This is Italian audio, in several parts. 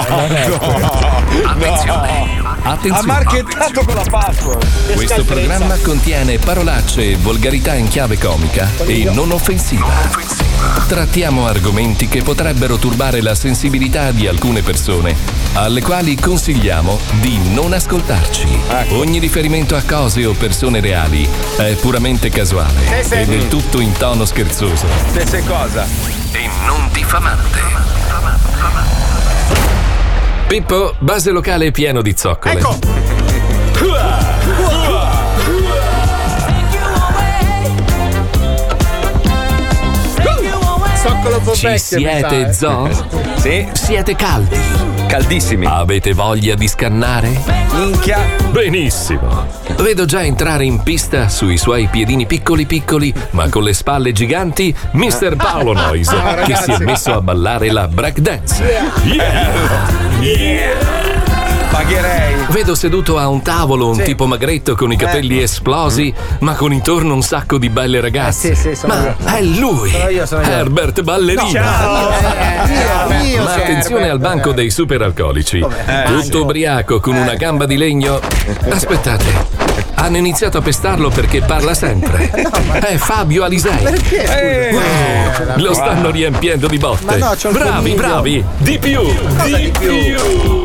Attenzione. Ha Attenzione. marchettato con la password. Questo programma contiene parolacce e volgarità in chiave comica e non offensiva. Trattiamo argomenti che potrebbero turbare la sensibilità di alcune persone, alle quali consigliamo di non ascoltarci. Ogni riferimento a cose o persone reali è puramente casuale Sì, sì. e del tutto in tono scherzoso Stesse cosa. e non diffamante. Pippo, base locale pieno di zoccole. Ecco. Zoccolo Ci siete eh. zoo? Sì, Siete caldi? Caldissimi. Avete voglia di scannare? Minchia. Benissimo. Vedo già entrare in pista sui suoi piedini piccoli piccoli, ma con le spalle giganti, Mr. Paolo Noise, che si è messo a ballare la breakdance. Pagherei. Vedo seduto a un tavolo un tipo magretto con i capelli esplosi, ma con intorno un sacco di belle ragazze. Eh, sì, sì, sono ma io. è lui, Sono io, sono io. Herbert Ballerino. Eh, io, Ma sì, attenzione al banco dei superalcolici. Tutto ubriaco con una gamba di legno. Aspettate. Hanno iniziato a pestarlo perché parla sempre. È Fabio Alisei. Eh, Lo stanno riempiendo di botte. No, bravi, bravi. Di più. Di, più.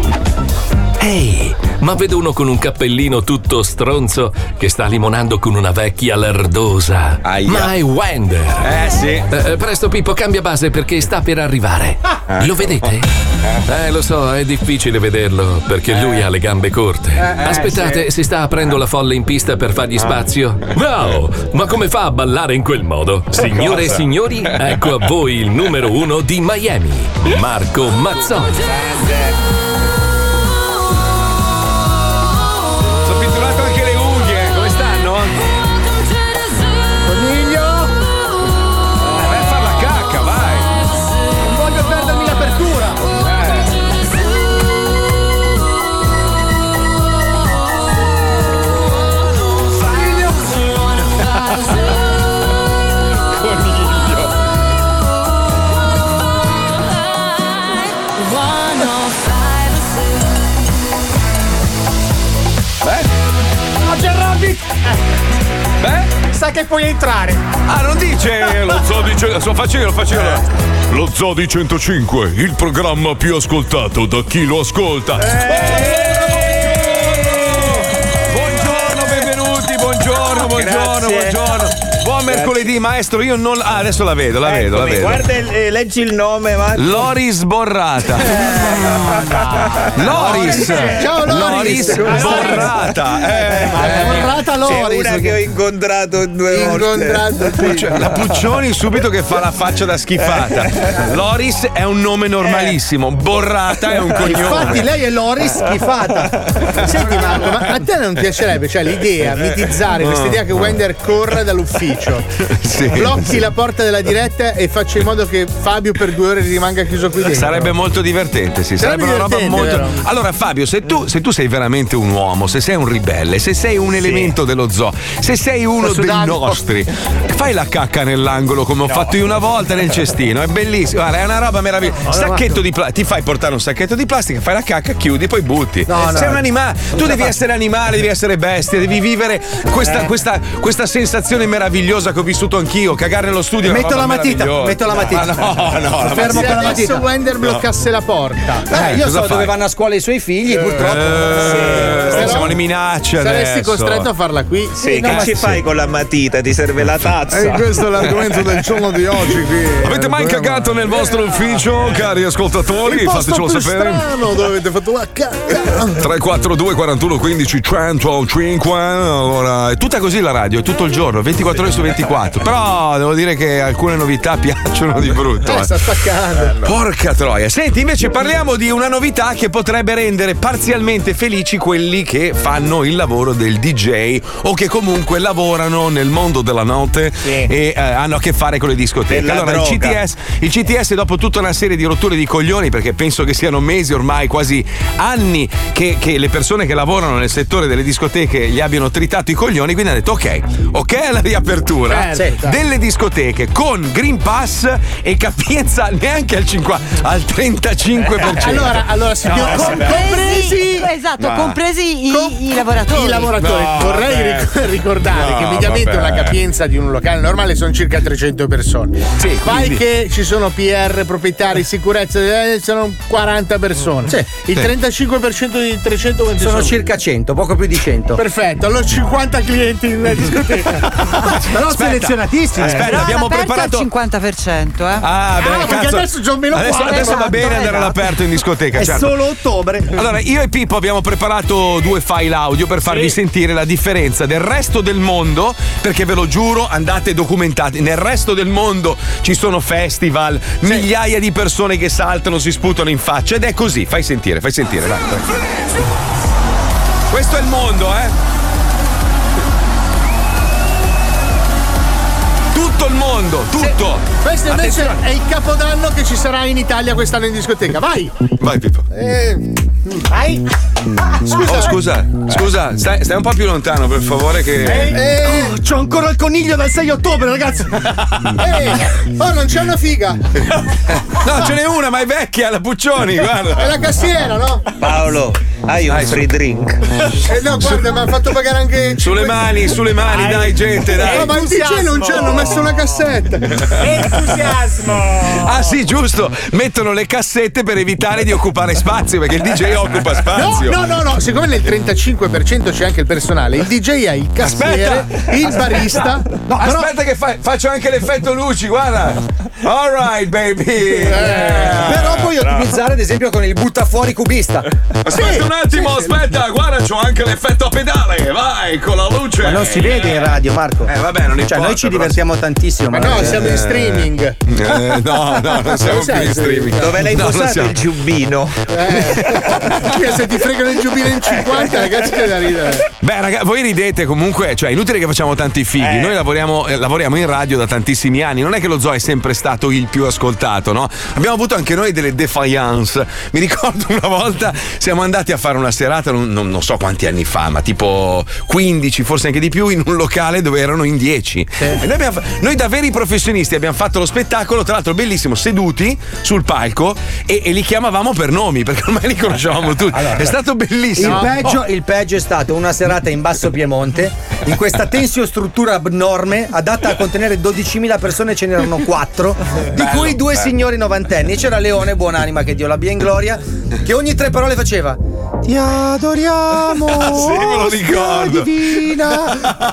Ehi, ma vedo uno con un cappellino tutto stronzo che sta limonando con una vecchia lerdosa. Aia. Ma è Wender. Eh sì. Eh, presto Pippo, cambia base perché sta per arrivare. Lo vedete? Eh, lo so, è difficile vederlo perché lui ha le gambe corte. Aspettate, si sta aprendo la folla in pista per fargli spazio. Wow, ma come fa a ballare in quel modo? Signore e signori, ecco a voi il numero uno di Miami, Marco Mazzoni. Sa che puoi entrare. Ah, non dice lo zoo di ce- lo faccio io, lo faccio io. Lo zoo di 105, il programma più ascoltato da chi lo ascolta. Buongiorno, benvenuti, buongiorno, buongiorno, buongiorno. Mercoledì, maestro. Io non. Ah, adesso la vedo, la vedo, la vedo. Guarda, il- eh, leggi il nome, ma. Loris Borrata. Loris. Ciao, Loris. Borrata. Eh. Borrata C'è Loris. una che ho incontrato due volte. Incontrato. Cioè, la Puccioni subito che fa la faccia da schifata. Loris è un nome normalissimo, Borrata è un Infatti cognome. lei è Loris schifata. Senti Marco, ma a te non piacerebbe, cioè l'idea, mitizzare questa idea che Wender corra dall'ufficio, Sì. blocchi la porta della diretta e faccia in modo che Fabio per due ore rimanga chiuso qui dentro. Sarebbe molto divertente, sì. Sarebbe, Sarebbe una roba molto. vero? Allora, Fabio, se tu, se tu sei veramente un uomo, se sei un ribelle, se sei un elemento dello zoo, se sei uno dei nostri, fai la cacca nell'angolo come ho fatto io una volta nel cestino. È bellissimo. Guarda, è una roba meravigliosa. Sacchetto di plastica. Ti fai portare un sacchetto di plastica, fai la cacca, chiudi, poi butti. No, no. sei un animale. Tu devi essere animale, devi essere bestia, devi vivere questa, questa, questa sensazione meravigliosa che ho vissuto anch'io. Cagare nello studio. Metto la matita, metto la matita. Ah, no, no, la Fermo matita. con la matita. Wender bloccasse la porta. Eh, io cosa so dove fai? vanno a scuola i suoi figli, purtroppo. Eh, Però siamo le minacce Saresti adesso. costretto a farla qui. Sì, che ci fai con la matita? Ti serve la tazza? E questo è l'argomento del giorno di oggi qui. Avete mai cagato nel vostro ufficio, cari ascoltatori? Fatecelo sapere. strano dove avete fatto la cacca. 342 41 15 105 Allora, è tutta così la radio, è tutto il giorno, 24 ore su 24. Però devo dire che alcune novità piacciono di brutto. Eh, eh. sta staccando. Porca troia. Senti, invece parliamo di una novità che potrebbe rendere parzialmente felici quelli che fanno il lavoro del DJ o che comunque lavorano nel mondo della notte e eh, hanno a che fare con le discoteche. Della allora, il. CTS, il CTS, dopo tutta una serie di rotture di coglioni, perché penso che siano mesi ormai, quasi anni, che, che le persone che lavorano nel settore delle discoteche gli abbiano tritato i coglioni, quindi hanno detto ok, ok alla riapertura Certo. delle discoteche con Green Pass e capienza neanche al 50, al 35%. Allora, Allora, allora signor, No, compresi Esatto, compresi i, Com- i lavoratori. I lavoratori, No, vorrei vabbè. ric- ricordare No, che mediamente vabbè. una capienza di un locale normale sono circa 300 persone. Sì, Fai quindi- che ci sono PR, proprietari, sicurezza, eh, sono 40 persone. Sì. Il Sì. 35% di 300 quanti Sono circa 100, poco più di 100. Perfetto, allora 50 clienti in discoteca. Però selezionatissimi. Aspetta, Però abbiamo preparato. al 50% eh. Ah, beh, Ah, perché cazzo. adesso c'ho meno adesso, qua. adesso va Esatto, bene andare esatto. all'aperto in discoteca. È certo. solo ottobre. Allora, io e Pippo abbiamo preparato due file audio per farvi sentire la differenza del resto del mondo, perché ve lo giuro, andate documentati. Nel resto del mondo ci sono festival, migliaia di persone che saltano, si sputano in faccia ed è così. Fai sentire, fai sentire, vai. Questo è il mondo, eh? Mondo, tutto. Questo invece Attenzione. è il capodanno che ci sarà in Italia quest'anno in discoteca. Vai! Vai Pippo. Eh, vai! Oh, scusa, scusa, stai, stai un po' più lontano, per favore, che. Eh, C'ho ancora il coniglio dal 6 ottobre, ragazzi. eh, oh, non c'è una figa! No, ce n'è una, ma è vecchia, la Puccioni, guarda. È la cassiera, no? Paolo, hai un free drink? Eh no, guarda, mi ha fatto pagare anche. Sulle mani, sulle mani, dai, gente, dai. No, ma il DJ non c'è, hanno messo una cassetta. Entusiasmo! Ah, sì, giusto. Mettono le cassette per evitare di occupare spazio, perché il DJ occupa No, spazio. no, no, no, siccome nel 35% c'è anche il personale, il DJ ha il cassiere, Aspetta. il barista. No, aspetta che fa- faccio anche l'effetto luci, guarda. All right, baby. Eh. Però puoi ottimizzare, ad esempio, con il butta fuori cubista. Aspetta un attimo, aspetta, guarda, c'ho anche l'effetto a pedale. Vai, con la luce. Ma non si vede in radio, Marco. Eh, vabbè, non Cioè, importa, noi ci però- divertiamo tantissimo. Ma no, siamo in streaming. Eh, no, no, non siamo più in streaming. Dove l'hai No, posato il giubbino? Che se ti fregano il giubbino in 50, ragazzi, c'è da ridere. Beh, raga, voi ridete comunque, cioè, è inutile che facciamo tanti fighi. Noi lavoriamo, eh, lavoriamo in radio da tantissimi anni. Non è che lo zoo è sempre stato il più ascoltato, no? Abbiamo avuto anche noi delle defiance. Mi ricordo una volta siamo andati a fare una serata, non, non- non so quanti anni fa, ma tipo 15, forse anche di più, in un locale dove erano in 10. E noi, abbiamo noi da veri professionisti abbiamo fatto lo spettacolo, tra l'altro bellissimo, seduti sul palco e, e li chiamavamo per nomi, perché ormai li conoscevamo tutti. è stato Il bellissimo. peggio, il peggio è stato una serata in Basso Piemonte, in questa tensiostruttura abnorme, adatta a contenere 12.000 persone, ce n'erano 4, di cui due signori novantenni. E c'era Leone, buonanima che Dio l'abbia in gloria, che ogni tre parole faceva: Ti adoriamo! Sì, me lo ricordo.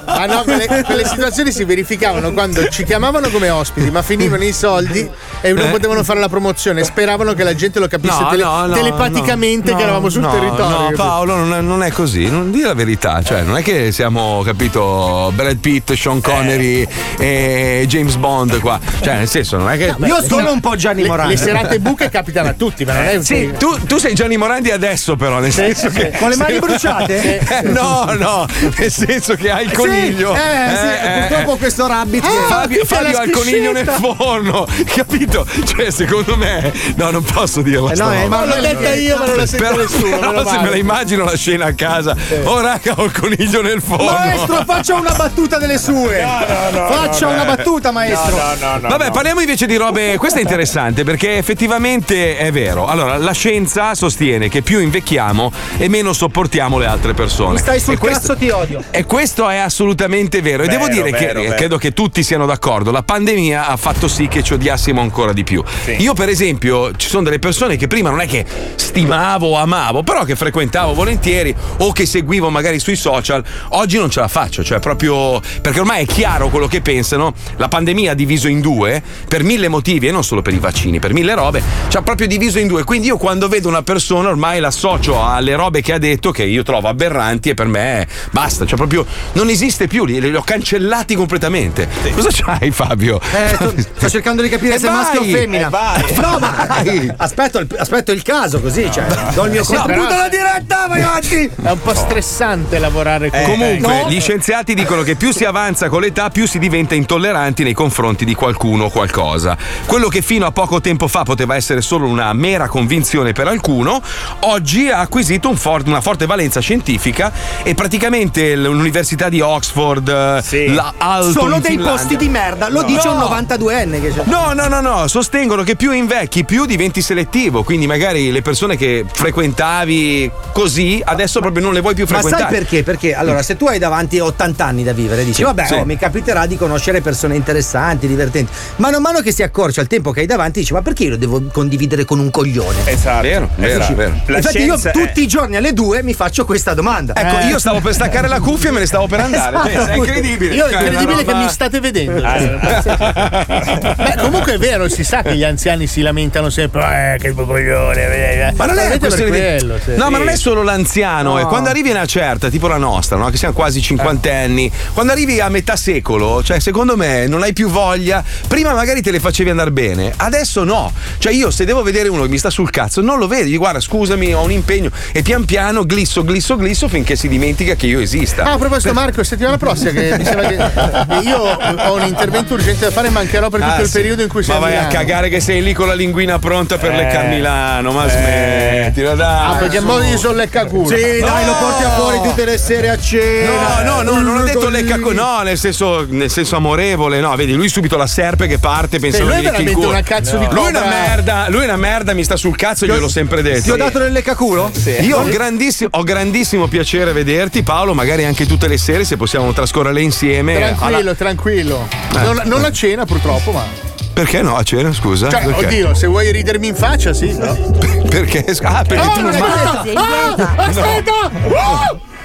Ah no, quelle, quelle situazioni si verificavano quando ci chiamavano come ospiti, ma finivano i soldi e non potevano fare la promozione. Speravano che la gente lo capisse No, tele- no, no, telepaticamente no, che eravamo sul no, territorio. No? Paolo, non è, non è così. Non dire la verità. Cioè, non è che siamo, capito, Brad Pitt, Sean Connery e James Bond qua. Cioè, nel senso, non è che. Io sono un po' Gianni Le, Morandi. le serate buche capitano a tutti, ma non è un Sì, tu, tu sei Gianni Morandi adesso, però, nel senso che. Con le mani bruciate? Eh, no, no, nel senso che hai il coniglio. Sì, eh, sì, Eh, eh, purtroppo questo rabbit. Ah, Fabio, Fabio la ha il coniglio nel forno, capito? Cioè, secondo me, no, non posso dirla. Eh, no, eh. Ma l'ho detta io, ma non la sento Però, nessuno. però se me la immagino la scena a casa. Oh, raga, ho il coniglio nel forno. Maestro, faccia una battuta delle sue. faccia una battuta, maestro. Vabbè, parliamo invece di robe. Questo è interessante perché effettivamente è vero. Allora, la scienza sostiene che più invecchiamo e meno sopportiamo le altre persone. Mi stai sul E questo- cazzo, ti odio. E questo è assolutamente vero. E devo Vero, dire che vero, eh, vero. credo che tutti siano d'accordo. La pandemia ha fatto sì che ci odiassimo ancora di più. Io, per esempio, ci sono delle persone che prima non è che stimavo o amavo, però che frequentavo volentieri o che seguivo magari sui social. Oggi non ce la faccio, cioè proprio perché ormai è chiaro quello che pensano. La pandemia ha diviso in due per mille motivi e non solo per i vaccini, per mille robe. Ci ha proprio diviso in due. Quindi io quando vedo una persona ormai l'associo alle robe che ha detto che io trovo aberranti e per me basta, cioè proprio non esiste più, li, li ho cancellati completamente. Cosa c'hai Fabio? Eh, to- sto cercando di capire E se è maschio o femmina. e vai. No, ma Vai. aspetto il, aspetto il caso così, cioè, do il mio Sì, contributo però- alla diretta, vai avanti. È un po' stressante lavorare con Comunque, no. gli scienziati dicono che più si avanza con l'età, più si diventa intolleranti nei confronti di qualcuno o qualcosa. Quello che fino a poco tempo fa poteva essere solo una mera convinzione per alcuno, oggi ha acquisito un for- una forte valenza scientifica e praticamente l'Università di Oxford, eh, la Alto Sono dei Finlandia- posti di merda, lo No. dice un No. 92enne che c'è. No, no, no, no, sostengono che più invecchi, più diventi selettivo, quindi magari le persone che frequentavi così adesso proprio non le vuoi più Ma frequentare. sai perché? Perché allora, se tu hai davanti 80 anni da vivere, dici, Sì, vabbè, sì. oh, mi capiterà di conoscere persone interessanti, divertenti. Mano a mano che si accorcia il tempo che hai davanti, dici, ma perché io lo devo condividere con un coglione? Esatto. Vero, vero, Capisci? vero. Infatti, io tutti i giorni alle due mi faccio questa domanda. Ecco, Eh. io stavo per staccare la cuffia e me ne stavo per andare. Esatto. È incredibile. Io è Cioè, incredibile che mi state vedendo. Ah, Beh, comunque è vero, si sa che gli anziani si lamentano sempre. Eh, che coglione. Ma non è Probabilmente questione di- quello, sì. No, ma non è solo l'anziano, No. quando arrivi a una certa, tipo la nostra, no? Che siamo quasi cinquantenni. Quando arrivi a metà secolo, cioè, secondo me, non hai più voglia. Prima magari te le facevi andare bene, adesso no. Cioè, io se devo vedere uno che mi sta sul cazzo, non lo vedi. Guarda, scusami, ho un impegno. E pian piano glisso, glisso, glisso finché si dimentica che io esista. Ah, a proposito, Marco, settimana prossima, che mi sembra che io ho un intervento urgente da fare, mancherò per tutto Ah, il sì. periodo in cui sei Ma vai a cagare che sei lì con la linguina pronta per Eh. leccar Milano, ma smettila, dai. Ah, perché mo io sono leccaculo. Sì, dai, lo porti a fuori tutte le sere a cena. No, no, no, non ho detto lecca Lì. no, nel senso, nel senso amorevole, no, vedi, lui subito la serpe che parte, pensa Sì, lui che è gli culo. una cazzo di Lui è una cobra. merda, lui è una merda, mi sta sul cazzo, gliel'ho sempre detto. Ti ho dato nel leccaculo? Io ho grandissimo, ho grandissimo piacere vederti, Paolo, magari anche tutte le sere se possiamo trascorrerle insieme. Tranquillo, Alla- tranquillo. Eh. Non, non a cena, purtroppo, ma. Perché no? A cena, scusa. Cioè, Perché? oddio, se vuoi ridermi in faccia, sì. No. Perché? Ah, perché Oh, tu non questo. Ah, aspetta!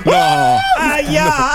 No.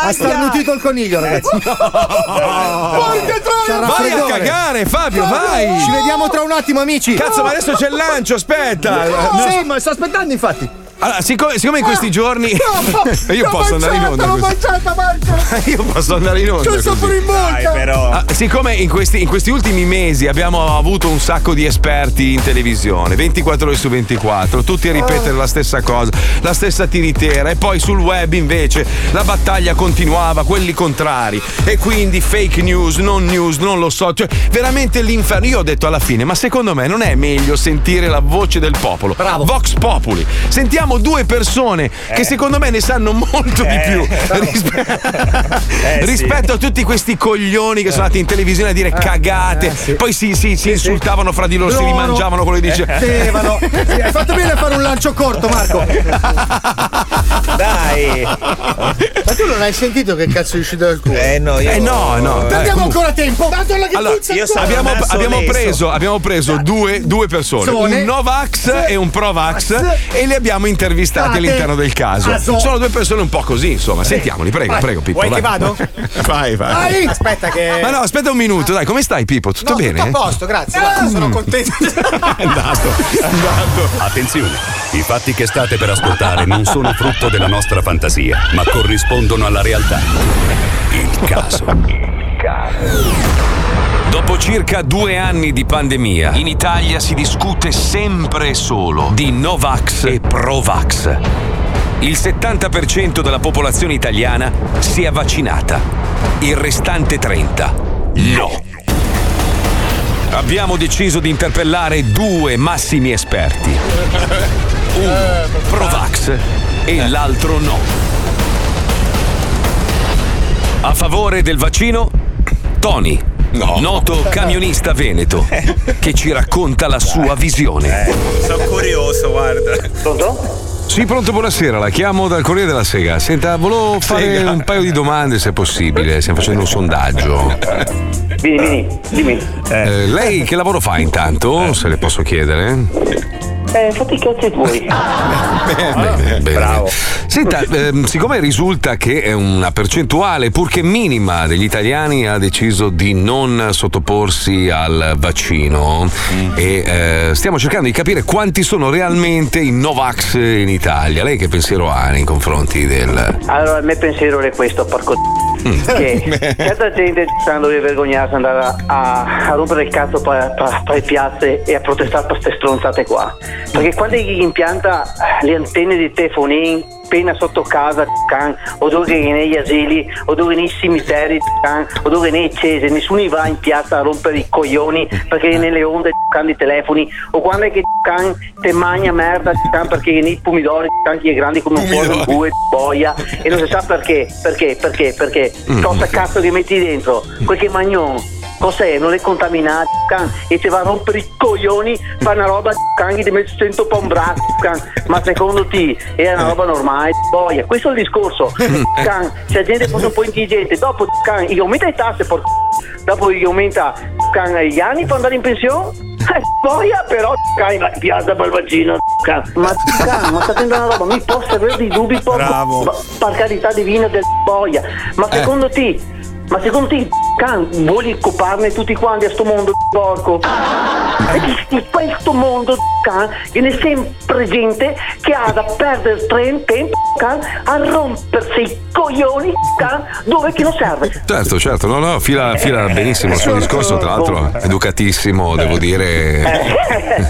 Ha starnutito il coniglio, ragazzi. Porca troia! Vai a cagare, Fabio, vai! Ci vediamo tra un attimo, amici. Cazzo, ma adesso c'è il lancio, aspetta! Sì, ma sto aspettando, infatti. Allora, siccome, siccome in questi giorni. io L'ho posso andare in onda. L'ho mangiata, Marco! Io posso andare in onda. C'ho sapore in bocca! però. Ah, siccome in questi, in questi ultimi mesi abbiamo avuto un sacco di esperti in televisione, 24 ore su 24, tutti a ripetere la stessa cosa, la stessa tiritera, e poi sul web invece la battaglia continuava, quelli contrari, e quindi fake news, non news, non lo so, cioè veramente l'inferno. Io ho detto alla fine, ma secondo me non è meglio sentire la voce del popolo? Bravo. Vox Populi. Sentiamo due persone che secondo me ne sanno molto di più rispe- Eh, rispetto a tutti questi coglioni che sono andati in televisione a dire cagate, poi si, si- si insultavano fra di loro, si Loro- rimangiavano quello che dice. Stefano. Sì, hai fatto bene a fare un lancio corto, Marco. Dai. Ma tu non hai sentito che cazzo è uscito dal culo? Eh no, io. Eh no, no. Abbiamo comunque. ancora tempo! Tanto la che Allora, Abbiamo, abbiamo preso, abbiamo preso due, due persone, Zone. un Novax e un Provax, e li abbiamo intervistati all'interno del caso. Caso. Sono due persone un po' così, insomma. Sentiamoli, prego, Vai. prego, Pippo. Vuoi vai. che vado? Vai, vai. Vai. Aspetta che. Ma no, aspetta un minuto, dai, come stai, Pippo? Tutto No, bene? Tutto a posto, grazie. guarda, sono contento. È andato, è andato. Attenzione, i fatti che state per ascoltare non sono frutto della nostra fantasia, ma corrispondono alla realtà. Il caso. Dopo circa due anni di pandemia, in Italia si discute sempre e solo di Novax e Provax. Il 70% della popolazione italiana si è vaccinata, il restante 30% no. Abbiamo deciso di interpellare due massimi esperti. Uno Provax e l'altro no. A favore del vaccino, Tony, noto camionista veneto, che ci racconta la sua visione. Sono curioso, guarda. Sì, pronto, buonasera, la chiamo dal Corriere della Sega. Senta, volevo fare un paio di domande se possibile, stiamo facendo un sondaggio. Vieni, vieni, dimmi. Eh, lei che lavoro fa intanto, se le posso chiedere? Eh, fatti i cazzi tuoi. Bene, bene. bravo. Senta, ehm, siccome risulta che una percentuale, pur che minima, degli italiani ha deciso di non sottoporsi al vaccino e eh, stiamo cercando di capire quanti sono realmente i Novax in Italia. Lei che pensiero ha nei confronti del... Allora, il mio pensiero è questo, porco che certa gente sta deve vergognarsi andare a, a- a rompere il cazzo per, per le piazze e a protestare per queste stronzate qua. Perché quando gli impianta le antenne di telefonini appena sotto casa can, o dove negli asili o dove nei cimiteri can, o dove nei cese nessuno va in piazza a rompere i coglioni perché nelle onde can di telefoni. O quando è che can te magna merda can, perché nei pomidori can che è grandi come un po' di bue boia e non si sa perché perché perché perché. Cosa cazzo che metti dentro? Quel che magnon Cos'è? Non è contaminato, e se va a rompere i coglioni, fa una roba can, ti metti 100 po' un braccio, can. ma secondo te è una roba normale? Boia, questo è il discorso. Se la gente fosse un po' intelligente, dopo gli aumenta le tasse, por... dopo gli aumenta gli anni per andare in pensione? Eh, boia però ma piazza can. ma ma sta una roba mi posso avere dei dubbi Bravo. per carità divina del boia ma secondo te ma secondo te can, vuoi occuparne tutti quanti a sto mondo porco? E in questo mondo can, che ne è sempre gente che ha da perdere tre- tempo can, a rompersi i coglioni can, dove che non serve. Certo, certo, no, no, fila, fila benissimo il suo discorso, tra l'altro educatissimo, devo dire. Eh,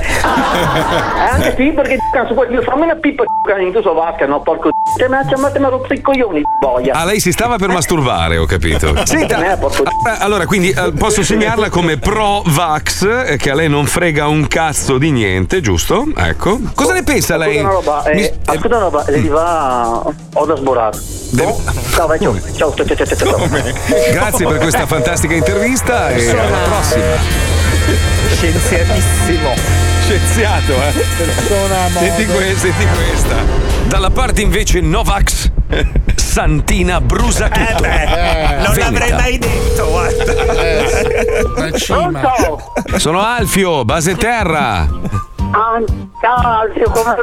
anche sì, perché poi io fammi una pippa can, in questo vasca, no, porco te me la mi ha rotto i coglioni, boia. Ah, lei si stava per masturbare, ho capito. Senta, porco allora, allora, quindi eh, posso segnarla come pro-vax, eh, che a lei non frega un cazzo di niente, giusto? Ecco. Cosa ne pensa Ascolta lei? una roba, eh, Mi- ascolta una roba, le va ho da sborare. Deve- Ciao vecchio, ciao, ciao, ciao, ciao, ciao. Grazie per questa fantastica intervista e alla prossima. Scienziatissimo. Scienziato, eh. Persona Senti, que- senti questa. Dalla parte invece Novax, Santina brusa Eh tutto. beh, non Veneta. l'avrei mai detto, guarda. Pronto? Sono Alfio, base terra. Ah, ciao Alfio, come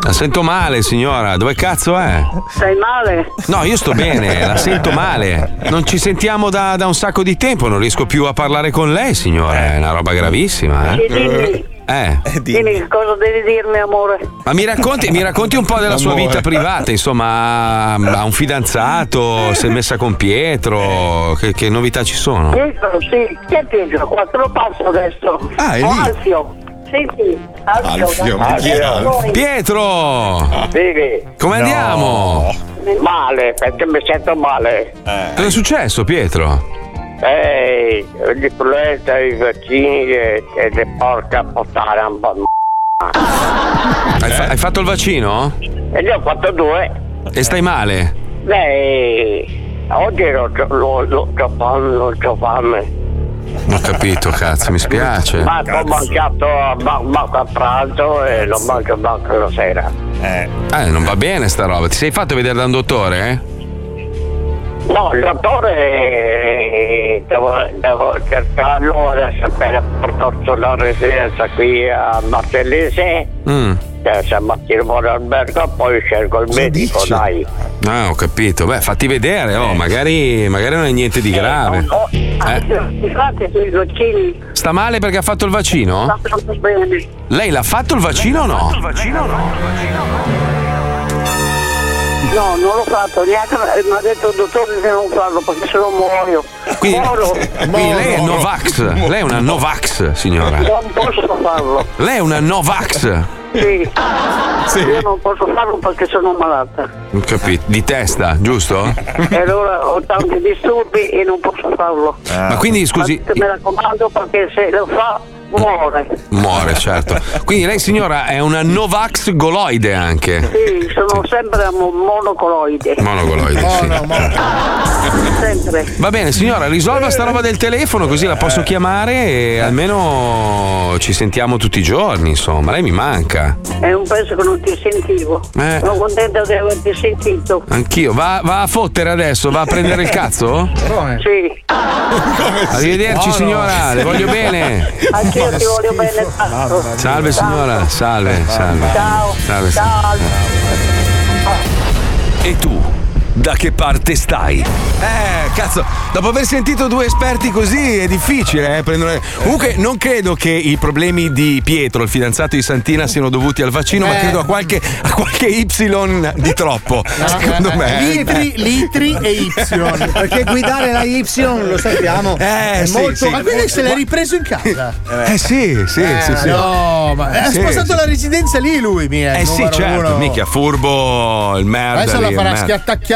La sento male, signora. Dove cazzo è? stai male? No, io sto bene, la sento male. Non ci sentiamo da, da un sacco di tempo, non riesco più a parlare con lei, signora. È una roba gravissima, Sì, eh? dimmi, Eh. dimmi cosa devi dirmi amore. Ma mi racconti, mi racconti un po' della sua vita privata, insomma, ha un fidanzato, si è messa con Pietro, che, che novità ci sono? Pietro, sì, chi è Pietro? Qua te lo passo adesso. Ah, è Oh, lì. Alfio. Sì, sì, Alfio. Ma chi è Alfio? Pietro! Sì, Come andiamo? male, perché mi sento male. Cosa è successo, Pietro? Ehi, l'influenza, i vaccini e, e le porca puttana un po'. Hai, fa- hai fatto il vaccino? E io ho fatto due. E stai male? Beh, oggi non c'ho lo- lo- c'ho fame, non c'ho fame. Non ho capito, cazzo, mi spiace. Ma ho mangiato ma- manco a pranzo e non mangio manco la sera. Eh, non va bene sta roba. Ti sei fatto vedere da un dottore, eh? No, il dottore eh, devo, devo cercarlo adesso appena portato la residenza qui a Martellese, Mm. a Tirmone Albergo, poi scelgo il medico, dai. Ah, ho capito. Beh, fatti vedere, oh, magari, magari non è niente di grave. Oh, mi fate sui vaccini? Sta male perché ha fatto il vaccino? Sta troppo bene. Lei l'ha fatto il vaccino o no? No, non l'ho fatto, neanche mi ha detto il dottore di non farlo perché se no muoio. Quindi, Muoro. quindi lei è Novax. Lei è una Novax, signora. Non posso farlo. Lei è una Novax. Sì. Io non posso farlo perché sono malata. Ho capito. Di testa, giusto? E allora ho tanti disturbi e non posso farlo. Ma quindi, scusi, Mi raccomando perché se lo fa muore. muore, certo. Quindi lei, signora, è una Novax goloide anche. Sì, sono sempre mo- monocoloide. Monogoloide, sì. Sempre. Va bene, signora, risolva sta roba del telefono così la posso chiamare e almeno ci sentiamo tutti i giorni, insomma. Lei mi manca. È un pezzo che non ti sentivo. Eh. Sono contenta di averti sentito. Anch'io. Va, va a fottere adesso? Va a prendere il cazzo? Sì. Arrivederci, signora, le voglio bene. Anch'io ti voglio bene tanto. Salve, signora. Salve, salve. Ciao. Salve, Ciao. E tu? Da che parte stai? Eh, cazzo, dopo aver sentito due esperti così è difficile, eh, prendere... Comunque non credo che i problemi di Pietro, il fidanzato di Santina, siano dovuti al vaccino, ma Eh. credo a qualche, a qualche Y di troppo. Secondo me. Litri, litri e Y. Perché guidare la Y lo sappiamo. Eh, è sì, molto. sì. Ma quindi se l'hai ripreso in casa? Eh sì, sì, sì, sì. No, ma ha Sì, spostato sì. la residenza lì lui, mia. Eh sì, certo, uno. mica furbo, il merda. Adesso lì, la farà merda.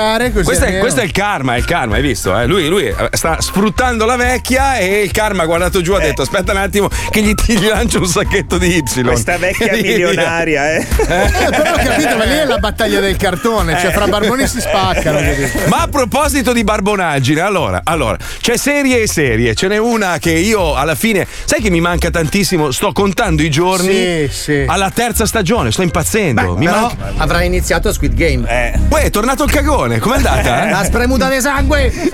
Schiattacchiare così. Questo è, questo è il karma, è il karma, hai visto? eh? Lui, lui, eh, sta sfruttando la vecchia e il karma ha guardato giù, ha detto aspetta un attimo che gli, gli lancio un sacchetto di Y. Questa vecchia milionaria, eh. Eh, però ho capito, ma lì è la battaglia del cartone, cioè fra barboni si spaccano. Ma a proposito di barbonaggine, allora, allora, c'è serie e serie. Ce n'è una che io alla fine, sai che mi manca tantissimo? Sto contando i giorni Sì, sì. alla terza stagione, sto impazzendo. mi Però manca. avrà iniziato Squid Game. Eh. Poi è tornato il cagone, com'è andata? eh? La spremuta di sangue!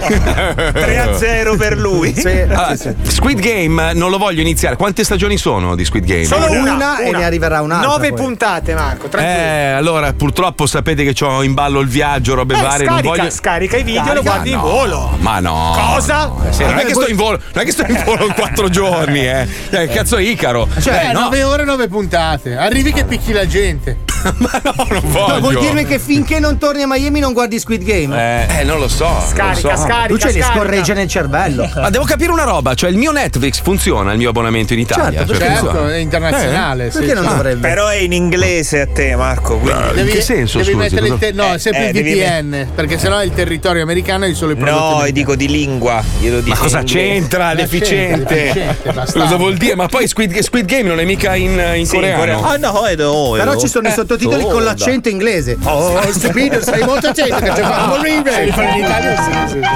3 a 0 per lui. Sì, Allora, sì, sì. Squid Game non lo voglio iniziare. Quante stagioni sono di Squid Game? Solo Una, una, e una. ne arriverà un'altra. Nove poi. puntate, Marco. Tranquillo. Eh, allora purtroppo sapete che ho in ballo il viaggio, robe Eh, varie. non scarica, voglio. scarica i video e lo Ma guardi in no, volo. Ma no. Cosa? Sì, non, è che sto in volo, non è che sto in volo in quattro giorni, eh. Eh, cazzo Icaro. Cioè, Eh, no. 9 ore, 9 puntate. Arrivi che picchi la gente. Ma no, non voglio. No, vuol dirmi che finché non torni a Miami non guardi Squid Game? Eh, non lo so. non lo Scarica, so. scarica. tu ce li scarica. scorregge nel cervello. Ma devo capire una roba, cioè il mio Netflix funziona il mio abbonamento in Italia? Certo, Cioè, Certo, è internazionale. sì. Perché non Ah, dovrebbe? Però è in inglese a te, Marco. Quindi. In che senso, Devi scusi? mettere il te- no, Eh, è sempre eh, il devi VPN, perché sennò il territorio americano è solo i prodotti. No, americani. dico di lingua. Glielo dico Ma cosa c'entra l'efficiente? Cosa vuol dire? Ma poi Squid, Game non è mica in, coreano. coreano. Ah, no, è no, Però ci sono i sottotitoli con l'accento inglese. Oh, stupido, sei molto attento che ci fa morire. sì, sì.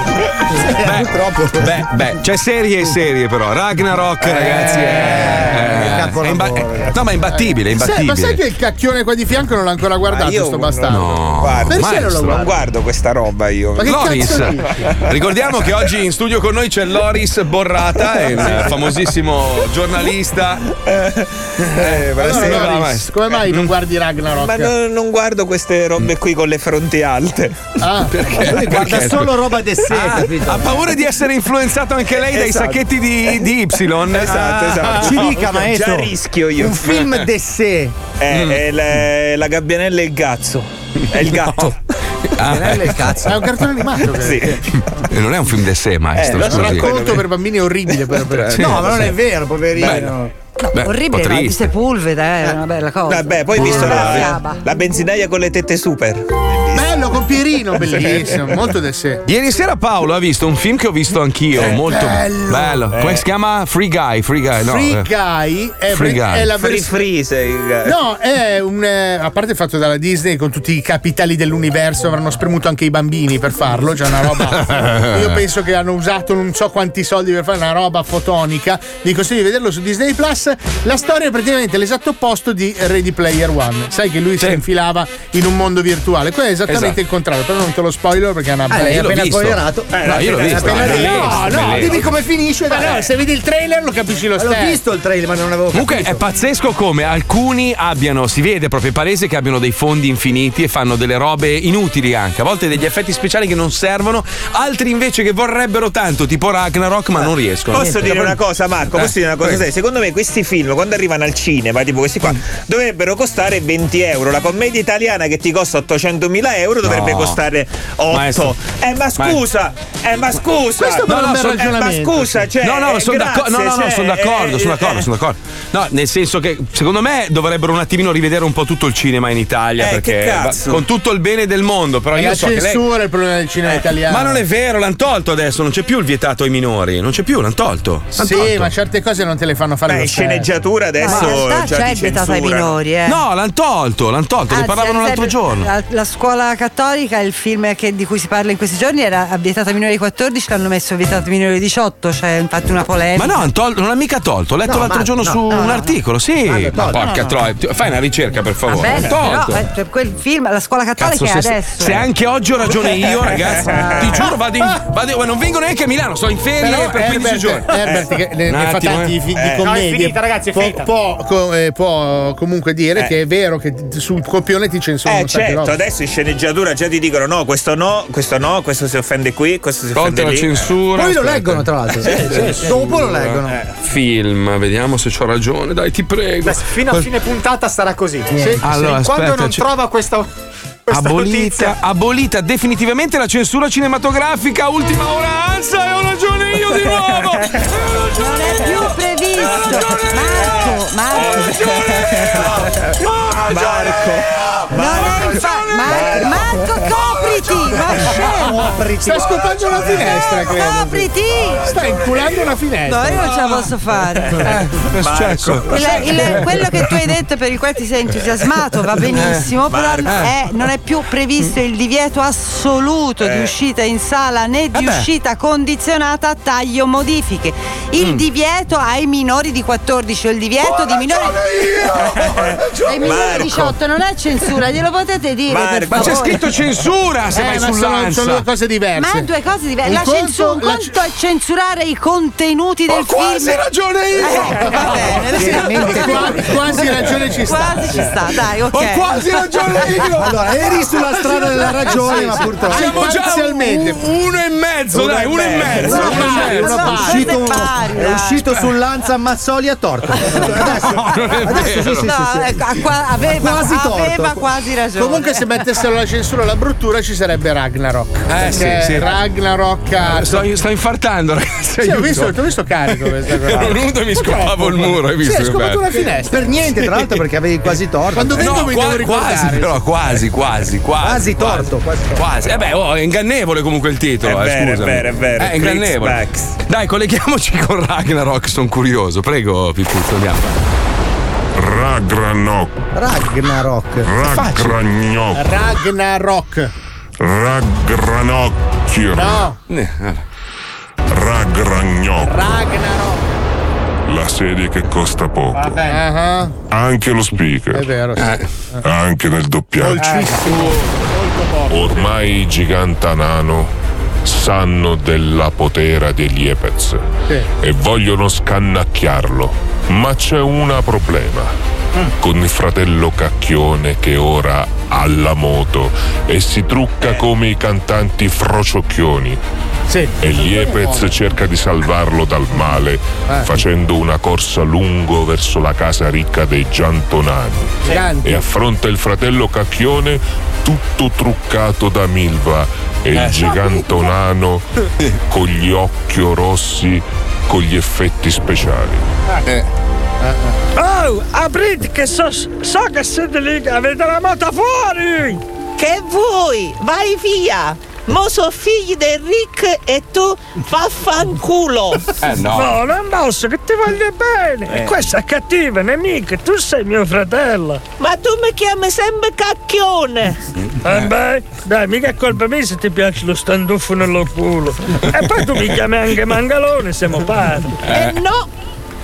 Beh, beh, beh, c'è serie e serie però. Ragnarok, ragazzi, è, è imba- no, ma è imbattibile, è Sai- imbattibile. ma sai che il cacchione qua di fianco non l'ha ancora guardato, Ah, io sto non- bastardo? No, Guarda, Perché non lo maestro. Non guardo questa roba io. Ma che Loris, ricordiamo che oggi in studio con noi c'è Loris Borrata, è un famosissimo giornalista. Eh, Allora, Loris, maestro. come mai non guardi Ragnarok? Ma non, non guardo queste robe qui con le fronti alte. Ah, Lui guarda Perché? solo roba de sé, Ah, ha paura di essere influenzato anche lei dai Esatto. sacchetti di, di Y. Esatto, esatto. Ci dica, maestro. Già rischio io. Un film de sé. È, è la, la gabbianella e il gazzo. È il gatto. Il cazzo. è un cartone animato. Sì. Non è un film de sé, maestro. Eh, Un scusi. racconto per bambini orribile. Per, per- No, ma non è vero, poverino. Beh, Orribile, un po' no, di. Sepulveda, eh, è una bella cosa. Vabbè, poi ho visto la, la benzinaia con le tette super. Bello con Pierino, bellissimo, molto del sé. Ieri sera Paolo ha visto un film che ho visto anch'io, molto bello. Eh. Come si chiama? Free Guy, Free Guy, no. Free eh. Guy è, Free Guy. è la Free versione. freeze. il- No, è un. eh, a parte fatto dalla Disney con tutti i capitali dell'universo, avranno spremuto anche i bambini per farlo. C'è una roba. Io penso che hanno usato non so quanti soldi per fare una roba fotonica. Vi consiglio di vederlo su Disney Plus. La storia è praticamente l'esatto opposto di Ready Player One. Sai che lui si infilava in un mondo virtuale. Quello è esattamente Esatto. il contrario, però non te lo spoiler perché è una bella. l'hai io l'ho appena visto. spoilerato. No, io l'ho visto. appena bellissimo, No, no, bellissimo. Dimmi come finisce, Ma no, se vedi il trailer lo capisci lo L'ho stesso. visto il trailer, ma non avevo Comunque capito. è pazzesco come alcuni abbiano, si vede proprio palese che abbiano dei fondi infiniti e fanno delle robe inutili anche, a volte degli effetti speciali che non servono, altri invece che vorrebbero tanto, tipo Ragnarok, ma non riescono. Posso dire una cosa, Marco? Posso dire una cosa? secondo me questi film, quando arrivano al cinema, tipo questi qua, dovrebbero costare 20 euro. La commedia italiana che ti costa 800.000 euro dovrebbe No. costare 8. Maestro. Eh, ma scusa, eh, ma scusa. Questo però è un bel so- eh, ma scusa, cioè. no, no, eh, sono d'accordo, no, no, no, cioè, sono d'accordo, eh, sono d'accordo, eh, sono d'accordo. No, nel senso che secondo me dovrebbero un attimino rivedere un po' tutto il cinema in Italia, Eh, perché che cazzo? va- con tutto il bene del mondo, però È io la so che lei censura è il problema del cinema italiano. Ma non è vero, l'hanno tolto adesso, non c'è più il vietato ai minori, non c'è più, l'hanno tolto. L'han Sì, tolto. ma certe cose non te le fanno fare Beh, lo in sceneggiatura No, adesso. in realtà già c'è ti vietato ai minori, eh. No, l'hanno tolto, l'hanno tolto, ne Anzi, parlavano l'altro giorno. La, la scuola cattolica, il film che- di cui si parla in questi giorni era vietato ai minori di 14, l'hanno messo vietato ai minori di 18, c'è infatti una polemica. Ma no, tol- non l'ha mica tolto. Ho letto No, l'altro ma- giorno no, su no, un no. articolo. Sì, l'ha ma tolto. porca troia. Fai una ricerca, per favore. bene, L'hanno però tolto. eh, cioè, quel film, la scuola cattolica Cazzo, è se, adesso. se anche oggi ho ragione io, ragazzi, ti giuro, vado in. Vado, non vengo neanche a Milano, sto in ferie per 15 Herbert, giorni. Herbert che ne, ne fa tanti eh. di Eh. commedie, No, finita ragazzi, è può, finita. può, co- eh, può comunque dire Eh. che è vero che sul copione ti censurano Eh certo, adesso in sceneggiatura già ti dicono no, questo no, questo no, questo si offende qui, questo si Tolta offende la lì. censura. Poi lo aspetta. leggono, tra l'altro. Sì, sì, sì. Dopo lo leggono. Film, vediamo se ho ragione. Dai, ti prego. Beh, fino a fine puntata sarà così. Sì, Allora, sì. Quando aspetta, non ci- trova questa Abolita, abolita definitivamente la censura cinematografica. Ultima ora, Anza, e ho ragione io di nuovo. Non è più previsto. Marco, Marco. Non è infa- Mar- Marco, copriti! Ma scemo! Sta scopando una finestra, credo. Copriti! Sta inculando una finestra. No, io non ce la posso fare. Che è successo? Il- il- quello che tu hai detto per il quale ti sei entusiasmato va benissimo, però è- non è più previsto il divieto assoluto di uscita in sala né di uscita condizionata a taglio modifiche. Il divieto ai minori di 14 o il divieto di minori ai minori di 18 non è censura, glielo potete dire per Ma c'è scritto censura se Eh, vai ma sono, sull'Ansa. sono due cose diverse. Ma è due cose diverse. Un La conto- censu- un la conto è censurare i contenuti del Ho quasi film. ragione io. Eh, va bene. Quasi ragione ci sta. Quasi ci sta, dai, ok. Ho quasi ragione io. Allora, eri sulla strada della ragione, ma purtroppo. Siamo già Parzialmente. un- uno e mezzo, Uno dai, uno e mezzo. mezzo. Uno uno pari, uno È uscito, è uscito sull'Anza Mazzoli a torto. Adesso, Non è adesso sì, sì, sì, No, sì. ecco, ha qua- aveva, Quasi torto. aveva quasi ragione. Comunque, se mettessero la censura alla bruttura, ci sarebbe Ragnarok. Eh, sì, sì. Ragnarok. ha- Sto, sto infartando, ragazzi. Sì, ho visto, ti ho visto carico questa cosa. Ero venuto e mi scopavo il muro, hai visto? Sì, hai scopato una finestra. Per niente, tra l'altro, perché avevi quasi torto. Quando vedo No, mi qua- devo ricordare. quasi, però, quasi, quasi, quasi. Quasi torto, quasi torto. Quasi. Eh beh, oh, è ingannevole comunque il titolo, È eh, vero, è vero, è vero. Eh, è ingannevole. Dai, colleghiamoci con Ragnarok, sono curioso. Prego, Pipuzzo, andiamo. Ragnarok, Ragnarok. Ragnarok, Ragnarok. Ragnarok, No, Eh, Ragnarok, Ragnarok. la serie che costa poco. Ah, Anche lo È speaker, vero. sì. anche nel doppiaggio. Poco. Ormai i gigantanano sanno della potera degli Epez Sì. e vogliono scannacchiarlo. Ma c'è un problema. Con il fratello Cacchione che ora ha la moto e si trucca come i cantanti frociocchioni. Sì. E Liepez cerca di salvarlo dal male facendo una corsa lungo verso la casa ricca dei Giantonani. E affronta il fratello Cacchione tutto truccato da Milva e il gigantonano con gli occhi rossi con gli effetti speciali. Oh, aprite che so, so che siete lì, che avete la moto fuori! Che vuoi? Vai via! Mo so figli del Rick e tu vaffanculo! Eh no. No, non posso, che ti voglio bene! E questa è cattiva nemica, tu sei mio fratello! Ma tu mi chiami sempre cacchione! Eh beh, dai, mica è colpa mia se ti piace lo standuffo nello culo! E poi tu mi chiami anche mangalone, siamo pari! E no!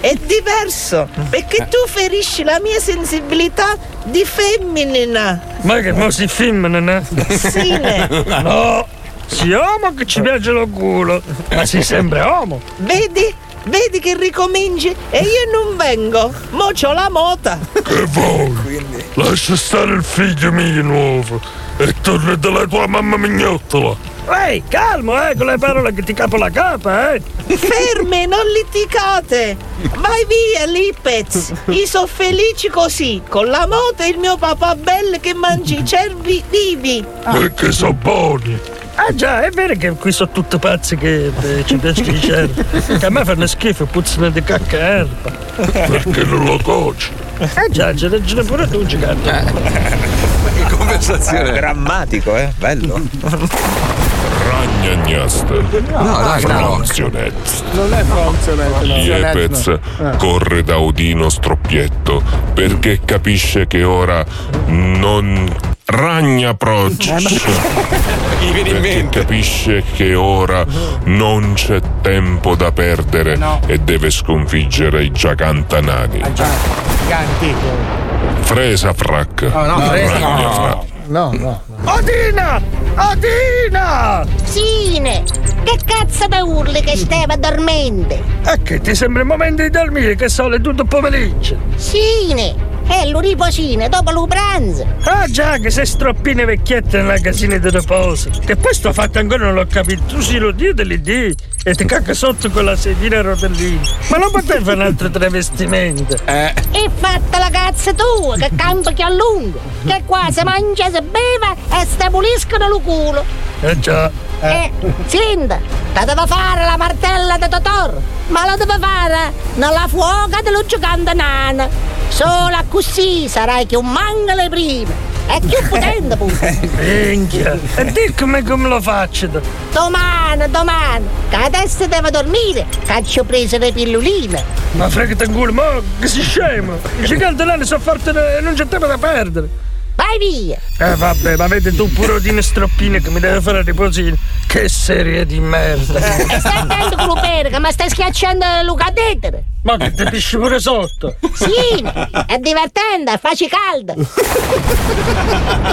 È diverso! Perché tu ferisci la mia sensibilità di femmina! Ma che mo si femmina, no? Sì. No! Si uomo che ci piace lo culo, ma si sempre uomo! Vedi? Vedi che ricominci e io non vengo! Mo c'ho la mota! E voi? Lascia stare il figlio mio nuovo e torna dalla tua mamma mignottola. Ehi, calmo, eh, con le parole che ti capo la capa, eh. Ferme, non litigate! Vai via, Lipez! Io sono felice così, con la moto e il mio papà bello che mangi i cervi vivi! Perché sono buoni. Ah già, è vero che qui sono tutti pazzi che eh, ci piacciono i cervi. Che a me fanno schifo, puzzano di cacca e erba. Perché non lo coci? Eh già, c'è ragione pure tu, gigante. Che conversazione. Drammatico, eh? Bello. Ragnagnaste. No, dai, no. Fronzionet. Non è funzionante. no. Liepez corre da Odino Stroppietto perché capisce che ora non ragna Proc. In Perché capisce che ora non c'è tempo da perdere e deve sconfiggere i gigantanani. Giganti. Fresa frac. no, fresa Ragna no. fra. No, no. Odina! Odina! Sine! Che cazzo da urli che stava dormendo? E che ti sembra il momento di dormire che sono le tutto pomeriggio? Sine! È lo riposine dopo lo pranzo! Ah già, che sei stroppine vecchiette nella casina di riposo. Che poi sto fatto ancora non l'ho capito. Tu sei lo dio delle idee e ti cacca sotto con la sedina a rotellini. Ma non potevi fare un altro travestimento? Eh. E fatta la cazzo tua, che campo che a lungo! Che qua si mangia, si beve e stabuliscono lo culo! Eh già. Eh, senta, la deve fare la martella di Totò, ma la deve fare nella fuoca dello gigante nana. Solo così sarai che un mangale prima. È più potente pure. Minchia. E di come, lo faccio? Domani, domani, che adesso deve dormire, che ci ho preso le pilloline. Ma fregate in culo, ma che si scemo! I giganti nani sono forti e non c'è tempo da perdere! Vai via! Eh vabbè, ma vedi tu pure di stroppine che mi deve fare riposino. Che serie di merda! E stai attento con lo perga, ma stai schiacciando Luca Detere. Ma che ti pisci pure sotto! Sì, è divertente, facci caldo.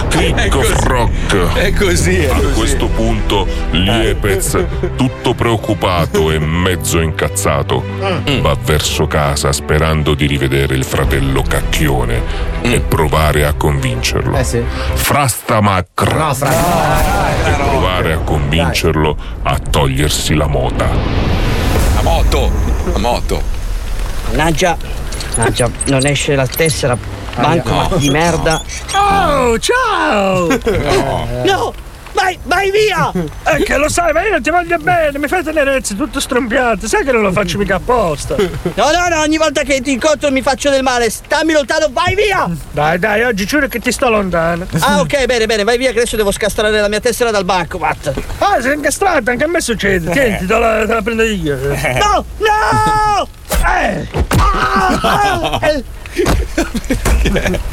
Picco Frock. È così, è A così. questo punto Liepez, tutto preoccupato e mezzo incazzato, Mm. va verso casa sperando di rivedere il fratello cacchione Mm. e provare a convincerlo. Eh sì. Frastamacr. No, fra. e provare a convincerlo a togliersi la mota. La moto. La moto. Mannaggia, mannaggia, non esce la tessera. Banco No. di merda. Oh, ciao! No, vai, vai via! Eh, che lo sai, ma io non ti voglio bene, mi fai tenerezze tutto strompiate, sai che non lo faccio mica apposta. No, no, no, ogni volta che ti incontro mi faccio del male. Stammi lontano, vai via! Dai, dai, oggi giuro che ti sto lontano. Ah, ok, bene, bene, vai via che adesso devo scastrare la mia tessera dal banco, vatta. Ah, sei incastrato, anche a me succede. Tieni, te la, te la prendo io. No, no! Eh! Ah, eh.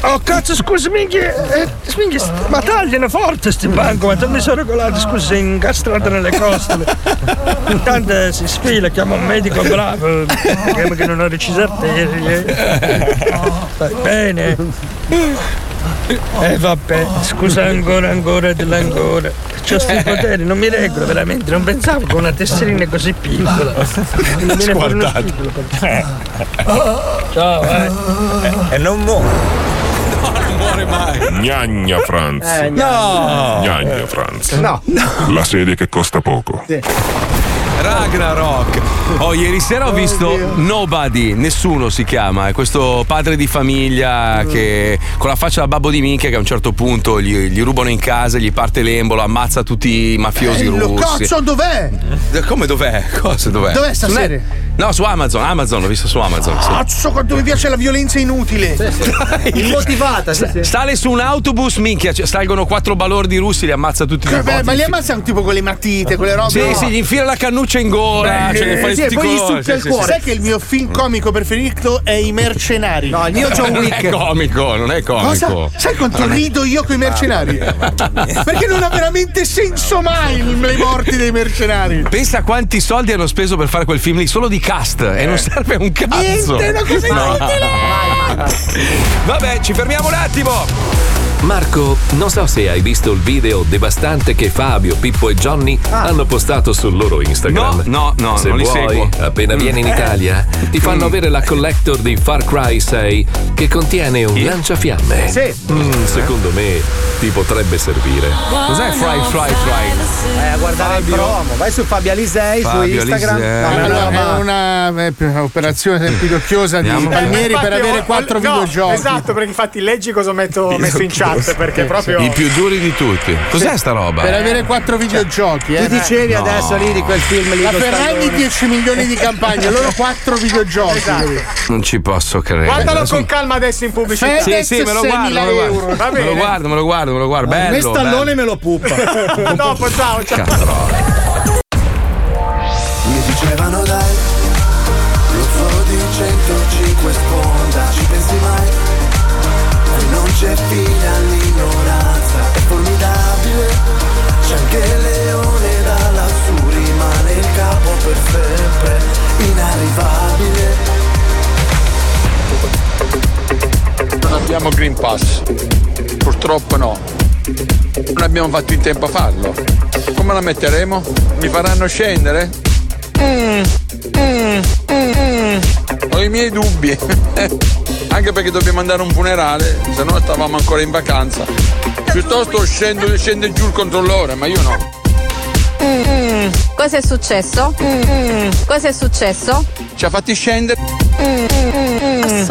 Oh cazzo scusa minchia, eh, ma tagliano forte sti banco, ma mi sono regolato, scusa, sei incastrato nelle costole. Intanto si sfila, chiama un medico bravo, chiama che non ho recise arterie. Stai bene. Eh vabbè, scusa ancora, ancora, dell'ancora. C'ho sti poteri, non mi regolo veramente, non pensavo con una tesserina così piccola. Non schifo, perché- Ciao, eh. E non muore. non muore mai. Gnagna Franz. Eh, no. Gnagna Franz. No. La serie che costa poco. Ragnarok. Oh, ieri sera ho visto Nobody, nessuno si chiama, è questo padre di famiglia che con la faccia da babbo di minchia che a un certo punto gli, gli rubano in casa, gli parte l'embolo, ammazza tutti i mafiosi Bello, russi. cazzo, dov'è? Come dov'è? Cosa dov'è? Dov'è sta Su Net- serie? No, su Amazon, Amazon, l'ho visto su Amazon. sì. Cazzo, quanto mi piace la violenza inutile. Immotivata, sì, sì. Sale su un autobus, minchia, cioè, salgono quattro balordi russi, li ammazza tutti Che botte. ma li ammazzano tipo con le matite, quelle robe. Sì, no? sì, gli infila la cannuccia in gola, Beh, cioè, sì, e poi gli succhia sì, il sì, cuore. sì. Sai che il mio film comico preferito è I Mercenari? No, il mio John Non Wick. è comico, non è comico. Cosa? Sai quanto rido io con i mercenari? Perché non ha veramente senso mai il- le morti dei mercenari. Pensa quanti soldi hanno speso per fare quel film lì, solo di cast, e non serve un cazzo. Niente, una cosa No. inutile. Vabbè, ci fermiamo un attimo. Marco, non so se hai visto il video devastante che Fabio, Pippo e Johnny hanno postato sul loro Instagram. No, no, no, Se non li vuoi, seguo. appena Mm. vieni in Italia, ti fanno Mm. avere la collector di Far Cry 6 che contiene un lanciafiamme. Sì. Mm, secondo me ti potrebbe servire. Cos'è Fry Fry Fry? Eh, a guardare il promo. Vai su Fabio Alisei su Fabio Instagram. Alisei. No, Allora, no, è una eh, operazione pidocchiosa di. Palmieri per avere quattro no, videogiochi. Esatto, perché infatti leggi cosa ho messo in chat, perché proprio. I più duri di tutti. Cos'è sta roba? Per avere quattro videogiochi, eh. Tu dicevi No. adesso lì di quel film lì. La con Ferragni Stallone. 10 milioni di campagne, loro quattro videogiochi. Esatto. Non ci posso credere. Guardalo con calma adesso in pubblicità. Sì, sì, me lo 6.000 guardo, me lo guardo. Va Me lo guardo, me lo guardo, me lo guardo. A me Bello, Stallone bello. me lo puppa. Dopo, ciao, ciao. Mi dicevano dai, lo zoo di 105 sponda, c'è fine all'ignoranza, è formidabile, c'è anche il leone da lassù, rimane il capo per sempre, inarrivabile. Non abbiamo Green Pass, purtroppo no. Non abbiamo fatto in tempo a farlo. Come la metteremo? Mi faranno scendere? Mm, mm, mm, mm. Ho i miei dubbi. Anche perché dobbiamo andare a un funerale, se no stavamo ancora in vacanza. Piuttosto scendo, scende giù il controllore, ma io no. Cosa è successo? Cosa è successo? Ci ha fatti scendere. I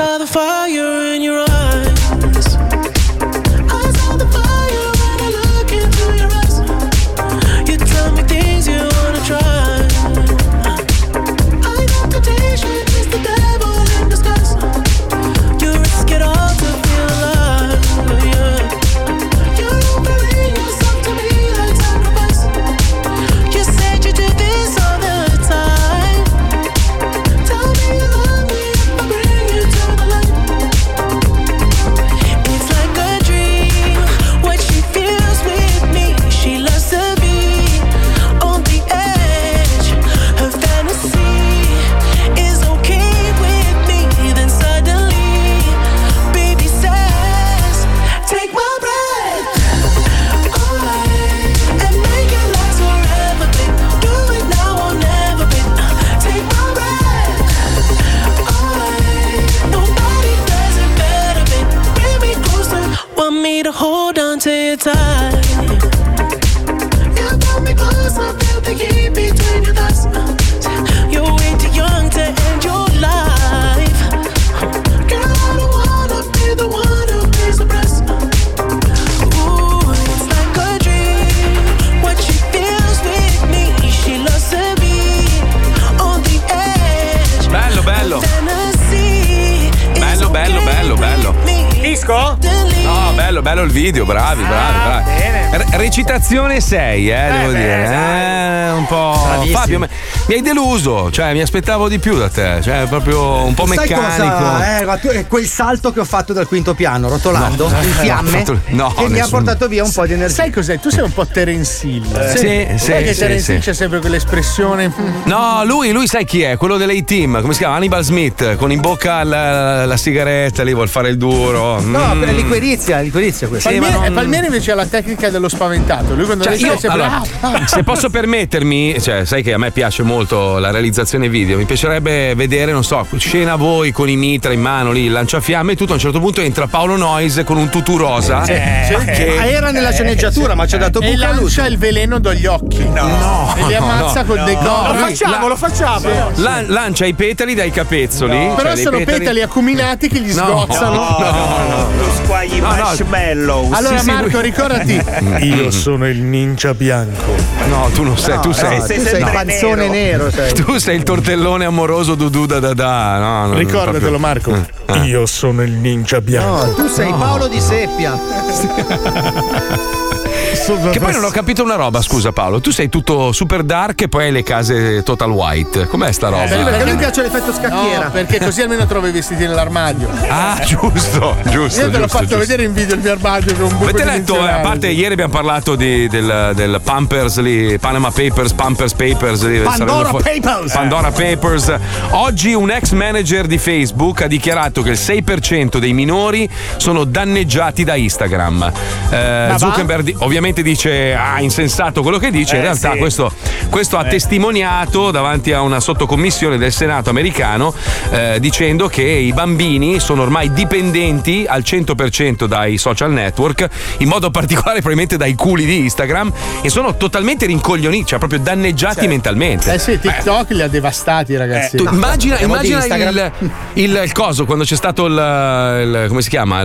video, bravi, bravi, bravi. Re- recitazione 6, eh, devo beh, dire. Eh, un po'. Bravissimo. Fabio, mi hai deluso, cioè mi aspettavo di più da te, cioè proprio un po' Sai meccanico. cosa? Eh, è quel salto che ho fatto dal quinto piano, rotolando No. in fiamme, fatto- no, che mi ha portato via un po' di energia. Sai cos'è? Tu sei un po' Terence Hill. Sì, sì, Sai che sì, Terence sì. Hill c'è sempre quell'espressione. No, lui, lui sai chi è? Quello dell'A-Team, come si chiama? Hannibal Smith, con in bocca la, la sigaretta, lì vuol fare il duro. No, Mm. è liquirizia, liquirizia questa. Palmieri, Palmieri invece ha la tecnica dello spaventato. Lui quando Cioè, io, sempre. allora, "Ah, ah". se posso permettermi, cioè, sai che a me piace molto la realizzazione video, mi piacerebbe vedere, non so, scena voi con i mitra in mano lì, il lanciafiamme e tutto, a un certo punto entra Paolo Noyes con un tutù rosa. Sì, sì. che- Ah, era nella sceneggiatura, ma ci ha dato E buca lancia il veleno dagli occhi. No, E li no, ammazza no. con dei No, corpi. lui- Facciamo, lo facciamo. La- lancia i petali dai capezzoli. cioè Però dei sono petali acuminati che gli No, sgozzano. no, no, no. Lo squagli No, no. marshmallow. Allora, Sì, sì, Marco, ricordati. Io sono il ninja bianco. No, tu non sei, tu sei. tu sei il panzone nero, sei. Tu sei il tortellone amoroso Dudu da da da. No, no, Ricordatelo, Marco. Ah. Io sono il ninja bianco. No, tu sei Paolo di Seppia. Che poi non ho capito una roba, scusa Paolo. Tu sei tutto super dark e poi hai le case total white. Com'è sta roba? Sì, perché a lui piace l'effetto scacchiera. No, perché così almeno trovi i vestiti nell'armadio. Ah, giusto, giusto. Io te l'ho fatto giusto. vedere in video il mio armadio con un buco Avete letto, eh, a parte ieri abbiamo parlato di- del, del Pampers lì, Panama Papers, Pampers Papers. Lì, Pandora fu- Papers. Pandora Papers. Oggi un ex manager di Facebook ha dichiarato che il 6% dei minori sono danneggiati da Instagram. Eh? Zuckerberg di- ovviamente dice, ah, insensato quello che dice, in Eh, realtà sì. questo, questo ha testimoniato davanti a una sottocommissione del Senato americano eh, dicendo che i bambini sono ormai dipendenti al 100% dai social network, in modo particolare probabilmente dai culi di Instagram e sono totalmente rincoglioniti, cioè proprio danneggiati mentalmente. Eh sì, TikTok li ha devastati, ragazzi. Tu immagina, di immagina Instagram. il, il- il coso quando c'è stato il, il- come si chiama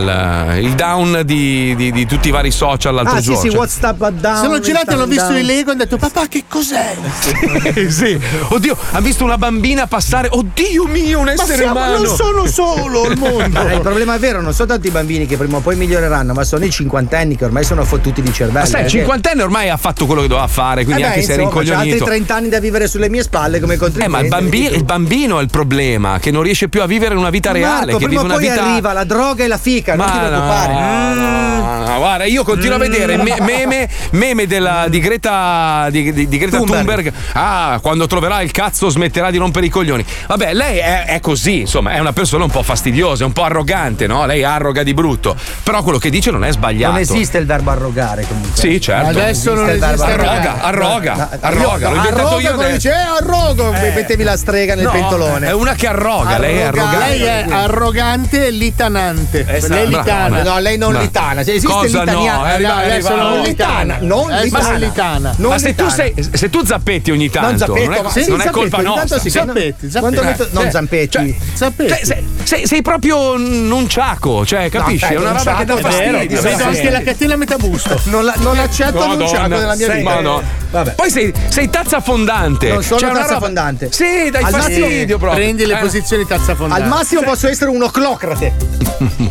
il, il down di, di- di tutti i vari social l'altro Ah, sì, giorno. sì, Cioè- but down. Sono girati, hanno visto down. i Lego e hanno detto: Papà, che cos'è? sì, sì. Oddio, hanno visto una bambina passare. Oddio mio, un Ma essere siamo- umano. non sono solo al mondo. Ma il problema è vero, non sono tanti i bambini che prima o poi miglioreranno, ma sono i cinquantenni che ormai sono fottuti di cervello. Ma sai, il perché- cinquantenne ormai ha fatto quello che doveva fare, quindi Eh beh, anche se è insomma, c'ha altri rincoglionito. 30 anni da vivere sulle mie spalle come Eh, contribuente. ma il bambino, il bambino è il problema, che non riesce più a vivere una vita reale, Marco, che prima vive o una poi vita. arriva la droga e la fica, non ti Ma preoccupare. no, no, no, guarda, io continuo a vedere me- meme meme, della- di Greta, di, di- di Greta Thunberg. Ah, quando troverà il cazzo smetterà di rompere i coglioni. Vabbè, lei è, è così, insomma, è una persona un po' fastidiosa, un po' arrogante, no? Lei arroga di brutto. Però quello che dice non è sbagliato. Non esiste il verbo arrogare comunque. Sì, certo. Adesso non il verbo esiste Arroga, arroga, arroga. L'ho inventato Arroga io adesso. dice eh arrogo, mettevi la strega nel No, pentolone. È una che arroga, lei è arrogante. Lei è arrogante e litanante. Esatto. Lei litana. No, lei non No. litana. Se esiste Cosa l'italiano. no? È arriva- No, è adesso arrivato. Non litana. Non Adesso litana. non litana. Non ma se tu, sei, se tu zappetti ogni tanto, zappetto, non è, ma- non sì, è colpa nostra. sì, Zappetti, zappetti. Quando metto- non Cioè, zampetti. cioè, Sapete? Cioè, sei, sei- sei proprio un un ciaco, cioè, capisci? dai, è una un roba che dà fastidio. Vedo sì. anche la catena a metà busto. Non, la- non accetto Madonna, l'unciaco nella mia sì, vita. Poi sei, sei tazza fondante. Non sono Cioè, tazza roba- fondante. Sì, dai Al fastidio massimo proprio. Prendi le Eh. posizioni tazza fondante. Al massimo posso essere un oclocrate.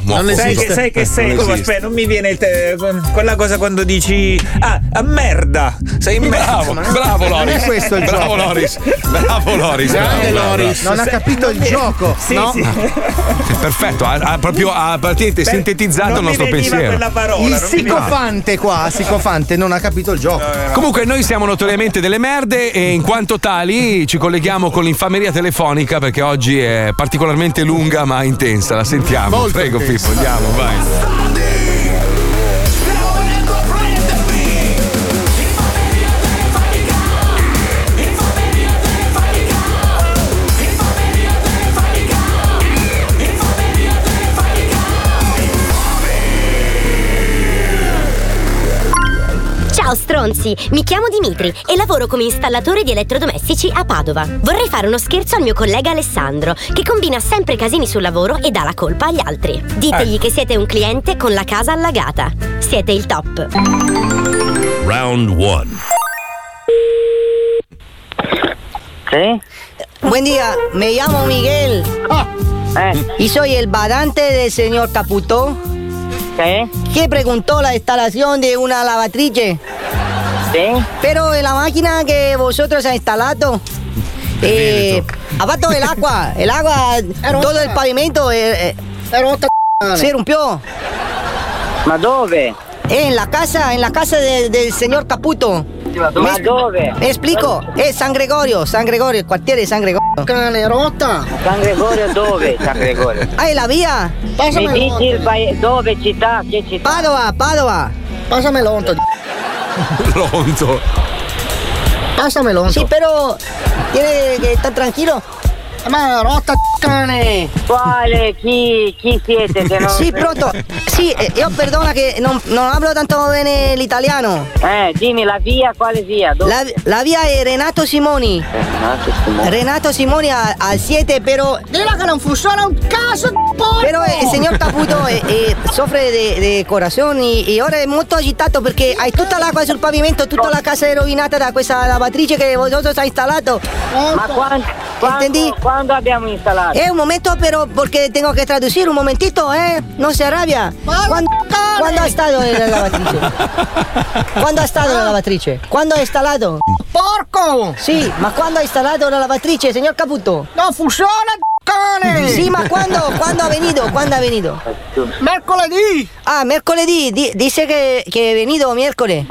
Non Sai esiste. che, sai che sei? Non Come, esiste. aspetta, non mi viene il te- quella cosa quando dici Ah, a merda! Sei Bravo, merda. bravo Loris. è questo il bravo gioco. Loris. Bravo Loris. Grande bravo, bravo, Loris. Non ha capito il gioco. Sì, no? sì. Perfetto, ha, ha proprio ha praticamente Beh, sintetizzato non il nostro pensiero. parola. Il sicofante qua, sicofante, non ha capito il gioco. Comunque noi siamo notoriamente delle merde e in quanto tali ci colleghiamo con l'infameria telefonica perché oggi è particolarmente lunga ma intensa. La sentiamo. Molto Prego intensa. Pippo, andiamo, vai. Ciao stronzi, mi chiamo Dimitri e lavoro come installatore di elettrodomestici a Padova. Vorrei fare uno scherzo al mio collega Alessandro, che combina sempre casini sul lavoro e dà la colpa agli altri. Ditegli che siete un cliente con la casa allagata. Siete il top. Round 1. ¿Sí? Buen día, me llamo Miguel. Eh, Y soy el badante del señor Caputo, Que preguntó la instalación de una lavatrice. ¿Sí? Pero en la máquina que vosotros ha instalado, eh, aparte el agua, el agua, todo el pavimento eh, eh, se rompió. ¿Ma dove? En la casa, en la casa de- del señor Caputo. Ma dove? Me explico, es San Gregorio, San Gregorio, el cuartier de San Gregorio. Cane rota. San Gregorio dove? San Gregorio. Ah, en la vía. Mi dici il paese dove città? Che città? Padova, Padova. Pásamelo, onto. Pronto. Pásamelo, onto. Sí, pero tiene que estar tranquilo. Ma rota, cane. Quale? Chi? Chi siete che non... Sì, pronto. Sì, eh, io perdona che non, non hablo tanto bene l'italiano. Eh, dimmi la via, quale via? La, la via è Renato Simoni. Renato Simone. Renato Simoni al 7, però. Dile che non funziona un caso, Pero el señor Caputo eh, eh, soffre de, de corazón y, y ahora è molto agitato perché hai tutta l'acqua sul pavimento, tutta la casa è rovinata da questa lavatrice che vosotros ha installato. Ma quando, quando, quando abbiamo installato? Eh, un momento, pero porque tengo que traducir, un momentito, ¿eh? No se arrabia. ¿Cuándo, ¿cuándo ha estado en la lavatrice? ¿Cuándo ha estado en la lavatrice? ¿Cuándo ha instalado? ¡Porco! Sí, ma ¿cuándo ha instalado la lavatrice, señor Caputo? No funciona, cane! Sí, ma ¿cuándo? ¿Cuándo ha venido? ¿Cuándo ha venido? Mercoledì. Ah, mercoledì. Di- dice que, que he venido miércoles.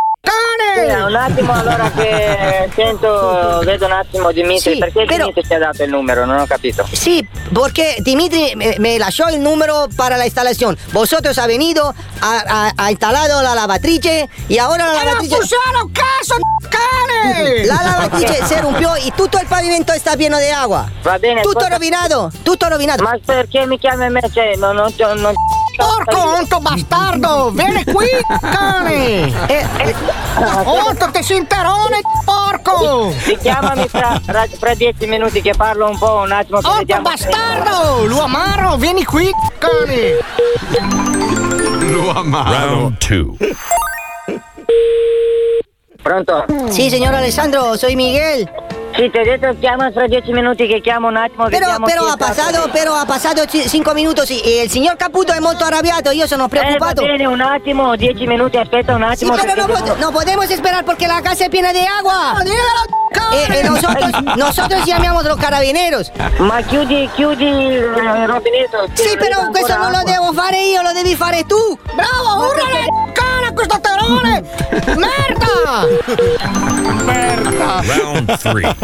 Un attimo allora che sento, vedo un attimo Dimitri, Sì, perché però- Dimitri ti ha dato il numero? Non ho capito. Sí, porque Dimitri me, me lasciò el número para la instalación. Vosotros ha venido, ha, ha- ha instalado la lavatrice y ahora la lavatrice... funziona caso, cane! La lavatrice se rompió y tutto il pavimento está pieno de agua. Va bene. Tutto ascolta- roninato, tutto rovinato. Ma perché mi chiami me? Cioè, non, non, non, Porco onto bastardo, vieni qui, cane! Eh, Onto te sinterone, porco! Richiamami fra, fra, fra dieci minuti che parlo un po', un attimo Onto vediamo. bastardo, lo amaro, vieni qui, cane! Lo amaro. Round 2. Pronto? Sí, señor Alessandro, soy Miguel. Sì, ti ho detto chiama fra dieci minuti che chiamo un attimo. Pero, pero ha è pasado, pero ha pasado ci- cinco minutos y el señor Caputo es molto arrabbiato, yo sono Eh, va preoccupato. bene, un attimo, dieci minuti, aspetta un Sí, attimo. pero no, podemos esperar porque la casa es llena de agua. Eh, eh, nosotros, nosotros llamamos los carabineros. Ma chiudi, chiudi il rubinetto. Sì, però questo non lo devo fare io, lo devi fare tu. Bravo, urlale, cane, questo terone! Round 3.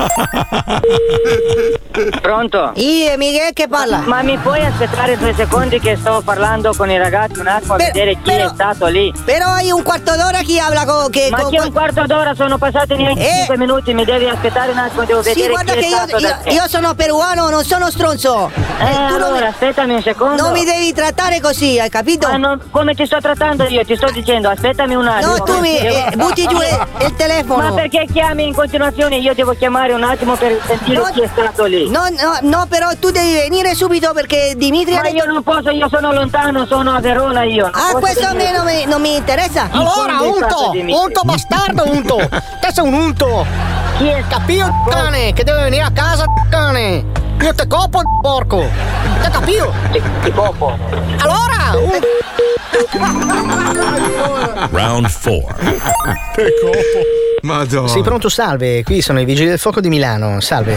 Pronto? Io, Miguel che parla? Ma mi puoi aspettare due secondi che sto parlando con i ragazzi un attimo a Per- vedere chi però- è stato lì? Però hai un quarto d'ora chi habla con... Che, Ma con- che un quarto d'ora sono passati neanche Eh. 5 minuti, mi devi aspettare un attimo, devo vedere Sì, guarda chi è che io, io- sono peruano, non sono stronzo. Eh, tu non allora, mi- aspettami un secondo. Non mi devi trattare così, hai capito? Ma non- come ti sto trattando io? Ti sto dicendo, aspettami un attimo. No, tu mi Devo- eh, butti giù il, il telefono. Ma perché chiami in continuazione? Io devo chiamare un attimo per sentire No, chi è stato lì. No, no, no, però tu devi venire subito perché Dimitri Ma ha detto... io non posso, io sono lontano, sono a Verona io. non Ah, questo a me non mi, non mi interessa. Allora, unto, unto bastardo, unto. Te sei un unto. Chi è Capio, cane, che deve venire a casa, cane. Io te copo, porco. Te capio? Ti copo. Allora, un... Round 4. Madonna. Sì, pronto, salve. Qui sono i vigili del fuoco di Milano. Salve,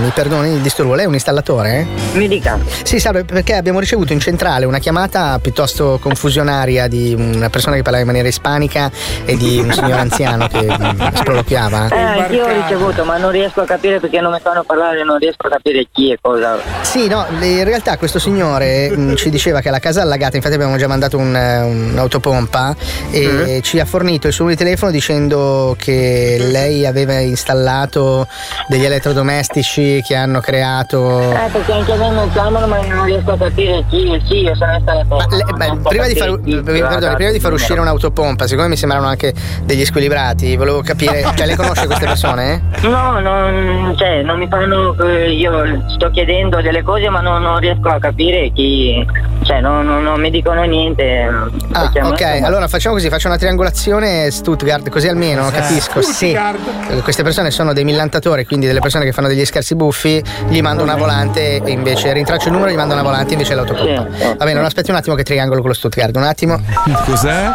mi perdoni il disturbo. Lei è un installatore? Mi dica. Sì, salve, perché abbiamo ricevuto in centrale una chiamata piuttosto confusionaria di una persona che parlava in maniera ispanica e di un signor anziano che mm, sproloquiava. Eh, anch'io ho ricevuto, ma non riesco a capire perché non mi fanno parlare, non riesco a capire chi e cosa. Sì, no, in realtà questo signore mh, ci diceva che la casa è allagata, infatti abbiamo già mandato un, eh, un'autopompa e ci ha fornito il suo numero di telefono dicendo che lei aveva installato degli elettrodomestici che hanno creato... Eh, perché anche a me mi chiamano, ma non riesco a capire chi è chi, io sono installatore. Ma le- Non beh, so prima, di far, ragazzi, prima di far uscire un'autopompa, siccome mi sembrano anche degli squilibrati, volevo capire, cioè lei conosce queste persone? No, non, cioè, non mi fanno. eh, Io sto chiedendo delle cose, ma non, non riesco a capire chi. Cioè, non, non- non mi dicono niente. Ah, ok, ma- allora facciamo così, faccio una triangolazione Stuttgart, così almeno capisco se eh, queste persone sono dei millantatori, quindi delle persone che fanno degli scherzi buffi, gli mando una volante e invece rintraccio il numero gli mando una volante invece l'autopompa. Va bene, non aspetti un attimo che triangolo con lo Stuttgart, un attimo. Cos'è?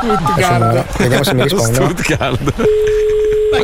Numero, Vediamo se mi rispondono. Stuttgart.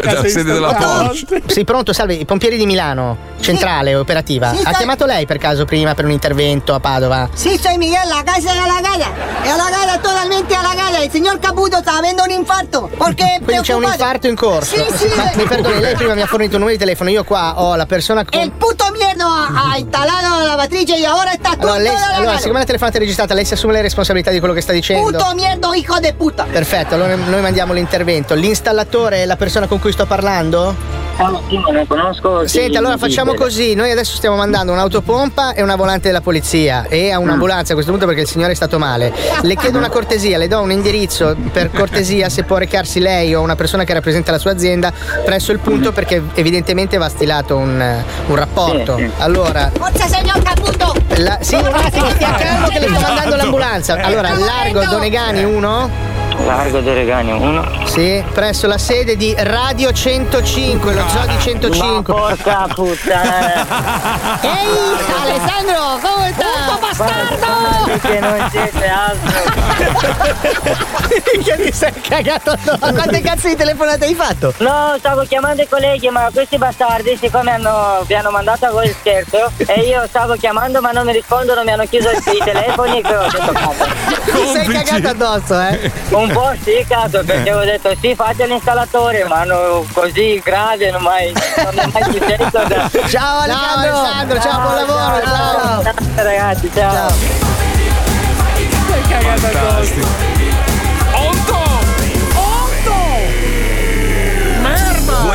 È la sede della Porsche. Sì, pronto, salve, i pompieri di Milano, centrale operativa. Sì, ha sta- chiamato lei per caso prima per un intervento a Padova? Sí, soy Miguel, la casa es halagada. Es halagada, totalmente halagada. El señor Caputo está avendo un infarto. Porque Quindi c'è un infarto in corso. Sì, sì. Ma mi perdoni, lei prima mi ha fornito un numero di telefono, io qua ho la persona con. El puto mierdo ha, ha instalado la matrice y ahora está todo Allora, lei, allora, siccome la telefonata è registrata, lei si assume le responsabilità di quello che sta dicendo? Puto mierdo, hijo de puta. Perfetto, allora noi mandiamo l'intervento. L'installatore è la persona con cui sto parlando? Ah, sì, non conosco. Senti, allora facciamo così: noi adesso stiamo mandando un'autopompa e una volante della polizia e a un'ambulanza a questo punto perché il signore è stato male. Le chiedo una cortesia, le do un indirizzo per cortesia se può recarsi lei o una persona che rappresenta la sua azienda presso il punto perché evidentemente va stilato un, un rapporto. Allora, Forza, señor Caputo. la- sì, un attimo, stia calmo che le sto mandando l'ambulanza. Allora, largo Donegani 1. Largo dei Regani 1. Sì, presso la sede di Radio 105, lo zoo di 105. Ma porca puttana. Ehi, Alessandro, come sta? Puto bastardo. Che non siete altro. che mi sei cagato addosso. Ma quante cazzo di telefonate hai fatto? No, stavo chiamando i colleghi, ma questi bastardi, siccome hanno, vi hanno mandato a voi il scherzo, e io stavo chiamando ma non mi rispondono, mi hanno chiuso i telefoni e ho detto cazzo. Ti sei cagato addosso, eh? Un po' sì, cazzo, perché ho detto sì, faccia l'installatore, ma no, così grave non mai, non mai successo. da- Ciao Alessandro, Alessandro, ciao, buon lavoro, ciao. Ciao, ragazzi, ciao.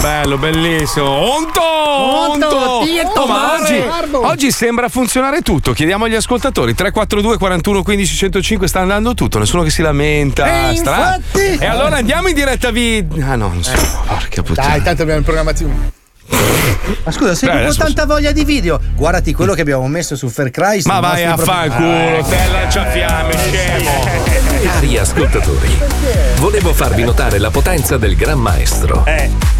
bello, bellissimo. Onto! Onto, Tirto, Oh, ma oggi, oggi sembra funzionare tutto. Chiediamo agli ascoltatori: 342 41 15 105 sta andando tutto, nessuno che si lamenta. E Stra- infatti- E allora andiamo in diretta video. Ah no, non so. Porca puttana. Dai, tanto abbiamo programmati un. Ma scusa, sei Beh, con tanta voglia di video. Guardati quello che abbiamo messo su Fair Christ. Ma vai a fanculo, te lanciafiamme, scemo. Cari ascoltatori, volevo farvi notare la potenza del Gran Maestro.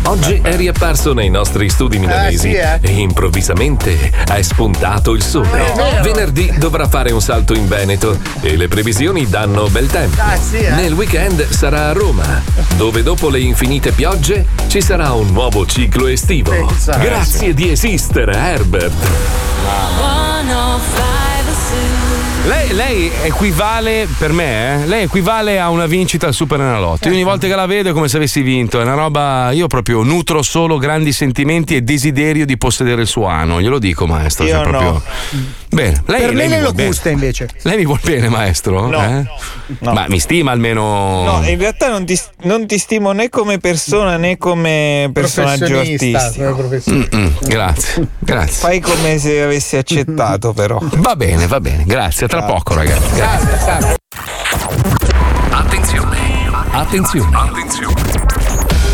Oggi è riapparso nei nostri studi milanesi sì, eh. e improvvisamente è spuntato il sole. Vero. Venerdì dovrà fare un salto in Veneto e le previsioni danno bel tempo. Ah, eh. Nel weekend sarà a Roma, dove dopo le infinite piogge ci sarà un nuovo ciclo estivo. Grazie di esistere, Herbert. Lei, lei equivale, per me, eh, lei equivale a una vincita al Super Enalotto. Io ogni volta che la vedo è come se avessi vinto. È una roba. Io proprio nutro solo grandi sentimenti e desiderio di possedere il suo ano. Glielo dico, maestro. Io cioè, proprio... no. Bene. Lei, per lei me locuste invece. Lei mi vuol bene, maestro? No, Eh? no. Ma mi stima almeno. No, in realtà non ti, non ti stimo né come persona né come personaggio Professionista, artistico. professionista. Mm-mm, grazie, grazie. Fai come se avessi accettato, però. Va bene, va bene, grazie. Tra poco, ragazzi. Grazie. Attenzione, attenzione, attenzione.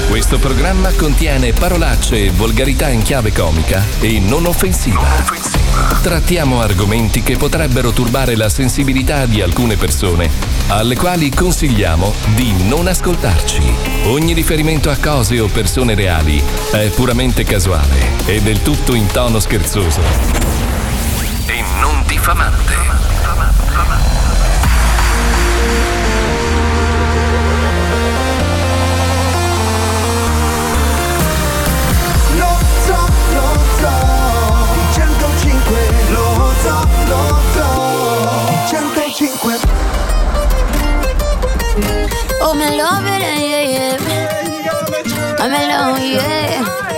Questo programma contiene parolacce e volgarità in chiave comica e non offensiva. Trattiamo argomenti che potrebbero turbare la sensibilità di alcune persone, alle quali consigliamo di non ascoltarci. Ogni riferimento a cose o persone reali è puramente casuale e del tutto in tono scherzoso. E non diffamante. Lo so, lo so, di 105, lo so, lo so, di 105. Oh, me love it, yeah, yeah. I'm alone, yeah.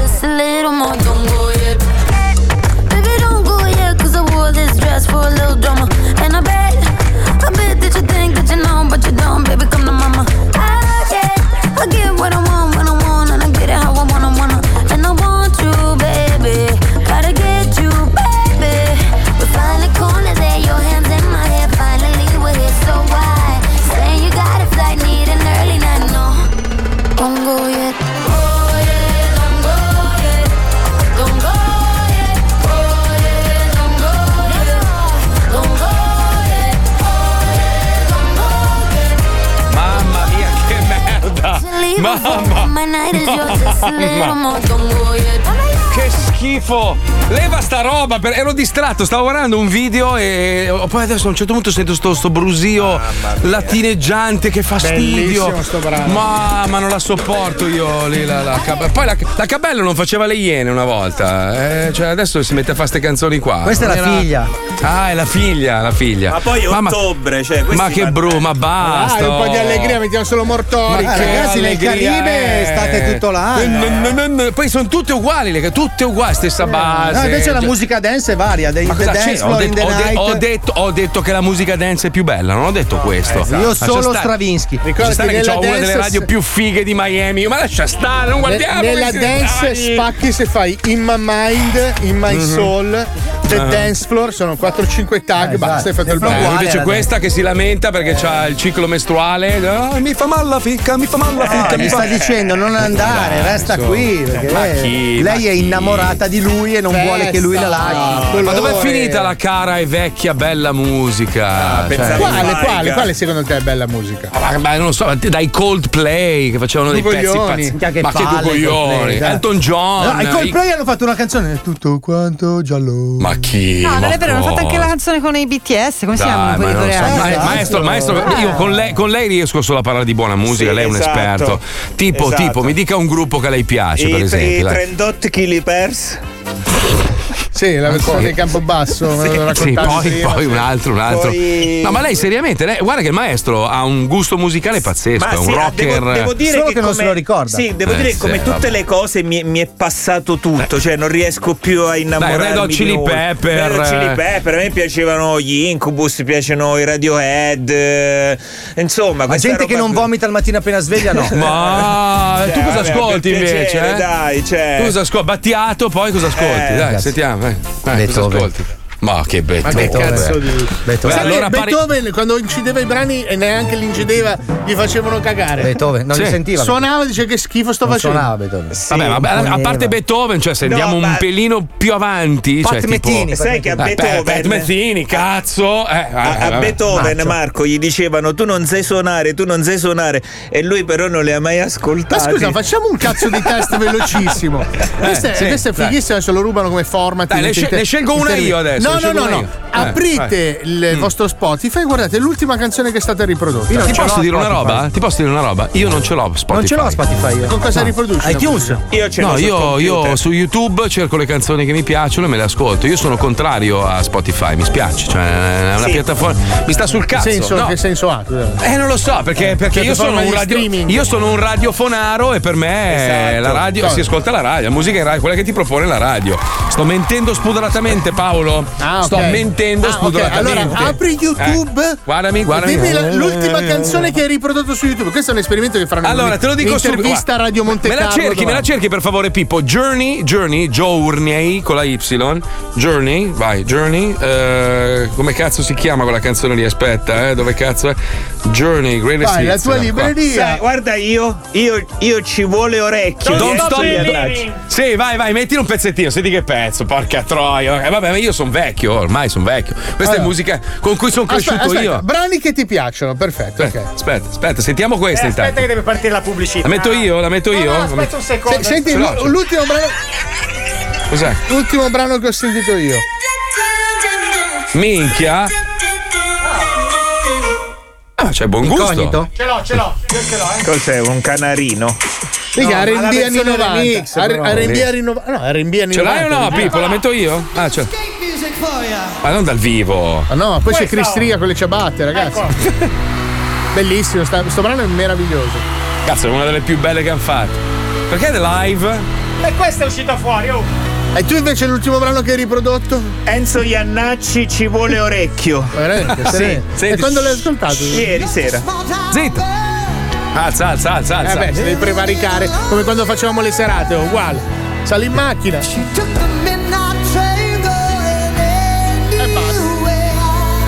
schifo! Leva sta roba, per- ero distratto, stavo guardando un video e oh, poi adesso a un certo punto sento sto, sto brusio latineggiante, che fastidio. Bellissimo sto brano. Mamma, non la sopporto io lì la, la cab- Poi la, la Cabello non faceva le iene una volta. eh, cioè adesso si mette a fare ste canzoni qua. Questa è Non la era- figlia. Ah, è la figlia, la figlia. Ma poi Mamma- ottobre, cioè, Ma che bru, ma basta. Dai, un po' di oh. allegria, mettiamo solo mortori. Ma Ah, che ragazzi, nel Caribe eh. state tutto là. Eh. Poi sono tutte uguali, le- tutte uguali, stessa base. No, invece la Cioè- musica dance è varia. Dei Ma The cosa Dance? Ho, Floor det- in the ho de- Night. ho detto, ho detto che la musica dance è più bella, non ho detto questo. Io Lascia solo stare. Stravinsky. Lascia Ricordati stare che nella ho una delle dance- radio più fighe di Miami. Ma lascia stare, non guardiamo. Nella dance dettagli. spacchi se fai In My Mind, In My Mhm. Soul, The Ah. Dance Floor, sono 4-5 tag, basta, hai fatto il Eh, brano. invece questa che si lamenta perché c'ha il ciclo mestruale. Ah, mi fa male la ficca, mi fa male la ficca. Ah, mi sta dicendo non andare, Dai, resta insomma. qui. Perché Ma chi? lei Ma è chi? innamorata di lui e non Festa, vuole che lui la lasci. Ma dov'è finita la cara e vecchia bella musica? Cioè- Quale, quale, quale secondo te è bella musica? Ma, ma non so, dai Coldplay che facevano dei pezzi coglioni. pazzi. Che ma che due coglioni! Dai. Elton John! No, i Coldplay hanno fatto una canzone tutto quanto giallo. Ma chi? No, non Ma è vero, hanno fatto anche la canzone con i BTS, come si Dai, chiamano ma lo so. Esatto. maestro, maestro, Eh. io con lei, con lei riesco solo a parlare di buona musica, Sì, lei è un esatto. esperto. Tipo, Esatto. tipo, mi dica un gruppo che a lei piace, per I, esempio. i dai. 38 kg pers. Sì, la versione di Campobasso, me lo Sì, raccontavi poi, prima, poi sì. un altro, un altro. Poi- No, ma lei seriamente, lei- guarda che il maestro ha un gusto musicale pazzesco, è un sì, rocker. devo, devo dire che, come, Sì, devo Eh, dire che sì, come tutte vabbè. le cose mi, mi è passato tutto, cioè non riesco più a innamorarmi. Red Hot di Chili nuovo. Pepper. Red Hot Chili Pepper, a me piacevano gli Incubus, piacciono i Radiohead, eh, insomma, Ma questa gente che non qui. vomita al mattino appena sveglia, no. Ma Cioè, tu cosa vabbè, ascolti per piacere, invece? eh? dai, cioè. Tu cosa ascolti? Battiato, poi cosa ascolti? Eh, dai, ragazzi. sentiamo. Eh. Cosa Beethoven. Ma che Ma Beethoven. che cazzo di. Beethoven. Sai allora che pari- Beethoven quando incideva i brani e neanche li incideva gli facevano cagare. Beethoven, non li sentiva. Suonava, dice che schifo sto Non facendo. suonava Beethoven. Vabbè, vabbè, a componeva. parte Beethoven, cioè se andiamo No, un ma- pelino più avanti. Pat cioè, tipo- Sai che a Eh, Beethoven Pat Metheny, cazzo. Eh, a, a vabbè. Beethoven Macho. Marco gli dicevano tu non sai suonare, tu non sai suonare e lui però non le ha mai Ma ascoltate. scusa, facciamo un cazzo di test velocissimo. Questo è, sì, questo è fighissimo, adesso lo rubano come format. Dai, ne scel- ne scelgo una io adesso, No, no, no, no. Eh, Aprite il vostro Spotify e guardate l'ultima canzone che è stata riprodotta. Ti posso dire una roba? Ti posso dire una roba? Io non ce l'ho Spotify. Non ce l'ho Spotify io. Con cosa riproduci? iTunes. Io ce l'ho No, io, io su YouTube cerco le canzoni che mi piacciono e me le ascolto. Io sono contrario a Spotify, mi spiace. Cioè, è una Sì. piattaforma. Mi sta sul Che cazzo. senso, no. che senso ha? Eh, non lo so, perché, perché io, sono un di radio, streaming. io sono un radiofonaro e per me Esatto. la radio si ascolta la radio, la musica è radio, quella che ti propone la radio. Sto mentendo spudoratamente, Paolo. Ah, Sto ok. mentendo Ah, spudoratamente. Allora, apri YouTube. Eh, guardami, guardami. Dimmi la- l'ultima canzone che hai riprodotto su YouTube. Questo è un esperimento che faranno Allora, te lo dico subito. Intervista guarda. Radio Monte Me la Carlo, cerchi, me la cerchi per favore, Pippo. Journey, Journey, Journey con la Y. Journey, vai, Journey. eh, come cazzo si chiama quella canzone lì? Aspetta, eh, dove cazzo è? Journey, Greatest Vai, la Hits, tua qua. libreria. Sai, guarda io, io, io ci vuole orecchio. Don't Riesco stop. Sì, vai, vai, mettili un pezzettino, senti che pezzo, porca troia. Eh, vabbè, ma io sono vecchio, ormai sono vecchio. Questa è Allora. musica con cui sono Aspetta, cresciuto aspetta, io. Brani che ti piacciono, perfetto. Aspetta, ok. aspetta, aspetta, sentiamo questa Eh, aspetta intanto. che deve partire la pubblicità. La metto io? La metto No, io? no, aspetta un secondo. Se- senti l- l'ultimo brano, Cos'è? l'ultimo brano che ho sentito io. Minchia. Ah, c'è buon gusto. Incognito? Ce l'ho, ce l'ho. Io ce l'ho, eh. Cos'è? Un canarino? Mica la R&B anni versione 90. remix, R- però. R&B anni 90. No, R&B anni Ce l'hai o 90. no, Pippo? La metto io? Ah, ce Ma non dal vivo. Ah, no, poi c'è Questa- Cristria con le ciabatte, ragazzi. Ecco. Bellissimo, sta- sto brano è meraviglioso. Cazzo, è una delle più belle che hanno fatto. Perché è live? E questa è uscita fuori, oh. E tu invece l'ultimo brano che hai riprodotto? Enzo Iannacci ci vuole orecchio. Veramente? Sì, senti. E quando l'hai ascoltato? Ieri sera. Zitto. Alza, alza, alza, Eh alza. beh, si devi prevaricare come quando facevamo le serate, uguale. Sali in macchina. E basta.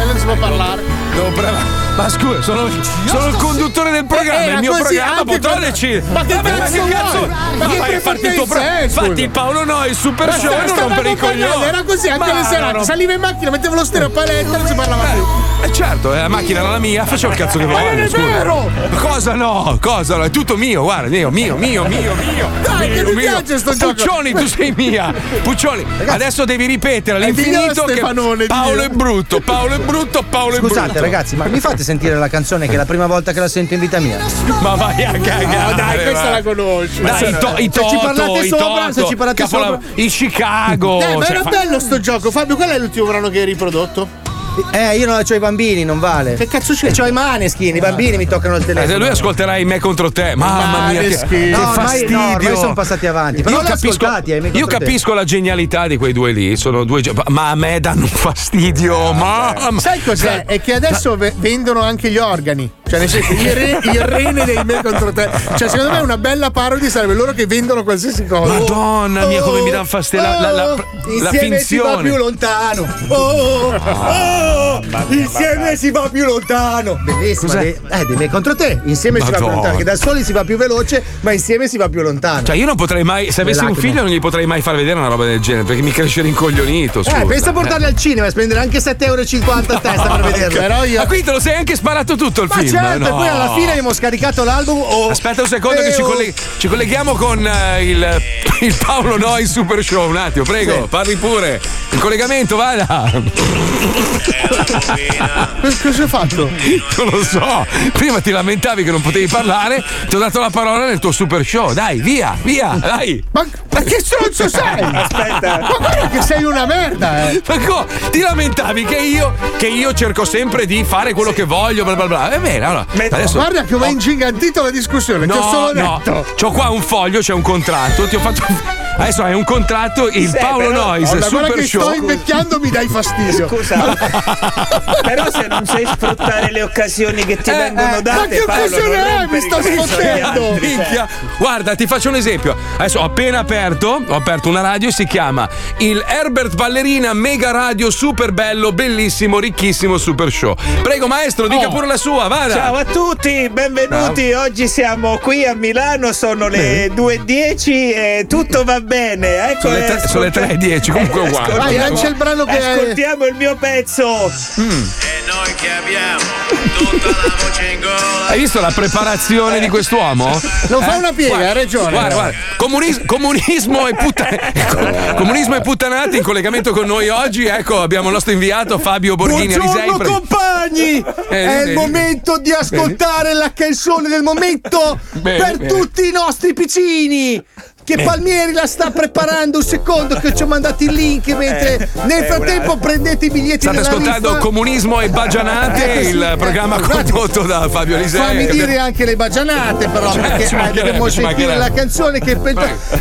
E non si può parlare. Devo preva- Ma scusa, sono, sono il conduttore del programma, Eh, il mio così, programma quando- decidere. Ma che cazzo vuoi? Ma che vai a farti il tuo programma. è, scusa? Fatti il Paolo Noi, il super Ma show non rompere i coglioni. Era così anche Ma le serate. no. Salivo in macchina, mettevo lo stereo a paletta e non si parlava più. Eh certo, la macchina era la mia, facevo il cazzo che Ma non volevo. è vero! Cosa no? Cosa no? È tutto mio, guarda, mio, mio, mio, mio, mio. Dai, che mio, mi mio. piace sto gioco. Puccioni, tu sei mia. Puccioni, adesso devi ripetere all'infinito che Paolo è brutto, Paolo è brutto, Paolo è brutto. Scusate ragazzi, ma mi fate sentire la canzone che è la prima volta che la sento in vita mia? Ma vai a cagare. No, dai, questa va. la conosci. Dai, i, to- i Se ci Toto, parlate i sopra, Toto, se ci parlate capola- sopra. i Chicago. Dai, ma cioè, era fa- bello sto gioco. Fabio, qual è l'ultimo brano che hai riprodotto? Eh, io non ho i bambini, non vale. Che cazzo c'è? E c'ho i maneskin, i bambini mi toccano il Eh, telefono. se lui ascolterai me contro te, mamma mia, che, che No, ormai- fastidio. no, ormai sono passati avanti. Però io capisco, eh, io te. capisco la genialità di quei due lì. Sono due, ma a me danno fastidio. mamma. Sai cos'è? È che adesso ve- vendono anche gli organi. Cioè, nel senso, il, re- il rene dei me contro te. Cioè, secondo me una bella parodia sarebbe loro che vendono qualsiasi cosa. Madonna mia, come mi danno fastidio. La, la, la, la Insieme si va finzione. più lontano. Oh, oh, insieme si va più lontano. Bellissimo. Cos'è? dei- eh, dei me contro te. Insieme si va più Madonna. lontano. Che da soli si va più veloce, ma insieme si va più lontano. Cioè, io non potrei mai, se avessi un figlio, non gli potrei mai far vedere una roba del genere perché mi cresce rincoglionito. Scusa. eh, pensa a portarli al cinema e spendere anche 7,50 euro a testa per vederlo. Però io. Ma qui te lo sei anche sparato tutto il Ma film. E no? poi alla fine abbiamo scaricato l'album. Oh, Aspetta un secondo che Eh, ci, oh. colleg- ci colleghiamo con eh, il, il Paolo Noi Super Show. Un attimo, prego, Sì. parli pure. Il collegamento, vada. Bambina Cosa ho fatto? Non lo so. Prima ti lamentavi che non potevi parlare, ti ho dato la parola nel tuo super show. Dai, via, via, dai. Ma, ma che stronzo sei? Aspetta. Ma guarda che sei una merda, eh. Ma co- ti lamentavi che io, che io cerco sempre di fare quello che voglio, bla bla bla. È bene, allora. Adesso. Guarda che ho ingigantito la discussione, ti ho No, solo no, detto. c'ho qua un foglio, c'è un contratto. Ti ho fatto. Adesso hai un contratto, il Sì, Paolo però- Nois, Guarda, guarda super che show. sto invecchiando, mi dai fastidio. Scusa, però se non sai sfruttare le occasioni che ti Eh, vengono eh, date, ma che Paolo, occasione è? Mi sto sfottendo. cioè. Minchia. Guarda, ti faccio un esempio. Adesso ho appena aperto, ho aperto una radio, si chiama il Herbert Ballerina Mega Radio Super Bello, bellissimo, ricchissimo Super Show. Prego, maestro, dica Oh. pure la sua, vada. Ciao a tutti, benvenuti. Oggi siamo qui a Milano, sono le 2.10 e tutto va bene. Ecco, Sono le eh, tre- sono le ascolta- 3.10, comunque è uguale. Vai, lancia il brano che è- Ascoltiamo il mio pezzo. Hai visto la preparazione di quest'uomo? Non fa Eh? una piega, Guarda, hai ragione. Guarda, guarda. Comunis- comunismo, e putta- comunismo e puttanati in collegamento con noi oggi. Ecco, abbiamo il nostro inviato Fabio Borghini Alisei. Buongiorno Pre- compagni! Eh, È il momento di ascoltare la canzone del momento Bene, per bene. tutti i nostri piccini! Che Palmieri la sta preparando un secondo che ci ho mandato il link mentre nel eh, frattempo prendete i biglietti State della ascoltando rifa. Comunismo e Bagianate, Eh, il eh, programma condotto da Fabio Alisei. Fammi dire anche le bagianate però Cioè, perché eh, dobbiamo sentire la canzone che pe-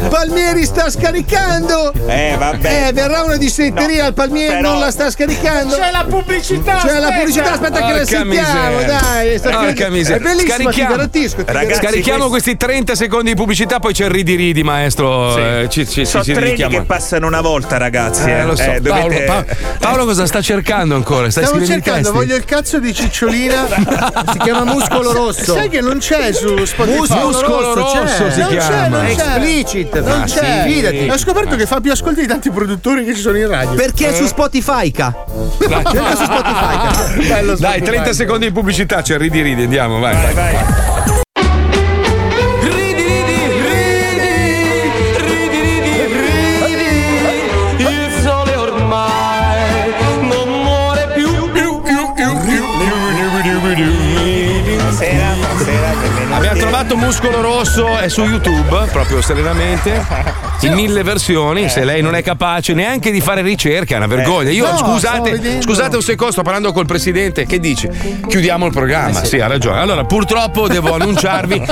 Palmieri sta scaricando Eh, vabbè. eh verrà una dissenteria al Palmieri però- non la sta scaricando C'è la pubblicità! c'è la pubblicità aspetta che la sentiamo miseria. dai sta- Porca è miseria. bellissima ti Scarichiamo. garantisco ti Ragazzi, garantisco. Scarichiamo questi 30 secondi di pubblicità, poi c'è il ridi ridi, maestro. eh, ci, ci, Sono ci, treni che passano una volta, ragazzi. Eh, lo so. Eh, dovete- Paolo, Pa- Paolo cosa sta cercando ancora? Stai Stavo cercando, voglio il cazzo di cicciolina. si chiama muscolo rosso Sai che non c'è su Spotify? Muscolo Muscolo rosso c'è. si non c'è, chiama. non c'è. Explicit. Non Ma c'è. sì, fidati. Ho scoperto che fa più ascolti di tanti produttori che ci sono in radio. perché è su Spotify ca. Cerca su Spotify. Bello Dai, Spotify. 30 secondi di pubblicità, c'è il ridi ridi, andiamo, vai. vai. Vai. Trovato Muscolo Rosso, è su YouTube, proprio serenamente, in mille versioni. Se lei non è capace neanche di fare ricerca, è una vergogna. Io, No, scusate, scusate un secondo, sto parlando col presidente. Che dici? Chiudiamo il programma. Sì, ha ragione. Allora, purtroppo devo annunciarvi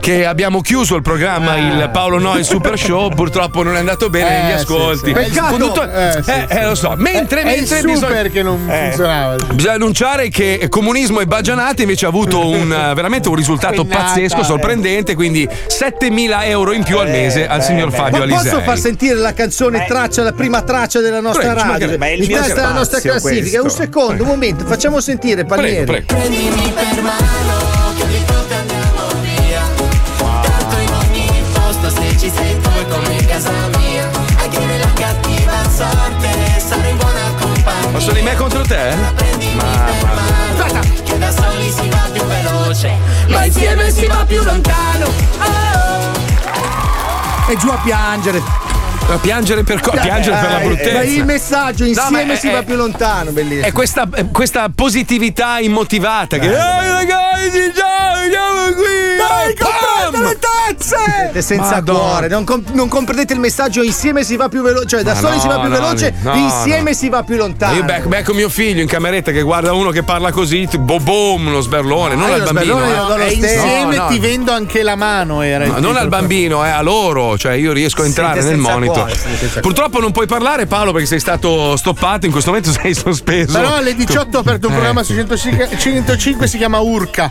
che abbiamo chiuso il programma, il Paolo Noi Super Show. Purtroppo non è andato bene Eh, negli sì, ascolti. sì. Peccato. Condutto- Eh, sì, eh, sì. eh, lo so. Mentre, mentre bisogna. che non funzionava. Bisogna annunciare che Comunismo e Bagianate invece ha avuto un, eh, veramente un risultato Pennata, pazzesco, eh. Sorprendente, quindi 7000 euro in più al mese al signor Fabio Ma Alisei. posso far sentire la canzone traccia, la prima traccia della nostra Prego, radio? Ma il In mio testa della nostra classifica. Un questo. secondo, un momento, facciamo sentire Palmieri. Prego, prego. Prendimi per mano, in ci sei tu casa mia. Anche nella cattiva sorte, buona compagnia. Ma sono di me contro te? Prendimi per mano, che da soli si va veloce, ma insieme si va più lontano. Oh. E giù a piangere. A piangere per, co- piangere per la Eh, bruttezza. Ma il messaggio No, insieme ma è- si va è- più lontano, bellissimo. È questa, è questa positività immotivata che. Ehi ragazzi, ciao, Siete senza Madonna. cuore, non, com- non comprendete il messaggio insieme si va più veloce, cioè da Ma soli no, si va più no, veloce, no, insieme no. si va più lontano. Io becco, becco mio figlio in cameretta che guarda uno che parla così, boh, boom, uno sberlone, non io al lo bambino. eh. lo insieme No, no. ti vendo anche la mano. Era No, non titolo. al bambino, eh, a loro, cioè io riesco a entrare Siete nel monitor. cuore, Purtroppo non puoi parlare, Paolo, perché sei stato stoppato. In questo momento sei sospeso. Però alle 18 ho aperto un Eh. programma su 105, 105 si chiama Urca.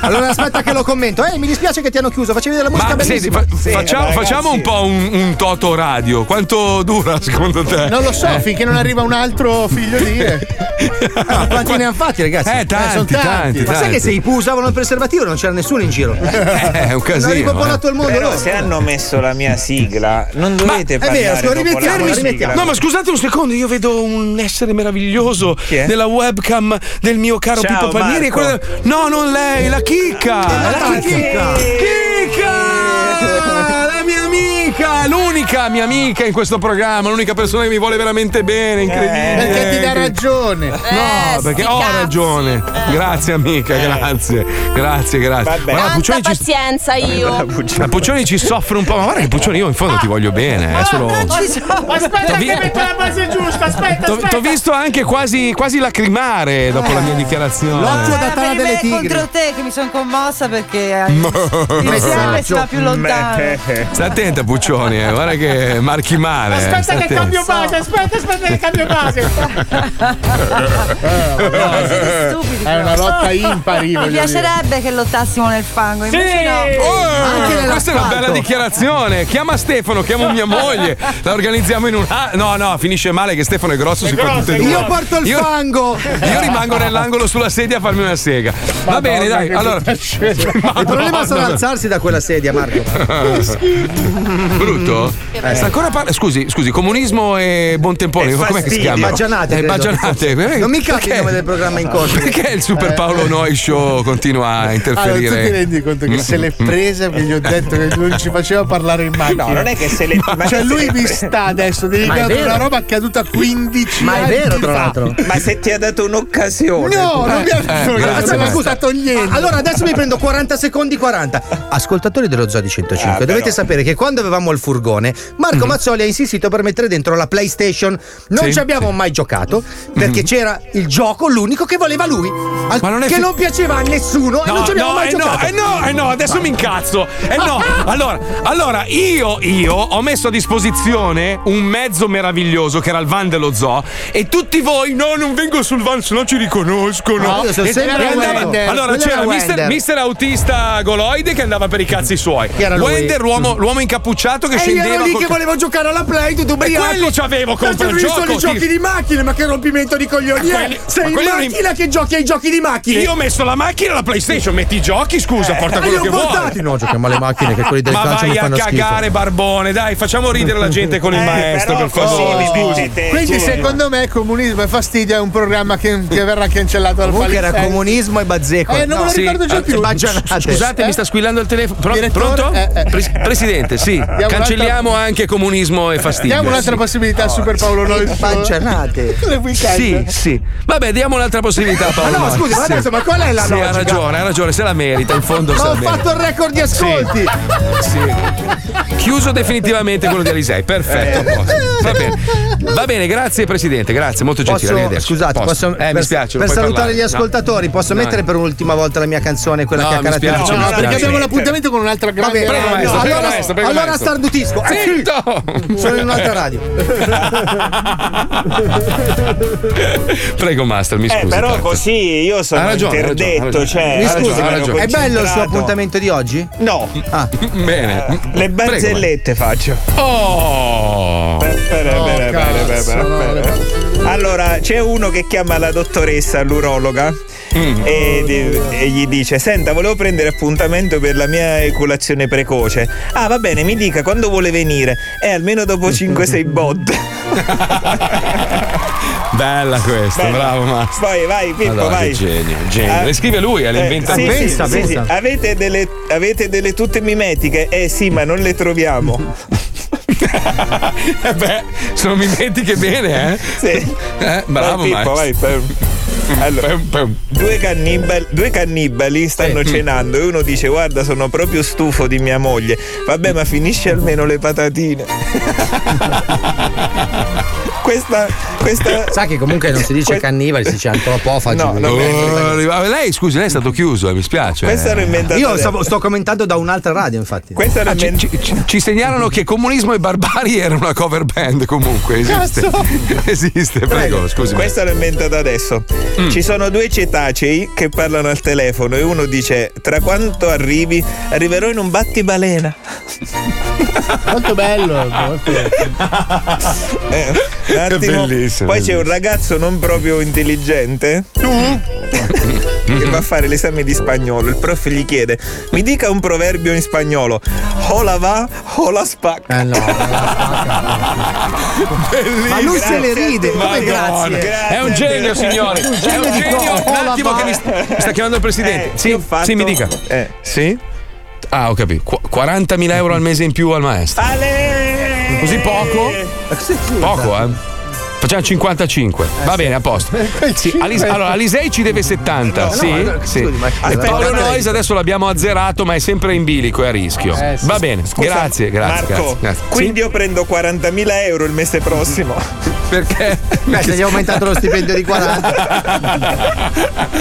Allora aspetta che lo commento. Eh, mi dispiace che ti hanno chiuso, facevi della musica Ma senti, fa- facciamo, ragazzi. facciamo un po' un, un toto radio. Quanto dura secondo te? Non lo so, Eh. finché non arriva un altro figlio di. Ah, quanti ne hanno fatti, ragazzi? Eh, tanti, sono tanti. tanti, Ma sai tanti. che se i Pooh usavano il preservativo non c'era nessuno in giro? Eh, è un casino. Hanno ripopolato il mondo Però loro. se hanno messo la mia sigla, non dovete è parlare vero, rimettiamo. No, ma scusate un secondo, io vedo un essere meraviglioso nella webcam del mio caro Ciao, Pippo Marco. quella- No, non lei, la chicca! la La chicca. Chicca! La mia l'unica, l'unica mia amica in questo programma, l'unica persona che mi vuole veramente bene, incredibile. Perché ti dà ragione. No, perché ho ragione. Grazie amica, grazie. Grazie, grazie. Guarda, Tanta Puccioni ci, pazienza io. la Puccioni ci soffre un po', ma guarda che Puccioni io in fondo ti voglio bene, è solo Aspetta vi- che metto la base giusta, aspetta, T'ho, aspetta. t'ho visto anche quasi, quasi lacrimare dopo la mia dichiarazione. Eh, per me contro te che mi sono commossa perché eh, insieme si va più lontano. Stai attenta, Puccioni, eh, guarda che marchi male. eh, Aspetta che cambio base, aspetta, aspetta che cambio base. È una lotta impari. Mi voglio dire. piacerebbe che lottassimo nel fango, invece no. Oh, questa è una bella dichiarazione. Chiama Stefano, chiamo mia moglie. La organizziamo in un. Ah, no, no, finisce male che Stefano è grosso, si fa tutte e due. Io porto il Io- fango. Io rimango nell'angolo sulla sedia a farmi una sega. Va bene, dai. Allora. Il problema sono alzarsi da quella sedia, Marco. Brutto? Eh. Sta ancora par- scusi, scusi, comunismo e buon tempone, E com'è che si chiama? Baggianate, Eh, baggianate. Eh, Non mi cazzo il nome del programma in corso. Perché il Super Paolo Noi Show continua a Allora, tu ti interferire? rendi conto che se l'è presa perché gli ho detto che non ci faceva parlare in macchina. No, non è che se l'è- ma Cioè, lui mi sta adesso dedicando vero. una roba accaduta 15 Ma è anni vero, fa. tra l'altro. Ma se ti ha dato un'occasione. No, non mi ha dato Eh, un'occasione, scusa. togliendo. Allora adesso mi prendo 40 secondi 40. Ascoltatori dello Zodi 105, Ah, dovete sapere che quando avevamo il furgone, Marco Mazzoli ha insistito per mettere dentro la PlayStation. Non Sì, ci abbiamo mai giocato perché c'era il gioco, l'unico che voleva lui. Al- non che fi- non piaceva a nessuno e non ci abbiamo no, mai eh giocato. no, eh no, eh no, adesso mi incazzo. Eh no, allora, allora io, io ho messo a disposizione un mezzo meraviglioso che era il van dello zoo e tutti voi, no, non vengo sul van, se no ci riconoscono. No, E- e allora c'era era mister, mister autista goloide che andava per i cazzi suoi. Wender, l'uomo, l'uomo incappucciato che E io scendeva. ero lì col- che volevo giocare alla play tutto E ubriaco quelli c'avevo Perché contro il ho visto gioco. i giochi di macchine ma che rompimento di coglioni Ma è quelli- sei ma in quelli macchina che giochi ai giochi di macchine Io ho messo la macchina e la PlayStation, metti i giochi, scusa, porta Eh, quello li che ho vuoi. no giochiamo alle macchine che quelli del Ma calcio mi vai a fanno cagare, schifo Barbone, dai, facciamo ridere la gente con il Eh, maestro, per favore. Quindi secondo me comunismo e fastidio è un programma che, che verrà cancellato dal comunque era comunismo e bazzeco Eh, non me lo Sì, ricordo già eh, più. Scusate, Eh? mi sta squillando il telefono. Pro- pronto? Eh, eh. Pres- Presidente, sì. Cancelliamo anche comunismo e fastidio. Diamo un'altra possibilità a Super Paolo Noi. Le weekend. Sì, sì. Vabbè, diamo un'altra possibilità a Paolo. Ma no, scusi, ma Sì. adesso, ma qual è la Sì, ha logica? ragione, ha ragione, se la merita, in fondo se Ma la ho fatto il record di ascolti. Sì. Chiuso definitivamente quello di Alisei, perfetto. posto. Va bene. Va bene, grazie Presidente, grazie, molto gentile. Posso, scusate, Posso? posso, eh, mi per, spiace. per salutare parlare. gli No. ascoltatori, posso No. mettere per un'ultima volta la mia canzone, quella No, che ha caratterizzato No, mi perché abbiamo l'appuntamento con un'altra grande. Vabbè, Prego, no, maestro, prego, allora, maestro, prego, allora maestro. Eh, sì, Zitto! Sono in un'altra radio. Prego, Master, mi Eh, scusi. però tanto. così io sono Ha ragione, interdetto, ragione. cioè. Mi scusi, ragione, ha ero ragione. è bello il suo appuntamento di oggi? No, Ah, Bene. le barzellette faccio. Oh! Bene, bene, bene, bene. Allora, c'è uno che chiama la dottoressa, l'urologa. E, e gli dice: Senta, volevo prendere appuntamento per la mia eculazione precoce. Ah, va bene, mi dica quando vuole venire. Eh, almeno dopo 5-6 botte. Bella questa, Bella. bravo Master. Vai, vai, Pippo, Madonna, vai. genio, genio. Ah, Le scrive lui, le eh, inventa sì, Pensa, sì, pensa. sì. Avete, delle, avete delle tutte mimetiche? Eh sì, ma non le troviamo. Eh beh, sono mimetiche bene, eh? Sì. Eh, bravo, vai, Pippo, maestro. vai. per- Allora, Pum, pum. due, cannibali, due cannibali stanno cenando e uno dice guarda sono proprio stufo di mia moglie. Vabbè ma finisci almeno le patatine. Questa questa sa che comunque non si dice Que- cannibali, si dice antropofagi. No, no, Oh, lei, scusi, lei è stato chiuso, eh, mi spiace. questa l'ho inventata Io stavo- sto commentando da un'altra radio, infatti. questa Ah, ci, inventata ci- ci segnalano che Comunismo e Barbari era una cover band comunque esiste esiste prego scusi Questa l'ho inventata adesso. Mm. Ci sono due cetacei che parlano al telefono e uno dice: Tra quanto arrivi? Arriverò in un battibalena. Molto bello. molto bello. Eh, un attimo. bellissimo, Poi c'è un bellissimo. ragazzo non proprio intelligente. che va a fare l'esame di spagnolo. Il prof gli chiede: Mi dica un proverbio in spagnolo. Hola va, hola spacca. Eh no, Ma lui se le ride, come Madonna. grazie. è un genio signore Un è genio un di genio un attimo che mi sta, mi sta chiamando il presidente Eh, sì, fatto- sì mi dica Eh, sì? Ah, ho capito. Qu- 40.000 euro al mese in più al maestro. Così poco? Poco, eh? Facciamo 55. Va bene, a posto. Sì, Alis- allora, Alisei ci deve 70. No, sì, no, sì. scusi, ma- E Paolo Aspetta, Noyes adesso l'abbiamo azzerato, ma è sempre in bilico, è a rischio. Eh, sì. Va bene, Scusa, grazie, grazie. Marco, grazie, grazie. quindi io prendo 40.000 euro il mese prossimo. Perché? Beh, se gli ha aumentato lo stipendio di 40.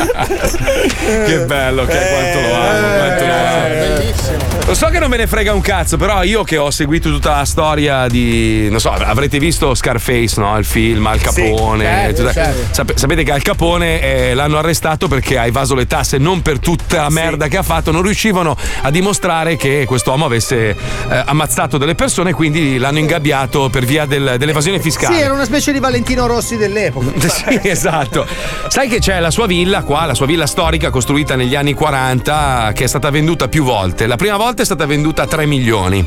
Che bello che è, quanto lo amo, quanto lo amo. Lo so che non me ne frega un cazzo, però io che ho seguito tutta la storia di. Non so, avrete visto Scarface, no? Il film Al Capone. certo, tutta- certo. Sap- sapete che Al Capone eh, l'hanno arrestato perché ha evaso le tasse, non per tutta la merda che ha fatto, non riuscivano a dimostrare che quest'uomo avesse eh, ammazzato delle persone, quindi l'hanno ingabbiato per via del- dell'evasione fiscale. Sì, era una specie di Valentino Rossi dell'epoca. Sì, esatto. Sai che c'è la sua villa qua, la sua villa storica costruita negli anni 40 che è stata venduta più volte. La prima volta è stata venduta a 3 milioni.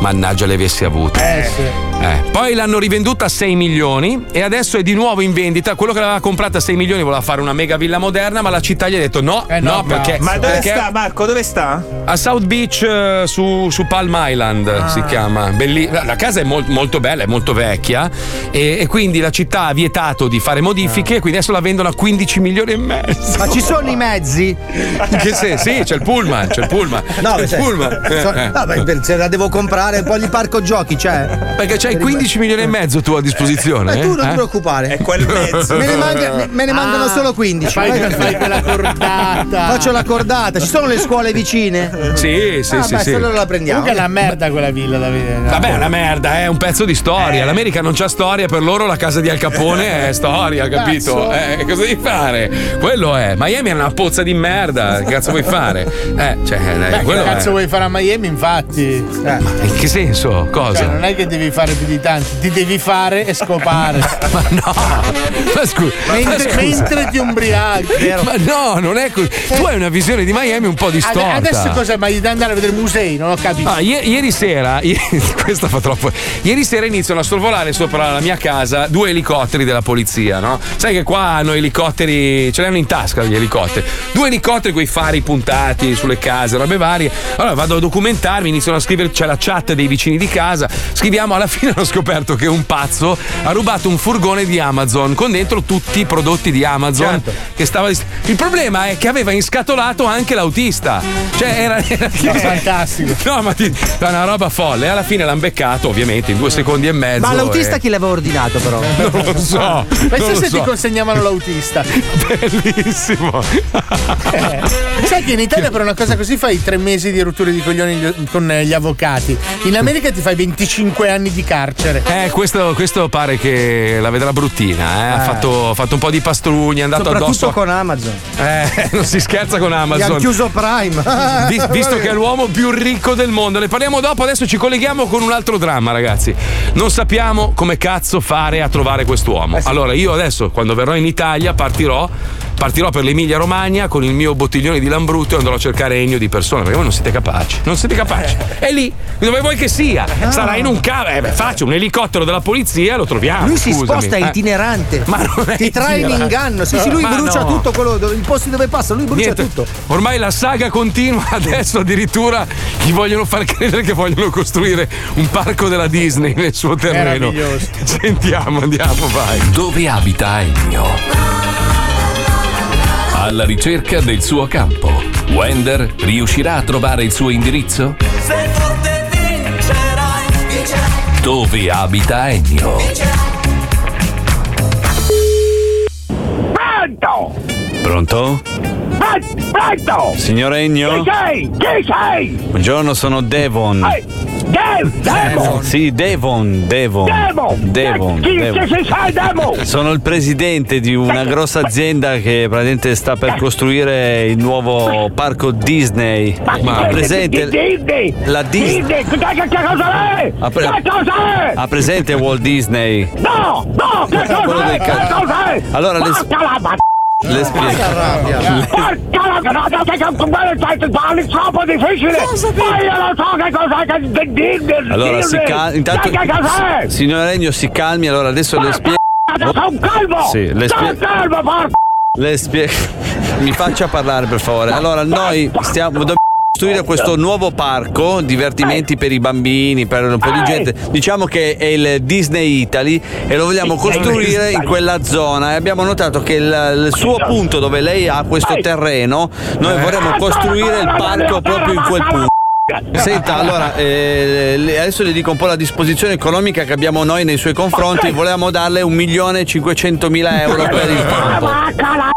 Mannaggia le avessi avute. Eh sì. Eh, Poi l'hanno rivenduta a 6 milioni e adesso è di nuovo in vendita. Quello che l'aveva comprata a 6 milioni voleva fare una mega villa moderna, ma la città gli ha detto no, Eh no, perché. Ma dove perché sta, Marco? Dove sta? A South Beach eh, su, su Palm Island Ah. si chiama. Belli- la casa è mol- molto bella, è molto vecchia e, e quindi la città ha vietato di fare modifiche, quindi adesso la vendono a 15 milioni e mezzo. Ma ci sono i mezzi? In che senso? Sì, c'è il pullman, c'è il pullman. No, c'è il cioè, pullman. so- Eh, eh. no, beh, per- se la devo comprare, poi gli parco giochi, cioè. Perché c'hai 15 milioni e mezzo tu a disposizione. Beh, tu non eh? ti preoccupare. È quel mezzo. Me ne, manca- me- ne mancano solo 15. Fai, fai quella cordata. Faccio la cordata. Ci sono le scuole vicine? Sì, sì, ah, sì, beh, sì. se allora la prendiamo. Comunque è una merda quella villa da vedere. Vabbè, è una merda, è un pezzo di storia. L'America non c'ha storia, per loro la casa di Al Capone è storia, capito? Eh, cosa devi fare? Quello è. Miami è una pozza di merda. Che cazzo vuoi fare? Eh, cioè, eh, Beh, che cazzo è. vuoi fare a Miami, infatti? Eh. In che senso? Cosa? Cioè, non è che devi fare di tanto, ti devi fare e scopare. Ma no, ma scusa. mentre, ma scusa. mentre ti ubriachi. Ma no, non è così. Tu hai una visione di Miami un po' distorta. Adesso cosa? Ma devi andare a vedere musei? Non ho capito. Ah, ie- ieri sera, i- questa fa troppo. Ieri sera iniziano a sorvolare sopra la mia casa due elicotteri della polizia, no? Sai che qua hanno elicotteri, ce li hanno in tasca gli elicotteri. Due elicotteri con i fari puntati sulle case, robe varie. Allora vado a documentarmi, iniziano a scrivere, c'è la chat dei vicini di casa. Scriviamo, alla fine ho scoperto che un pazzo ha rubato un furgone di Amazon con dentro tutti i prodotti di Amazon che stava dist- Il problema è che aveva inscatolato anche l'autista. Cioè era, era fantastico. No, ma ti, è una roba folle. E alla fine l'hanno beccato, ovviamente, in due secondi e mezzo. Ma l'autista e- chi l'aveva ordinato, però? Non lo so. Lo se so. ti consegnavano l'autista. Bellissimo. Eh, Sai che in Italia per una cosa così fai tre mesi di rotture di coglioni gli- con eh, gli avvocati. In America ti fai 25 anni di carcere. Eh, questo, questo pare che la vedrà bruttina. eh. Ha, Eh. fatto, ha fatto un po' di pastrugni, è andato addosso. con Amazon. Eh, non si scherza con Gli Amazon. hanno chiuso Prime. Vi- visto che è l'uomo più ricco del mondo, ne parliamo dopo. Adesso ci colleghiamo con un altro dramma, ragazzi. Non sappiamo come cazzo fare a trovare quest'uomo. Allora, io adesso, quando verrò in Italia, partirò. Partirò per l'Emilia Romagna con il mio bottiglione di Lambrutto e andrò a cercare Ennio di persona, perché voi non siete capaci. Non siete capaci. È lì, dove vuoi che sia. Sarà in un cavo. Eh, beh, faccio un elicottero della polizia, lo troviamo. Lui si scusami. sposta, è Eh. itinerante. Ma non è Ti trae in inganno. Sì, sì, lui Ma brucia no. tutto quello, i posti dove passa, lui brucia Niente, tutto. Ormai la saga continua, adesso addirittura gli vogliono far credere che vogliono costruire un parco della Disney nel suo terreno. Sentiamo, andiamo, vai. Dove abita Ennio? Alla ricerca del suo campo. Wender riuscirà a trovare il suo indirizzo? Sei forte vincerai, vincerai, Dove abita Ennio? Pronto! Pronto? Pr- Pronto! Signor Ennio? Chi sei? Chi sei? Buongiorno, sono Devon. Dev, Devon! Sì, Devon, Devon. Devon! Devon, Chi, Devon. chi sei sai, Devon? Sono il presidente di una grossa azienda che praticamente sta per costruire il nuovo parco Disney. Ma ha presente Disney! la Disney? Disney! Che, che, che cosa è? Ha pre- Che cosa è? ha presente Walt Disney? No! No! Che Quello cosa del è? ca- Che cosa è? Allora, le- Porca la ma- Le spiego. Porca la che parli troppo difficile! Ma io non so che cos'è che di- Disney! Allora si calmi. Intanto, Che cos'è? signor Ennio, si calmi. Allora adesso le spiego. Sono un calvo! Sì, le Sono spie- calvo, porca! Le spiego. Mi faccia parlare per favore. Allora, noi stiamo. Costruire questo nuovo parco, divertimenti per i bambini, per un po' di gente. Diciamo che è il Disney Italy e lo vogliamo costruire in quella zona. E abbiamo notato che il, il suo punto dove lei ha questo terreno, noi vorremmo costruire il parco proprio in quel punto. Senta, allora, eh, adesso le dico un po' la disposizione economica che abbiamo noi nei suoi confronti. Volevamo darle un milione e cinquecentomila euro per il campo.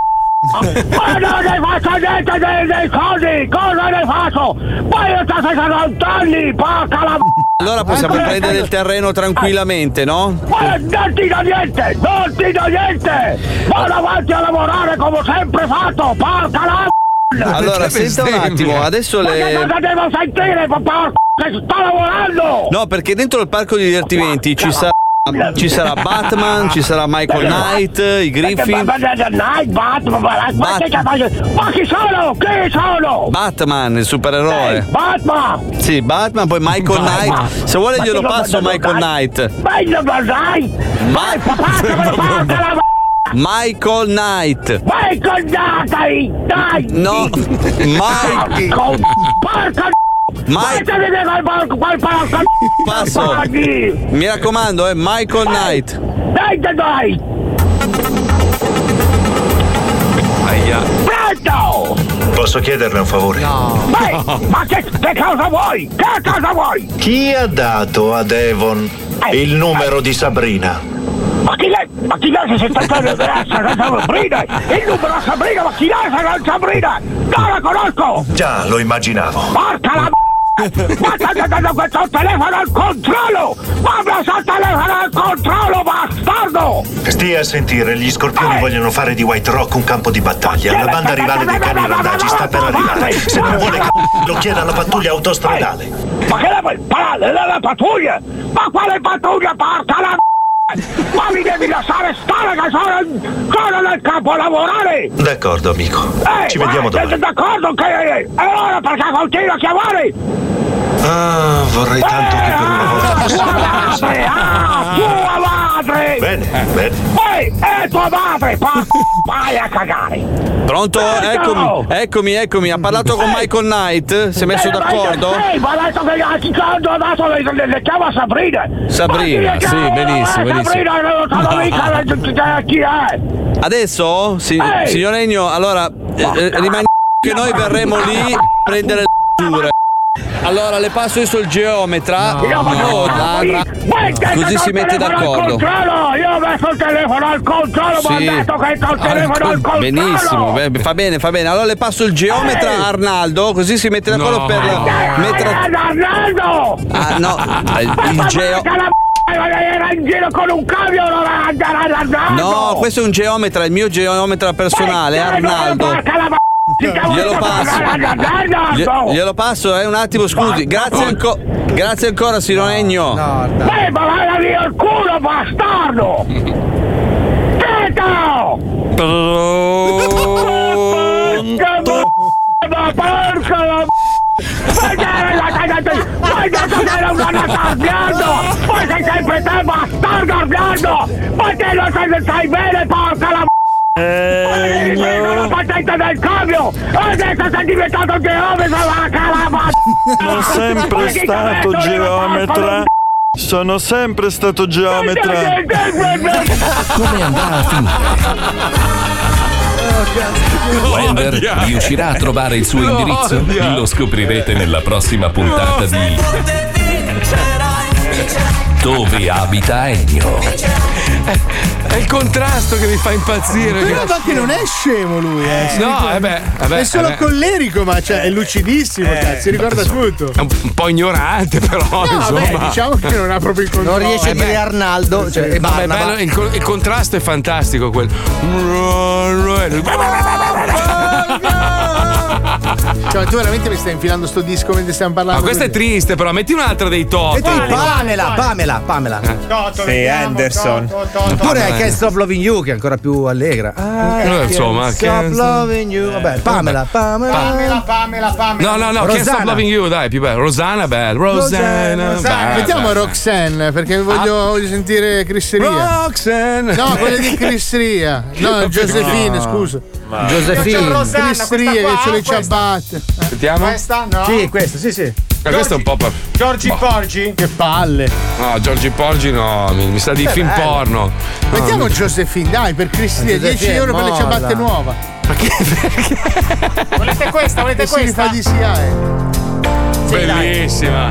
Ma non ne faccio niente dei, dei cosi! Cosa ne faccio? Poi io sto 60 anni, porca la Allora possiamo prendere il terreno tranquillamente, no? Ma non ti do niente! Non ti do niente! Vado avanti a lavorare come ho sempre fatto, porca la Allora, senta un attimo, adesso Ma le. cosa devo sentire, porca che sto lavorando! No, perché dentro il parco di divertimenti ci sarà. Ci sarà Batman, ci sarà Michael Knight, i Griffin. Batman, ma, chi sono? Chi sono? Batman, il supereroe. Batman! Sì, Batman, poi Michael. Knight. Se vuole glielo passo Michael. Knight. Ma Michael Knight. Vai con dai! No, Mike. Porca Mike. Passo. Mi raccomando, è Michael Knight. Dai, dai, dai! Aia. Pronto! Posso chiederle un favore? Vai! Ma che, che cosa vuoi? Che cosa vuoi? Chi ha dato a Devon il numero di Sabrina? Ma chi lei? Ma chi lei si sta facendo grassa Sabrina? Il numero a Sabrina, ma chi lei sa Sabrina? Non la conosco! Già, lo immaginavo. Porca la ma stai dando questo telefono al controllo! Ma mi sta telefono al controllo, bastardo! Stia a sentire, gli scorpioni vogliono fare di White Rock un campo di battaglia. La banda rivale dei cani randaggi sta per arrivare. Se non vuole c***o, lo chieda alla pattuglia autostradale. Ma che la vuoi? Parale, la, la pattuglia! Ma quale pattuglia, porca la Ma mi devi lasciare stare che sono, sono nel campo a lavorare! D'accordo, amico. Ehi, Ci vediamo vai, domani. D'accordo che... E allora perché continua a chiamare? Ah, vorrei tanto che per una volta Ah, fosse tua madre! Ah, tua madre! Bene, bene. Ehi, è tua madre! Pa- vai a cagare! Pronto? Pronto? Eccomi, eccomi, eccomi. Ha parlato con Michael Knight? Si è messo Eh, d'accordo? Sì, ma ha detto che a chi quando adesso le, le, le chiama Sabrina! Sabrina, sì, benissimo, Eh, benissimo. Sabrina non so mica chi è! Adesso, si- signor Egno, allora eh, eh, rimani che noi verremo lì a prendere le misure. Allora le passo adesso il geometra. Io Oh, a- narra. Mettete Così si mette d'accordo. controllo! Io ho messo il telefono al controllo, ma ho Sì. detto che col telefono al controllo! Benissimo, beh, fa bene, fa bene. Allora le passo il geometra a Arnaldo, così si mette d'accordo No. per mettere. Arnaldo! Ah no, il, il geo. Era in giro con un camion! No, questo è un geometra, il mio geometra personale, Arnaldo. Glielo passo. Glie- Glielo passo, eh, un attimo, scusi. Grazie, anco- grazie ancora, signor Egno. Beh, ma vai via il culo, bastardo! Zitto! Ma porca la detto che era una nasardiando! Poi sei sempre te, bastardo Arnaldo! Ma te lo sai, sai bene, porca la eh, la patente del cambio! Adesso sei diventato geometra, la calama! Sono sempre stato geometra. Sono sempre stato geometra. Come andrà a finire? Wender riuscirà a trovare il suo indirizzo? Lo scoprirete nella prossima puntata di Dove abita Ennio? Contrasto che mi fa impazzire. Però ma che non è scemo lui, eh. si No, ricorda- eh beh, vabbè, è solo eh beh. collerico, ma cioè, è lucidissimo, cazzo, si ricorda tutto. È un, un po' ignorante, però, No, insomma. vabbè, diciamo che non ha proprio il controllo. Non riesce a Eh, dire beh. Arnaldo, cioè, e Vabbè, bello, il, il contrasto è fantastico quel. Cioè, tu veramente mi stai infilando sto disco mentre stiamo parlando? Ma questo è triste, però metti un'altra dei top. E tu Pamela, Pamela, Pamela. Sì, Anderson. Oppure I Can't Stop Loving You, che è ancora più allegra. I Eh, insomma, Stop Loving You. Vabbè, Pamela, Pamela. Pamela, Pamela, Pamela. No, no, no, Can't Stop Rosanna. Loving You, dai, più bello. Rosana, bello. Rosana, Rosanna. Mettiamo Roxanne perché voglio, voglio sentire Chris Ria. Roxanne. No, quella di Chris Ria. No, Josephine, No. scusa. Josephine. Chris Ria che ce le ciabatte. Sentiamo? Questa? No. Sì, questa, sì, sì. Ma questo è un po' per. Giorgi Boh. Porgi? Che palle. No, Giorgi Porgi no, mi, mi sa di Beh, film bello. porno. No, Mettiamo mi- Josephine, dai, per Cristina, Ma 10 Josephine, euro per le ciabatte nuova. Volete questa? Volete E si questa? di SIAE. Bellissima.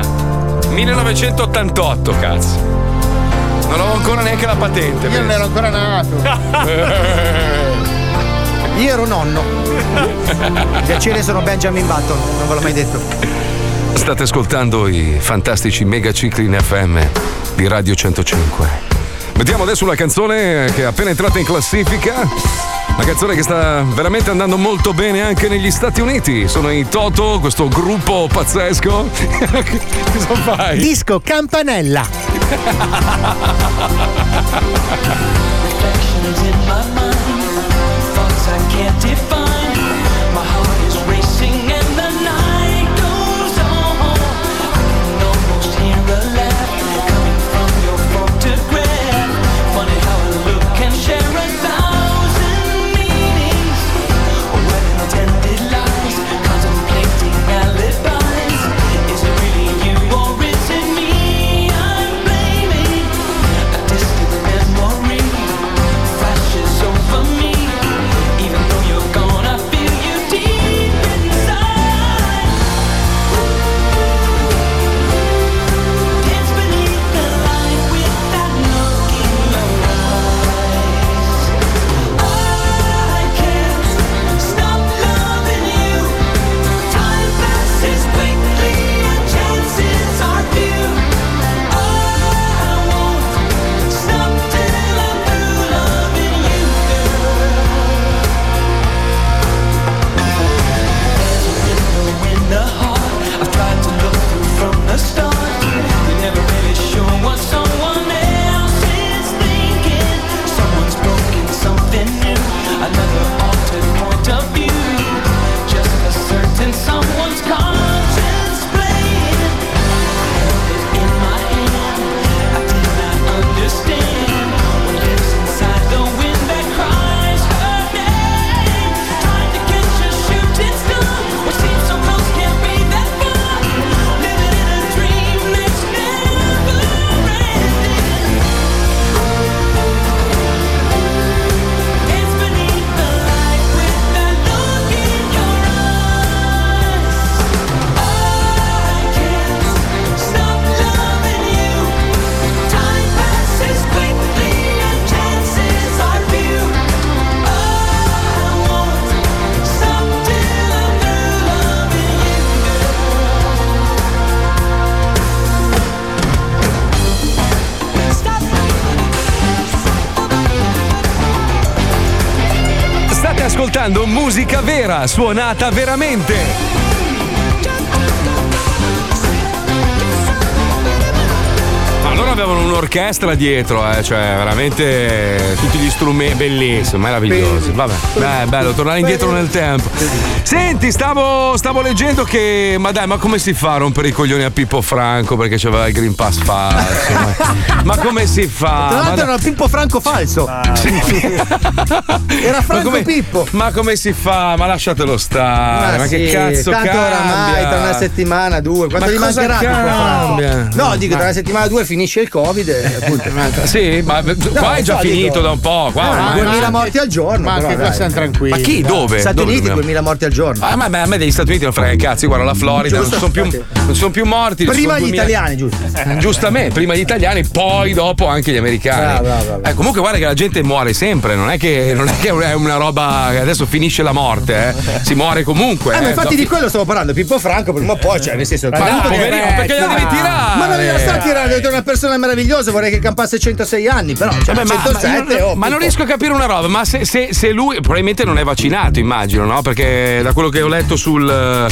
1988, cazzo. Non avevo ancora neanche la patente. Io non ero ancora nato. Io ero nonno. Piacere, sono Benjamin Button, non ve l'ho mai detto. State ascoltando i fantastici megacicli in FM di Radio 105. Mettiamo adesso una canzone che è appena entrata in classifica. Una canzone che sta veramente andando molto bene anche negli Stati Uniti. Sono i Toto, questo gruppo pazzesco. Cosa fai? Disco Campanella. musica vera, suonata veramente. Un'orchestra dietro, eh, cioè veramente tutti gli strumenti bellissimi, meravigliosi. Vabbè, beh, bello, tornare indietro nel tempo. Senti, stavo, stavo leggendo che. Ma dai, ma come si fa a rompere i coglioni a Pippo Franco perché c'aveva il Green Pass falso? ma, ma come si fa? Tra Ma l'altro era Pippo Franco falso. Era Franco come, Pippo. Ma come si fa? Ma lasciatelo stare. Ma, che sì, cazzo tanto cambia? oramai tra una settimana, due. Quanto Ma gli mancherà? No, dico, Ma- tra una settimana, due finisce il Covid. e appunto. Sì, ma qua è già finito da un po'. Qua Eh, ormai- 2000 morti al giorno. Ma però, anche qua siamo tranquilli. Ma chi? Dove? Stati Dove Uniti, dobbiamo- 2000 morti al giorno. Ah, ma, ma a me degli Stati Uniti non frega i cazzi, guarda la Florida, non sono, più, non sono più morti. Prima gli 2000. italiani, giusto? Eh, Giustamente, prima gli italiani, poi dopo anche gli americani. Bravo, bravo, bravo. Eh, comunque guarda che la gente muore sempre, non è che, non è, che è una roba che adesso finisce la morte, eh. si muore comunque. Eh, ma eh. infatti di quello stavo parlando, Pippo Franco, prima o poi, cioè, nel senso. Ma no, poverino, perché gliela devi tirare? Ma non la sta tirando, è una persona meravigliosa, vorrei che campasse 106 anni, però, cioè, Vabbè, ma, 107, ma- oh, ma non riesco a capire una roba, ma se, se- se lui probabilmente non è vaccinato, immagino, no? Perché da quello che ho letto sul,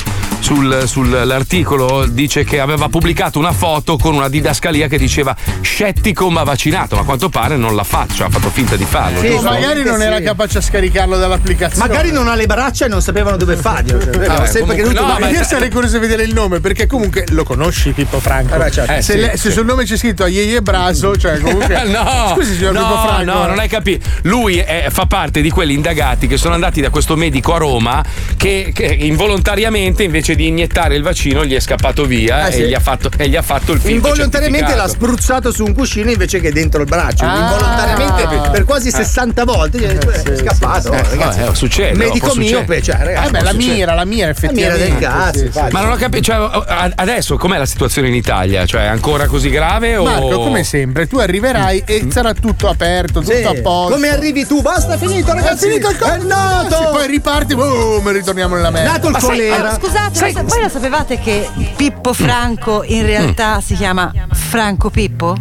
sul- sull'articolo dice che aveva pubblicato una foto con una didascalia che diceva scettico ma vaccinato, ma a quanto pare non l'ha fatto, cioè ha fatto finta di farlo. Sì, giusto? magari non era capace a scaricarlo dall'applicazione. Magari non ha le braccia e non sapevano dove farglielo. Cioè, Vabbè, sempre comunque- creduto no, ma io sarei curioso di vedere il nome perché comunque lo conosci Pippo Franco. Eh beh, certo. se, Eh, sì, le- se sì. sul nome c'è scritto Aieie Braso, cioè comunque. no, Scusi, signor no, Pippo Franco. no, non hai capito. Lui è- fa parte di quelli indagati che sono andati da questo medico a Roma che, che involontariamente invece di iniettare il vaccino gli è scappato via Eh, sì. e, gli ha fatto, e gli ha fatto il film. Involontariamente l'ha spruzzato su un cuscino invece che dentro il braccio. Ah. Involontariamente per- per quasi Eh. 60 volte gli è è scappato. Eh, ragazzi. vabbè, succede, Medico miope, cioè, ragazzi. Eh beh, la mira, la mira effettivamente. del cazzo, sì, infatti. Ma non ho capito, cioè, adesso com'è la situazione in Italia? Cioè, è ancora così grave o. Marco, come sempre, tu arriverai e sarà tutto aperto, tutto Sì. a posto. Come arrivi tu? Basta, è finito, ragazzi. È finito il È nato! Sì, poi riparti, boom, ritorniamo nella merda. Nato il Ma sai- colera. allora, scusate, Sai- ma voi lo sapevate che Pippo Franco in Mm. realtà si chiama Franco Pippo?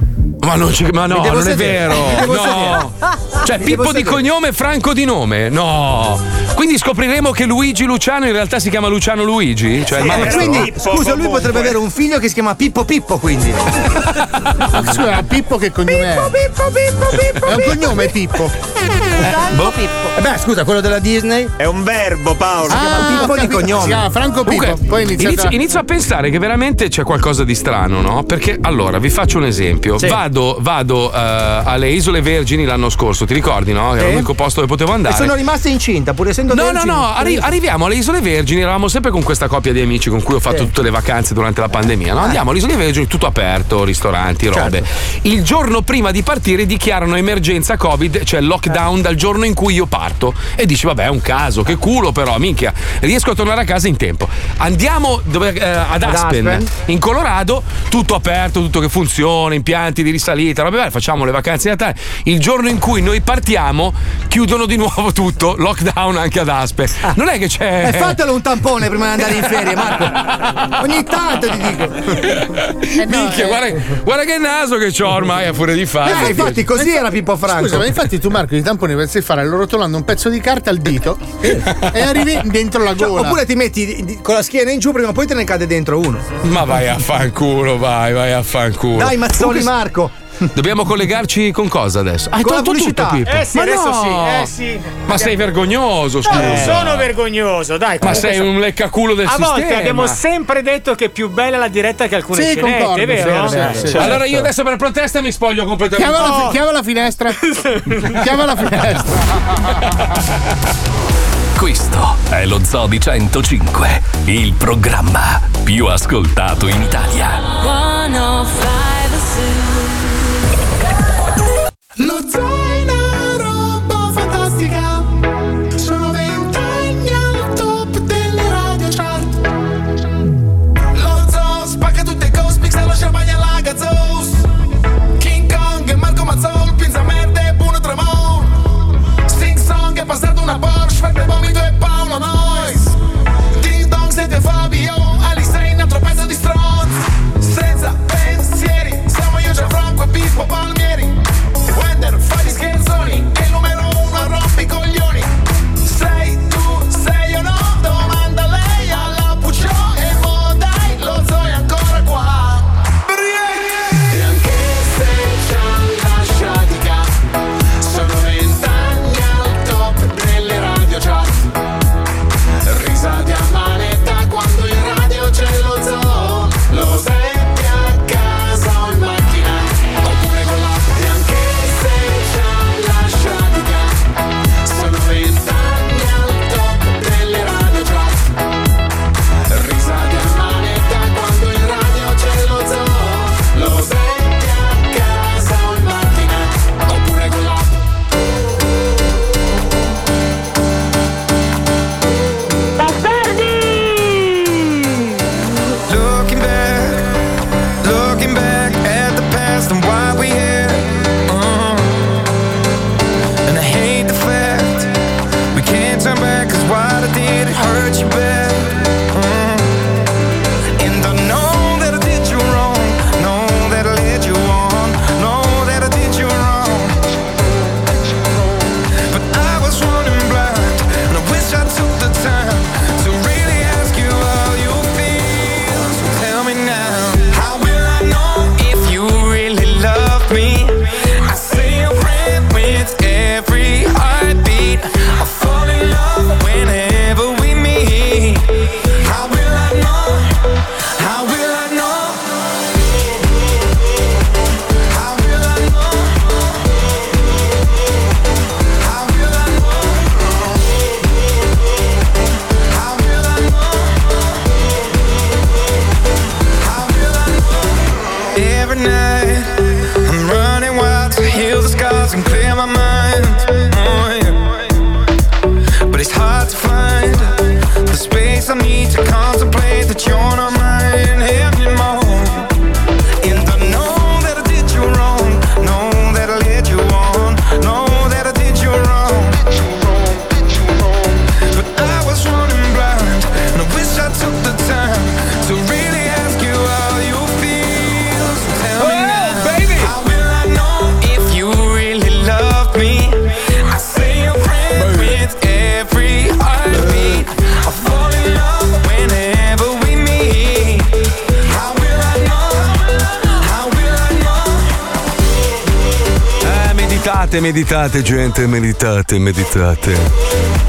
Ma, non, ci- ma no, non è sedere. vero. Mi devo No. Cioè, Mi Pippo di sedere. cognome, Franco di nome. No. Quindi scopriremo che Luigi Luciano in realtà si chiama Luciano Luigi? Cioè, il Ma quindi, scusa, lui potrebbe avere un figlio che si chiama Pippo Pippo, quindi. Scusa, Pippo che cognome è? Pippo, Pippo, Pippo. È un cognome Pippo. Boh. Eh beh, scusa, quello della Disney. È un verbo, Paolo. Si chiama Pippo di cognome. Si chiama Franco Pippo. Comunque, Poi inizio, a... inizio a pensare che veramente c'è qualcosa di strano, no? Perché allora vi faccio un esempio. Sì. Vado, vado eh, alle Isole Vergini l'anno scorso, ti ricordi, no? Era Sì. l'unico posto dove potevo E andare. sono rimaste incinta, pur essendo No, no, vergini. no, arri- arriviamo alle Isole Vergini, eravamo sempre con questa coppia di amici con cui ho fatto Sì. tutte le vacanze durante la pandemia. No? Andiamo alle Isole Vergini, tutto aperto, ristoranti, robe. Certo. Il giorno prima di partire dichiarano emergenza Covid, cioè lockdown dal giorno in cui io parto. E dici, vabbè, è un caso, che culo però, minchia, riesco a tornare a casa in tempo. Andiamo dove- eh, ad, Aspen, Aspen. in Colorado, tutto aperto, tutto che funziona, impianti di risalita, robe varie, facciamo le vacanze di Natale. Il giorno in cui noi partiamo, chiudono di nuovo tutto, lockdown anche ad Aspen. Non è che c'è. E fatelo un tampone prima di andare in ferie, Marco. Ogni tanto ti dico. Minchia, guarda, guarda che naso che c'ho ormai a furia di fare. Eh, infatti, così era Pippo Franco. Scusa, ma infatti tu Marco di tampone dovresti fare rotolando un pezzo di carta al dito e arrivi dentro la Cioè, gola. oppure ti metti di- di- con la schiena in giù, prima o poi te ne cade dentro uno. Ma vai a fanculo, vai, vai a fanculo. Dai, Mazzoli Marco. Dobbiamo collegarci con cosa adesso? Ah, con la pubblicità. Tutto, eh sì, ma adesso no. sì, eh sì. Ma sei vergognoso, scusa. No, non sono vergognoso, dai. Ma sei un leccaculo del a sistema. A volte abbiamo sempre detto che è più bella la diretta che alcune sì, scenette, concordo, è vero? Sì, sì, certo. Allora io certo. adesso per protesta mi spoglio completamente. Chiama, oh. la, chiama la finestra. chiama la finestra. Questo è lo Zobi 105, il programma più ascoltato in Italia. 105. Look meditate, meditate, meditate.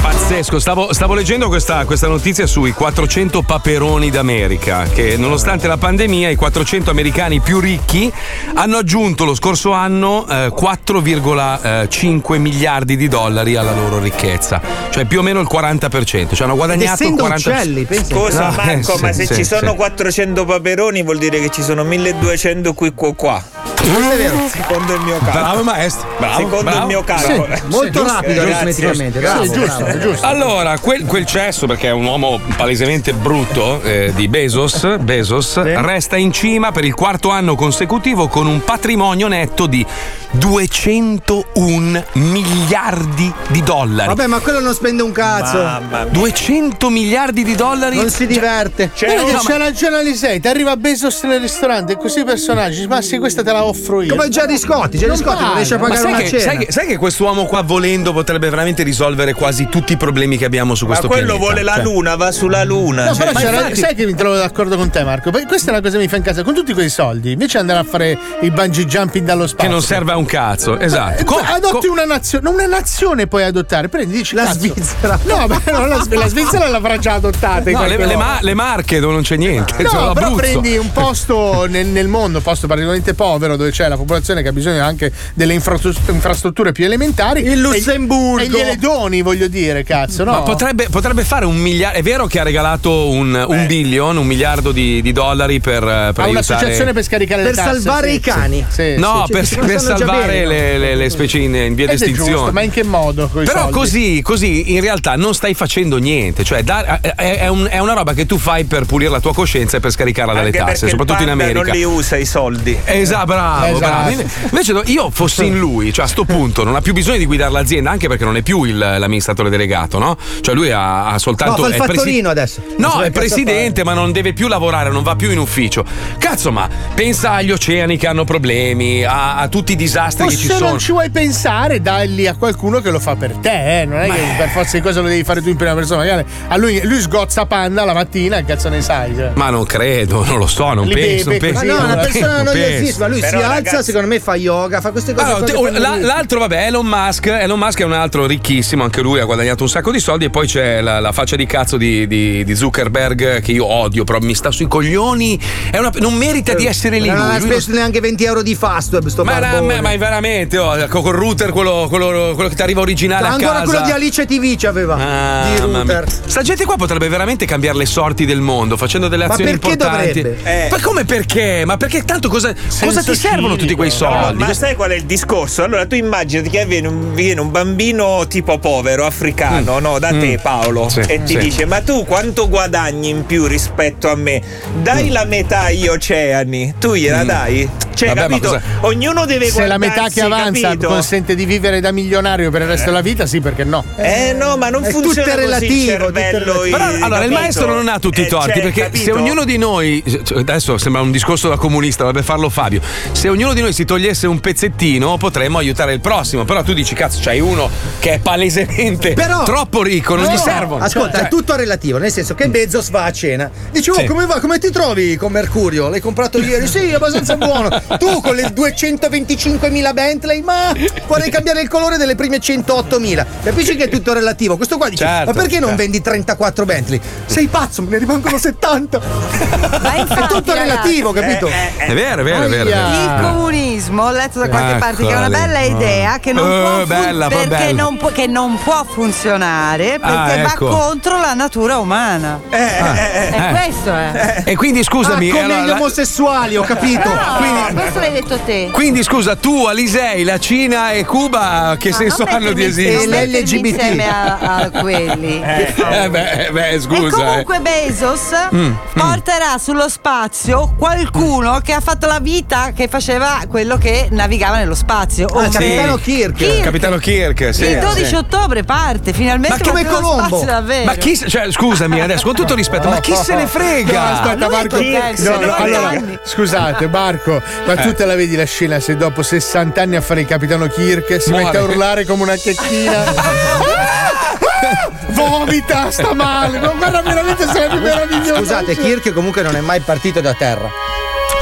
Pazzesco, stavo, stavo leggendo questa, questa notizia sui 400 paperoni d'America, che nonostante la pandemia i 400 americani più ricchi hanno aggiunto lo scorso anno eh, 4,5 miliardi di dollari alla loro ricchezza, cioè più o meno il 40%, cioè hanno guadagnato il 40%. Scusa No, Marco, eh, ma sì, se sì, ci sono sì. 400 paperoni vuol dire che ci sono 1200 qui qua qua. Questo è vero. Secondo il mio calcolo. Bravo maestro, bravo, Secondo bravo. il mio calcolo. Sì, Molto giusto, rapido aritmeticamente. Bravo, bravo, giusto. Allora, quel, quel cesso, perché è un uomo palesemente brutto, eh, di Bezos, Bezos resta in cima per il quarto anno consecutivo con un patrimonio netto di 201 miliardi di dollari. Vabbè, ma quello non spende un cazzo. 200 miliardi di dollari? Non si diverte. Guarda che no, c'è ragione Alisei, ti arriva Bezos nel ristorante, così i personaggi, ma sì, questa te la offro io. Come Gianni Scotti, Gianni Non Scotti non vale. riesce a Ma pagare sai una che, cena. sai, che, sai che quest'uomo qua volendo potrebbe veramente risolvere quasi tutti i problemi che abbiamo su Ma questo quello pianeta? vuole la Cioè- luna, va sulla luna. No, cioè, però ma c'era- infatti- sai che mi trovo d'accordo con te, Marco? Perché questa è una cosa che mi fa in casa. Con tutti quei soldi, invece di andare a fare il bungee jumping dallo spazio. Che non serve a un cazzo, esatto. Eh, Co- adotti co- una nazione, una nazione puoi adottare. Prendi, dici La cazzo. Svizzera. No, beh, non la, la Svizzera l'avrà già adottata. No, le, le ma- le marche dove non c'è niente. No, cioè però prendi un posto nel, nel mondo, un posto particolarmente povero, dove c'è la popolazione che ha bisogno anche delle infrastru- infrastrutture più elementari. Il Lussemburgo. E, e gliele doni, voglio dire, cazzo, no? Ma potrebbe, potrebbe fare un miliardo. È vero che ha regalato un, un billion, un miliardo di, di dollari per, per ha aiutare. un'associazione per scaricare Per le tasse. salvare sì, i cani. sì, sì, No, sì, per, per già salvare bene, no? le, le- le specie in, in via di estinzione. ma in che modo? Però soldi? così, così in realtà non stai facendo niente, cioè da- è, è un- è una roba che tu fai per pulire la tua coscienza e per scaricarla dalle Anche tasse, soprattutto in America. non li usa i soldi. Esatto, bravo, Esatto. bravo. Invece no, io fossi in lui, cioè a sto punto non ha più bisogno di guidare l'azienda, anche perché non è più il- l'amministratore delegato, no? Cioè lui ha, ha No, soltanto. fa il è presi- fattorino adesso. No, è presidente, ma non deve più lavorare, non va più in ufficio. Cazzo, ma pensa agli oceani che hanno problemi, a, a tutti i disastri O che ci se sono. non ci vuoi pensare, dagli a qualcuno che lo fa per te, eh. Non è che per forza di cose lo devi fare tu in prima persona. Magari a lui, lui sgozza panda la mattina, che cazzo ne sai? Cioè. Ma non credo, non lo so, non Li penso. beve non Ma penso no, una non persona noiosissima. Lui Però, si alza, ragazzi- secondo me fa yoga, fa queste cose. Allora, te- fanno la- l'altro, vabbè, Elon Musk. Elon Musk è un altro ricchissimo, anche lui ha guadagnato un sacco di soldi. E poi c'è la, la faccia di cazzo di, di- di Zuckerberg che io odio, però mi sta sui coglioni. È una- non merita di essere lì. Ma non ha speso neanche 20 euro di fastweb sto ma, barbone. ma, ma veramente, oh, con il router, quello, quello- quello che ti arriva originale a Ancora quello di Alice TV ci aveva. Ah, di router. Sta gente qua potrebbe veramente cambiare le sorti del mondo facendo delle Ma azioni perché importanti. dovrebbe? Eh. Ma come perché? Ma perché tanto cosa, cosa ti servono tutti quei cinico. No, soldi? ma sai qual è il discorso? Allora tu immaginati che viene un, viene un bambino tipo povero, africano, no? Da te Paolo. Mm. Sì, e ti sì. dice: Ma tu quanto guadagni in più rispetto a me? Dai Mm. la metà agli oceani. Tu gliela dai? Cioè, Vabbè, ma capito? Ognuno deve la metà che avanza capito? consente di vivere da milionario per il resto della vita, sì, perché no? Eh no, ma non È funziona tutto così relativo, tutto cervello. relativo. Però, allora, il maestro non ha tutti i Eh, torti, cioè, perché capito? se ognuno di noi, adesso sembra un discorso da comunista, dovrebbe farlo Fabio, se ognuno di noi si togliesse un pezzettino potremmo aiutare il prossimo, però tu dici, cazzo, c'hai uno che è palesemente Però- troppo ricco, non No, gli servono. Ascolta, Cioè, è tutto relativo, nel senso che Bezos va a cena. Dice, oh, Sì. come va? Come ti trovi con Mercurio? L'hai comprato ieri? Sì, abbastanza buono. Tu con le 225.000 Bentley, ma vorrei cambiare il colore delle prime 108.000. Capisci che è tutto relativo? Questo qua dice, Certo, ma perché non certo. vendi 34 Bentley? Sei pazzo, me ne rimangono 70. Ma È infatti, tutto ragazzi, relativo, capito? È vero, è vero, è vero. è vero. Il comunismo, ho letto da qualche parte che è una bella lì. idea che non, Eh, può, fun- bella, perché bella. non può, che non può funzionare perché Ah, ecco. va contro la natura umana. Eh, eh, eh, E eh. questo è. E quindi scusami, ah, come allora, gli la- omosessuali, ho capito. No, Quindi, questo l'hai detto te. quindi scusa, tu, Alisei, la Cina e Cuba, che Ma senso non hanno di esistere? l'LGBT. insieme a, a quelli. per favore. Eh beh, beh, scusa. e comunque Bezos Mm, porterà sullo spazio qualcuno che ha fatto la vita che faceva quello che navigava nello spazio. Ah, il ovvero capitano Kirk. Kirk. Capitano Kirk, sì. il 12 sì. ottobre parte finalmente Ma come Colombo. spazio davvero. Ma chi, se- cioè, scusami adesso, con tutto rispetto, ma chi se ne frega? No, aspetta, Marco. No, no, 90 allora, scusate, Marco, ma tu te la vedi la scena se dopo 60 anni a fare il capitano Kirk si Muore. mette a urlare come una checchina? Vomita, sta male. Ma guarda, veramente sarebbe meraviglioso. Scusate, Kirk comunque non è mai partito da terra.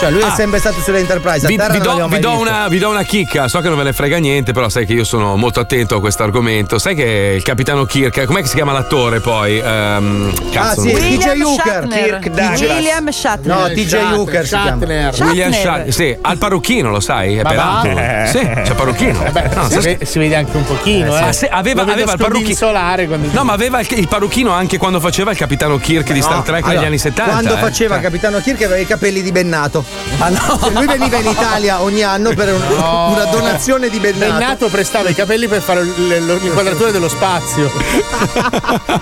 Cioè, lui è Ah. sempre stato sull'Enterprise. Vi, vi do, vi do una, vi do una chicca, so che non ve ne frega niente, però sai che io sono molto attento a questo argomento. Sai che il capitano Kirk, com'è che si chiama l'attore poi? Ehm, cazzo, Ah, sì, TJ Hooker. Shatner. Kirk Douglas. William Shatner. No, TJ Hooker chiama. William Shatner. Shatner, sì, al parrucchino, lo sai? È Ma va? pelato. Sì, c'è il parrucchino. Eh beh, No, si, vede, si vede anche un pochino, eh. Ah, se- aveva, Lo vedo aveva il parrucchino. scodinzolare quando No, ma aveva il, il parrucchino anche quando faceva il capitano Kirk di Star No, Trek allora, negli anni 70. Quando eh. faceva Cioè. Capitano Kirk aveva i capelli di Bennato. Cioè, lui veniva in Italia ogni anno per un- No. una donazione di Bennato. Bennato prestava i capelli per fare l'inquadratura dello spazio.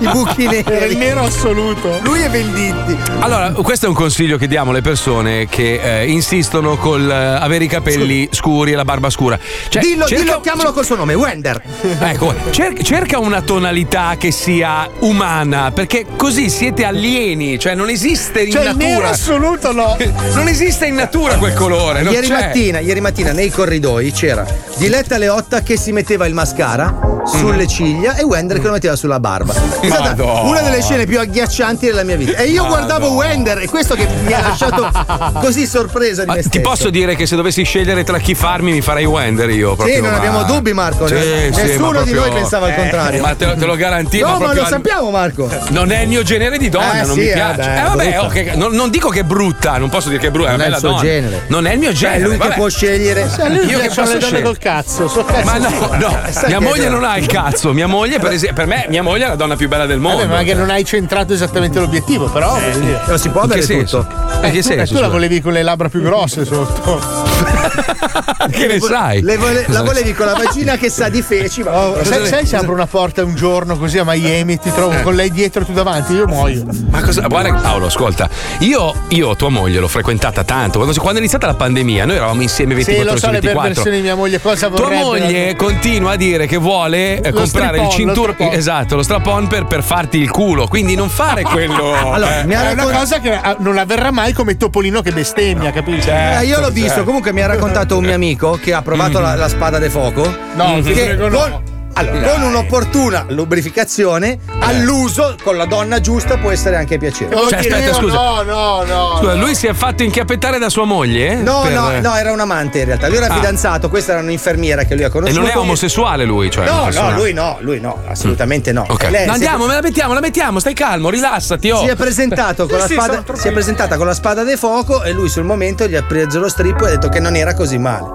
I buchi Era neri. il nero assoluto. Lui è Venditti. Allora, questo è un consiglio che diamo alle persone che eh, insistono col eh, avere i capelli scuri e la barba scura. Cioè, dillo, cerca- dillo, chiamalo col suo nome, Wender. Ecco, cer- cerca una tonalità che sia umana, perché così siete alieni, cioè non esiste in Cioè, il nero natura. assoluto no. Non esiste in natura quel colore, Ieri c'è. mattina, ieri mattina nei corridoi c'era Diletta Leotta che si metteva il mascara sulle ciglia e Wender che lo metteva sulla barba. È stata Madonna. una delle scene più agghiaccianti della mia vita. E io guardavo Wender e questo che mi ha lasciato così sorpresa di Ma me ti posso dire che se dovessi scegliere tra chi farmi mi farei Wender io proprio. Sì, non ma- abbiamo dubbi, Marco. Sì, sì, Nessuno ma di proprio- noi pensava il contrario. Ma te lo, te lo garantisco. No, ma proprio lo al- sappiamo, Marco. Non è il mio genere di donna, Eh, non sì, mi eh, piace. Eh, vabbè, brutta. ok, non, non dico che è brutta, non posso dire che è brutta, è è il suo donna. genere. Non è il mio Cioè, genere. lui che vabbè. può scegliere. A lui Io che posso le donne col cazzo. so cazzo Ma no, che- no, mia che è moglie non ha il cazzo. Mia moglie, per esempio, per me, mia moglie è la donna più bella del mondo. Vabbè, ma che non hai centrato esattamente l'obiettivo, però. dire. Non si può che avere senso? tutto. In che tu, senso? tu la volevi con le labbra più grosse sotto. Che ne sai? Le vole- la volevi con la vagina che sa di feci, ma Oh, sai, sai se apro una porta un giorno così a Miami e ti trovo Eh. con lei dietro e tu davanti? Io muoio. Ma cosa? Guarda, Paolo, ascolta, io, io tua moglie l'ho frequentata tanto. Quando, quando è iniziata la pandemia, noi eravamo insieme 24 Sì, lo ore so, su le 24. perversioni di mia moglie cosa Tua moglie continua a dire che vuole eh, Lo comprare il cinturone. Esatto, lo strap-on per, per farti il culo. Quindi non fare quello. Allora, eh. mi ha È una cosa che ah, non avverrà mai come Topolino che bestemmia, capisci? Eh, io l'ho Certo, visto, comunque mi ha raccontato un mio amico che ha provato la, la spada de fuoco. No, che no. Con, allora, con un'opportuna lubrificazione, all'uso con la donna giusta può essere anche piacevole. Oh, Cioè, aspetta, scusa. No, no, no. Scusa, lui si è fatto inchiappettare da sua moglie? eh? No, Per- no, no, era un amante in realtà. Lui era Ah. fidanzato, questa era un'infermiera che lui ha E conosciuto. non è omosessuale lui, cioè. No, no, lui no, lui no, assolutamente no. Ok. Lei No, andiamo, me la mettiamo, la mettiamo, stai calmo, rilassati. Oh. Si è presentato con la Sì, spada. Si è presentata con la spada de fuoco e lui sul momento gli ha preso lo strip e ha detto che non era così male.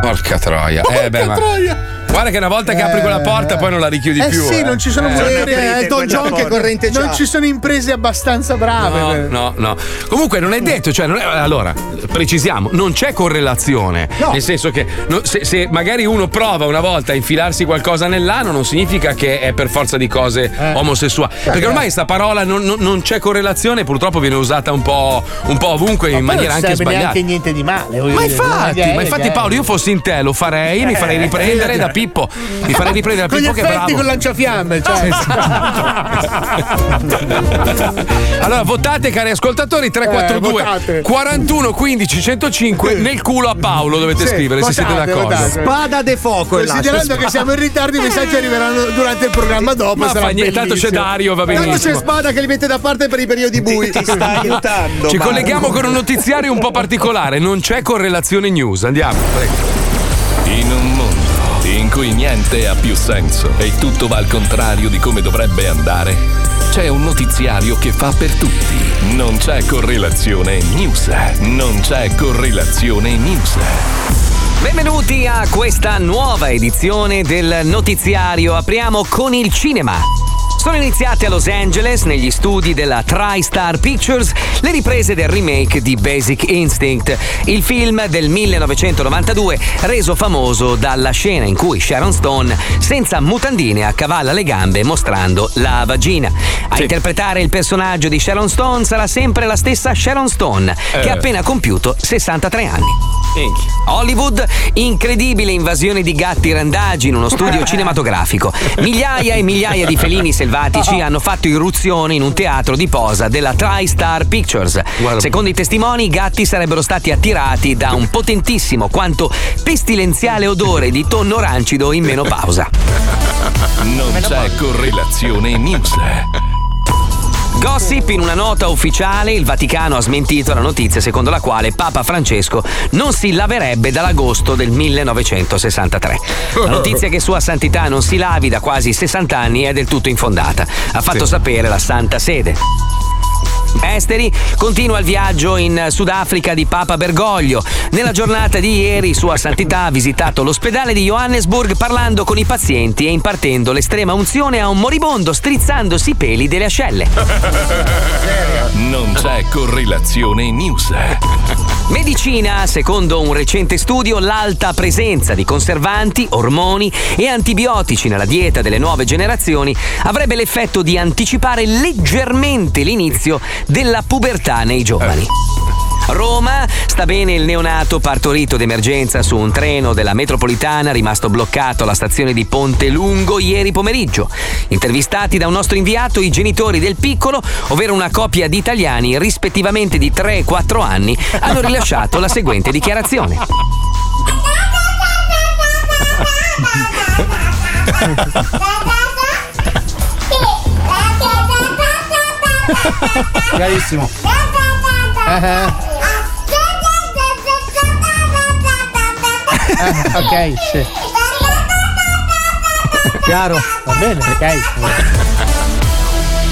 Porca troia. eh, beh, ma- troia. Guarda che una volta che apri quella porta poi non la richiudi Eh più. sì, eh. non ci sono Eh. imprese- Sì, è Elton quella John che corrente c'ha. Non ci sono imprese abbastanza brave. No, per- no, no. Comunque non è detto, cioè, non è- allora, precisiamo, non c'è correlazione. No. Nel senso che no, se, se magari uno prova una volta a infilarsi qualcosa nell'ano, non significa che è per forza di cose Eh. omosessuali. Perché ormai sta parola non, non- non c'è correlazione, purtroppo viene usata un po', un po' ovunque in Ma poi maniera non anche sbagliata. neanche niente di male. Ma infatti, ma infatti. Paolo, io fossi in te, lo farei, mi farei riprendere da Pippo. Mi farei riprendere da Pippo che è bravo. con lanciafiamme. Cioè. Allora votate cari ascoltatori 342 Eh, votate. 41 15 105 nel culo a Paolo dovete Sì, scrivere se siete votate, d'accordo. votate. Spada de fuoco. Considerando che siamo in ritardo, i messaggi arriveranno durante il programma dopo. Ma sarà fa niente, tanto c'è. Dario, va Tanto c'è benissimo. spada che li mette da parte per i periodi bui. Ti sta aiutando. Ci Marco. colleghiamo con un notiziario un po' particolare, non c'è correlazione news. Andiamo, prego. In un mondo in cui niente ha più senso e tutto va al contrario di come dovrebbe andare, c'è un notiziario che fa per tutti. Non c'è correlazione news. Non c'è correlazione news. Benvenuti a questa nuova edizione del notiziario. Apriamo con il cinema. Sono iniziate a Los Angeles, negli studi della TriStar Pictures, le riprese del remake di Basic Instinct, il film del 1992 reso famoso dalla scena in cui Sharon Stone, senza mutandine, accavalla le gambe mostrando la vagina. A interpretare il personaggio di Sharon Stone sarà sempre la stessa Sharon Stone, che Eh. ha appena compiuto 63 anni. Hollywood, incredibile invasione di gatti randagi in uno studio cinematografico. Migliaia e migliaia di felini selvatici hanno fatto irruzione in un teatro di posa della TriStar Pictures. Secondo i testimoni, i gatti sarebbero stati attirati da un potentissimo quanto pestilenziale odore di tonno rancido in menopausa. Non c'è correlazione news. Gossip, in una nota ufficiale il Vaticano ha smentito la notizia secondo la quale Papa Francesco non si laverebbe dall'agosto del 1963. La notizia che Sua Santità non si lavi da quasi 60 anni è del tutto infondata, ha fatto Sì. sapere la Santa Sede. Esteri continua il viaggio in Sudafrica di Papa Bergoglio. Nella giornata di ieri Sua Santità ha visitato l'ospedale di Johannesburg parlando con i pazienti e impartendo l'estrema unzione a un moribondo strizzandosi i peli delle ascelle. Non c'è correlazione news. Medicina, secondo un recente studio, l'alta presenza di conservanti, ormoni e antibiotici nella dieta delle nuove generazioni avrebbe l'effetto di anticipare leggermente l'inizio della pubertà nei giovani. Roma sta bene il neonato partorito d'emergenza su un treno della metropolitana rimasto bloccato alla stazione di Ponte Lungo ieri pomeriggio. Intervistati da un nostro inviato, i genitori del piccolo, ovvero una coppia di italiani rispettivamente di 3 e 4 anni, hanno rilasciato la seguente dichiarazione. Chiarissimo. Eh, ok, sì. Chiaro. Va bene, ok.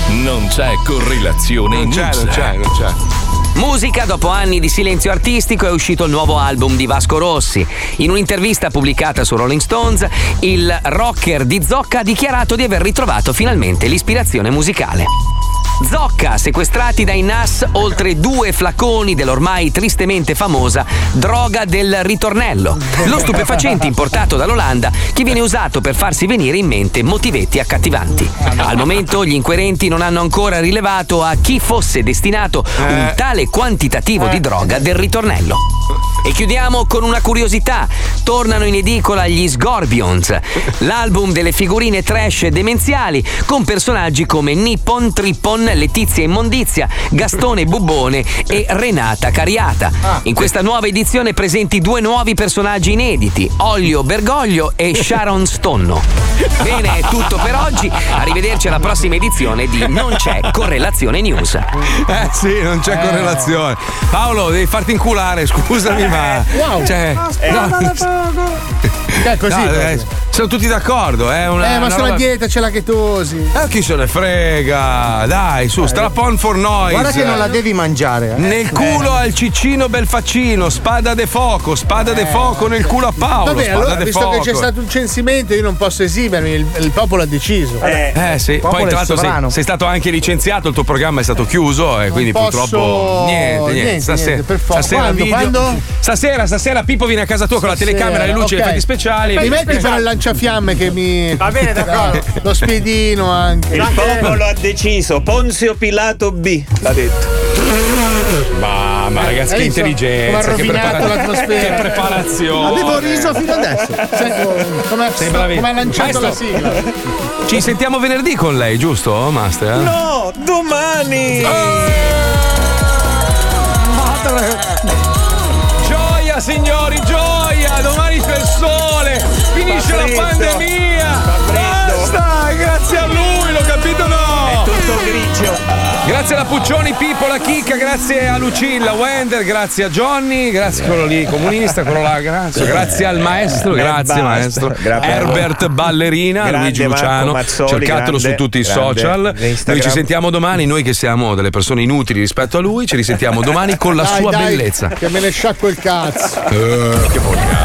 Non c'è correlazione Non c'è, non c'è, non c'è. Musica, dopo anni di silenzio artistico è uscito il nuovo album di Vasco Rossi. In un'intervista pubblicata su Rolling Stones, il rocker di Zocca ha dichiarato di aver ritrovato finalmente l'ispirazione musicale. Zocca, sequestrati dai NAS oltre due flaconi dell'ormai tristemente famosa droga del ritornello. Lo stupefacente importato dall'Olanda che viene usato per farsi venire in mente motivetti accattivanti. Al momento gli inquirenti non hanno ancora rilevato a chi fosse destinato un tale quantitativo di droga del ritornello. E chiudiamo con una curiosità. Tornano in edicola gli Scorpions, l'album delle figurine trash e demenziali con personaggi come Nippon, Trippon, Letizia Immondizia, Gastone Bubbone e Renata Cariata. In questa nuova edizione presenti due nuovi personaggi inediti, Olio Bergoglio e Sharon Stonno. Bene, è tutto per oggi. Arrivederci alla prossima edizione di Non c'è correlazione news. Eh sì, non c'è correlazione. Paolo, devi farti inculare, scusami, ma. Wow. Cioè, no, Cioè, così. no, eh, sono tutti d'accordo, è una. eh, ma una sulla roba- dieta c'è la chetosi. Eh, chi se ne frega? Dai, su, strap on for noise. Guarda che non la devi mangiare. eh. Nel culo al ciccino Belfaccino, spada de fuoco, spada de fuoco nel culo a Paolo. Va bene, spada allora, de visto fuoco. che c'è stato un censimento, io non posso esimermi, il, il popolo ha deciso. Eh sì, poi tra l'altro sei, sei stato anche licenziato, il tuo programma è stato chiuso e quindi posso- purtroppo niente, niente. niente, Stasera, niente, per forza. stasera Quando, quando? Stasera, stasera Pippo viene a casa tua con la Stasera, telecamera, le luci e ok. gli effetti speciali. Mi metti però il lanciafiamme che mi. Va bene, d'accordo. Lo spiedino anche. Il popolo ha deciso, Ponzio Pilato B, l'ha detto. Ma, ma ragazzi, Hai che intelligenza, che, prepara- che preparazione. Avevo riso fino adesso. Come, ha lanciato la Maestro, sigla. Ci sentiamo venerdì con lei, giusto, Master? No, domani! Gioia signori, gioia! Finisce la pandemia! Basta! Grazie a lui, l'ho capito no! È tutto grigio. Grazie alla Puccioni, Pippo, la Chicca, grazie a Lucilla, Wender, grazie a Johnny, grazie a quello lì comunista, quello là, grazie, grazie al maestro, grazie basta. maestro. Grazie. Herbert Ballerina, Grande Luigi Luciano, Mazzoli, cercatelo grande, su tutti i grande. social. Instagram. Noi ci sentiamo domani, noi che siamo delle persone inutili rispetto a lui, ci risentiamo domani con la Dai, sua dai, bellezza. Che me ne sciacquo il cazzo. Eh, che volgare.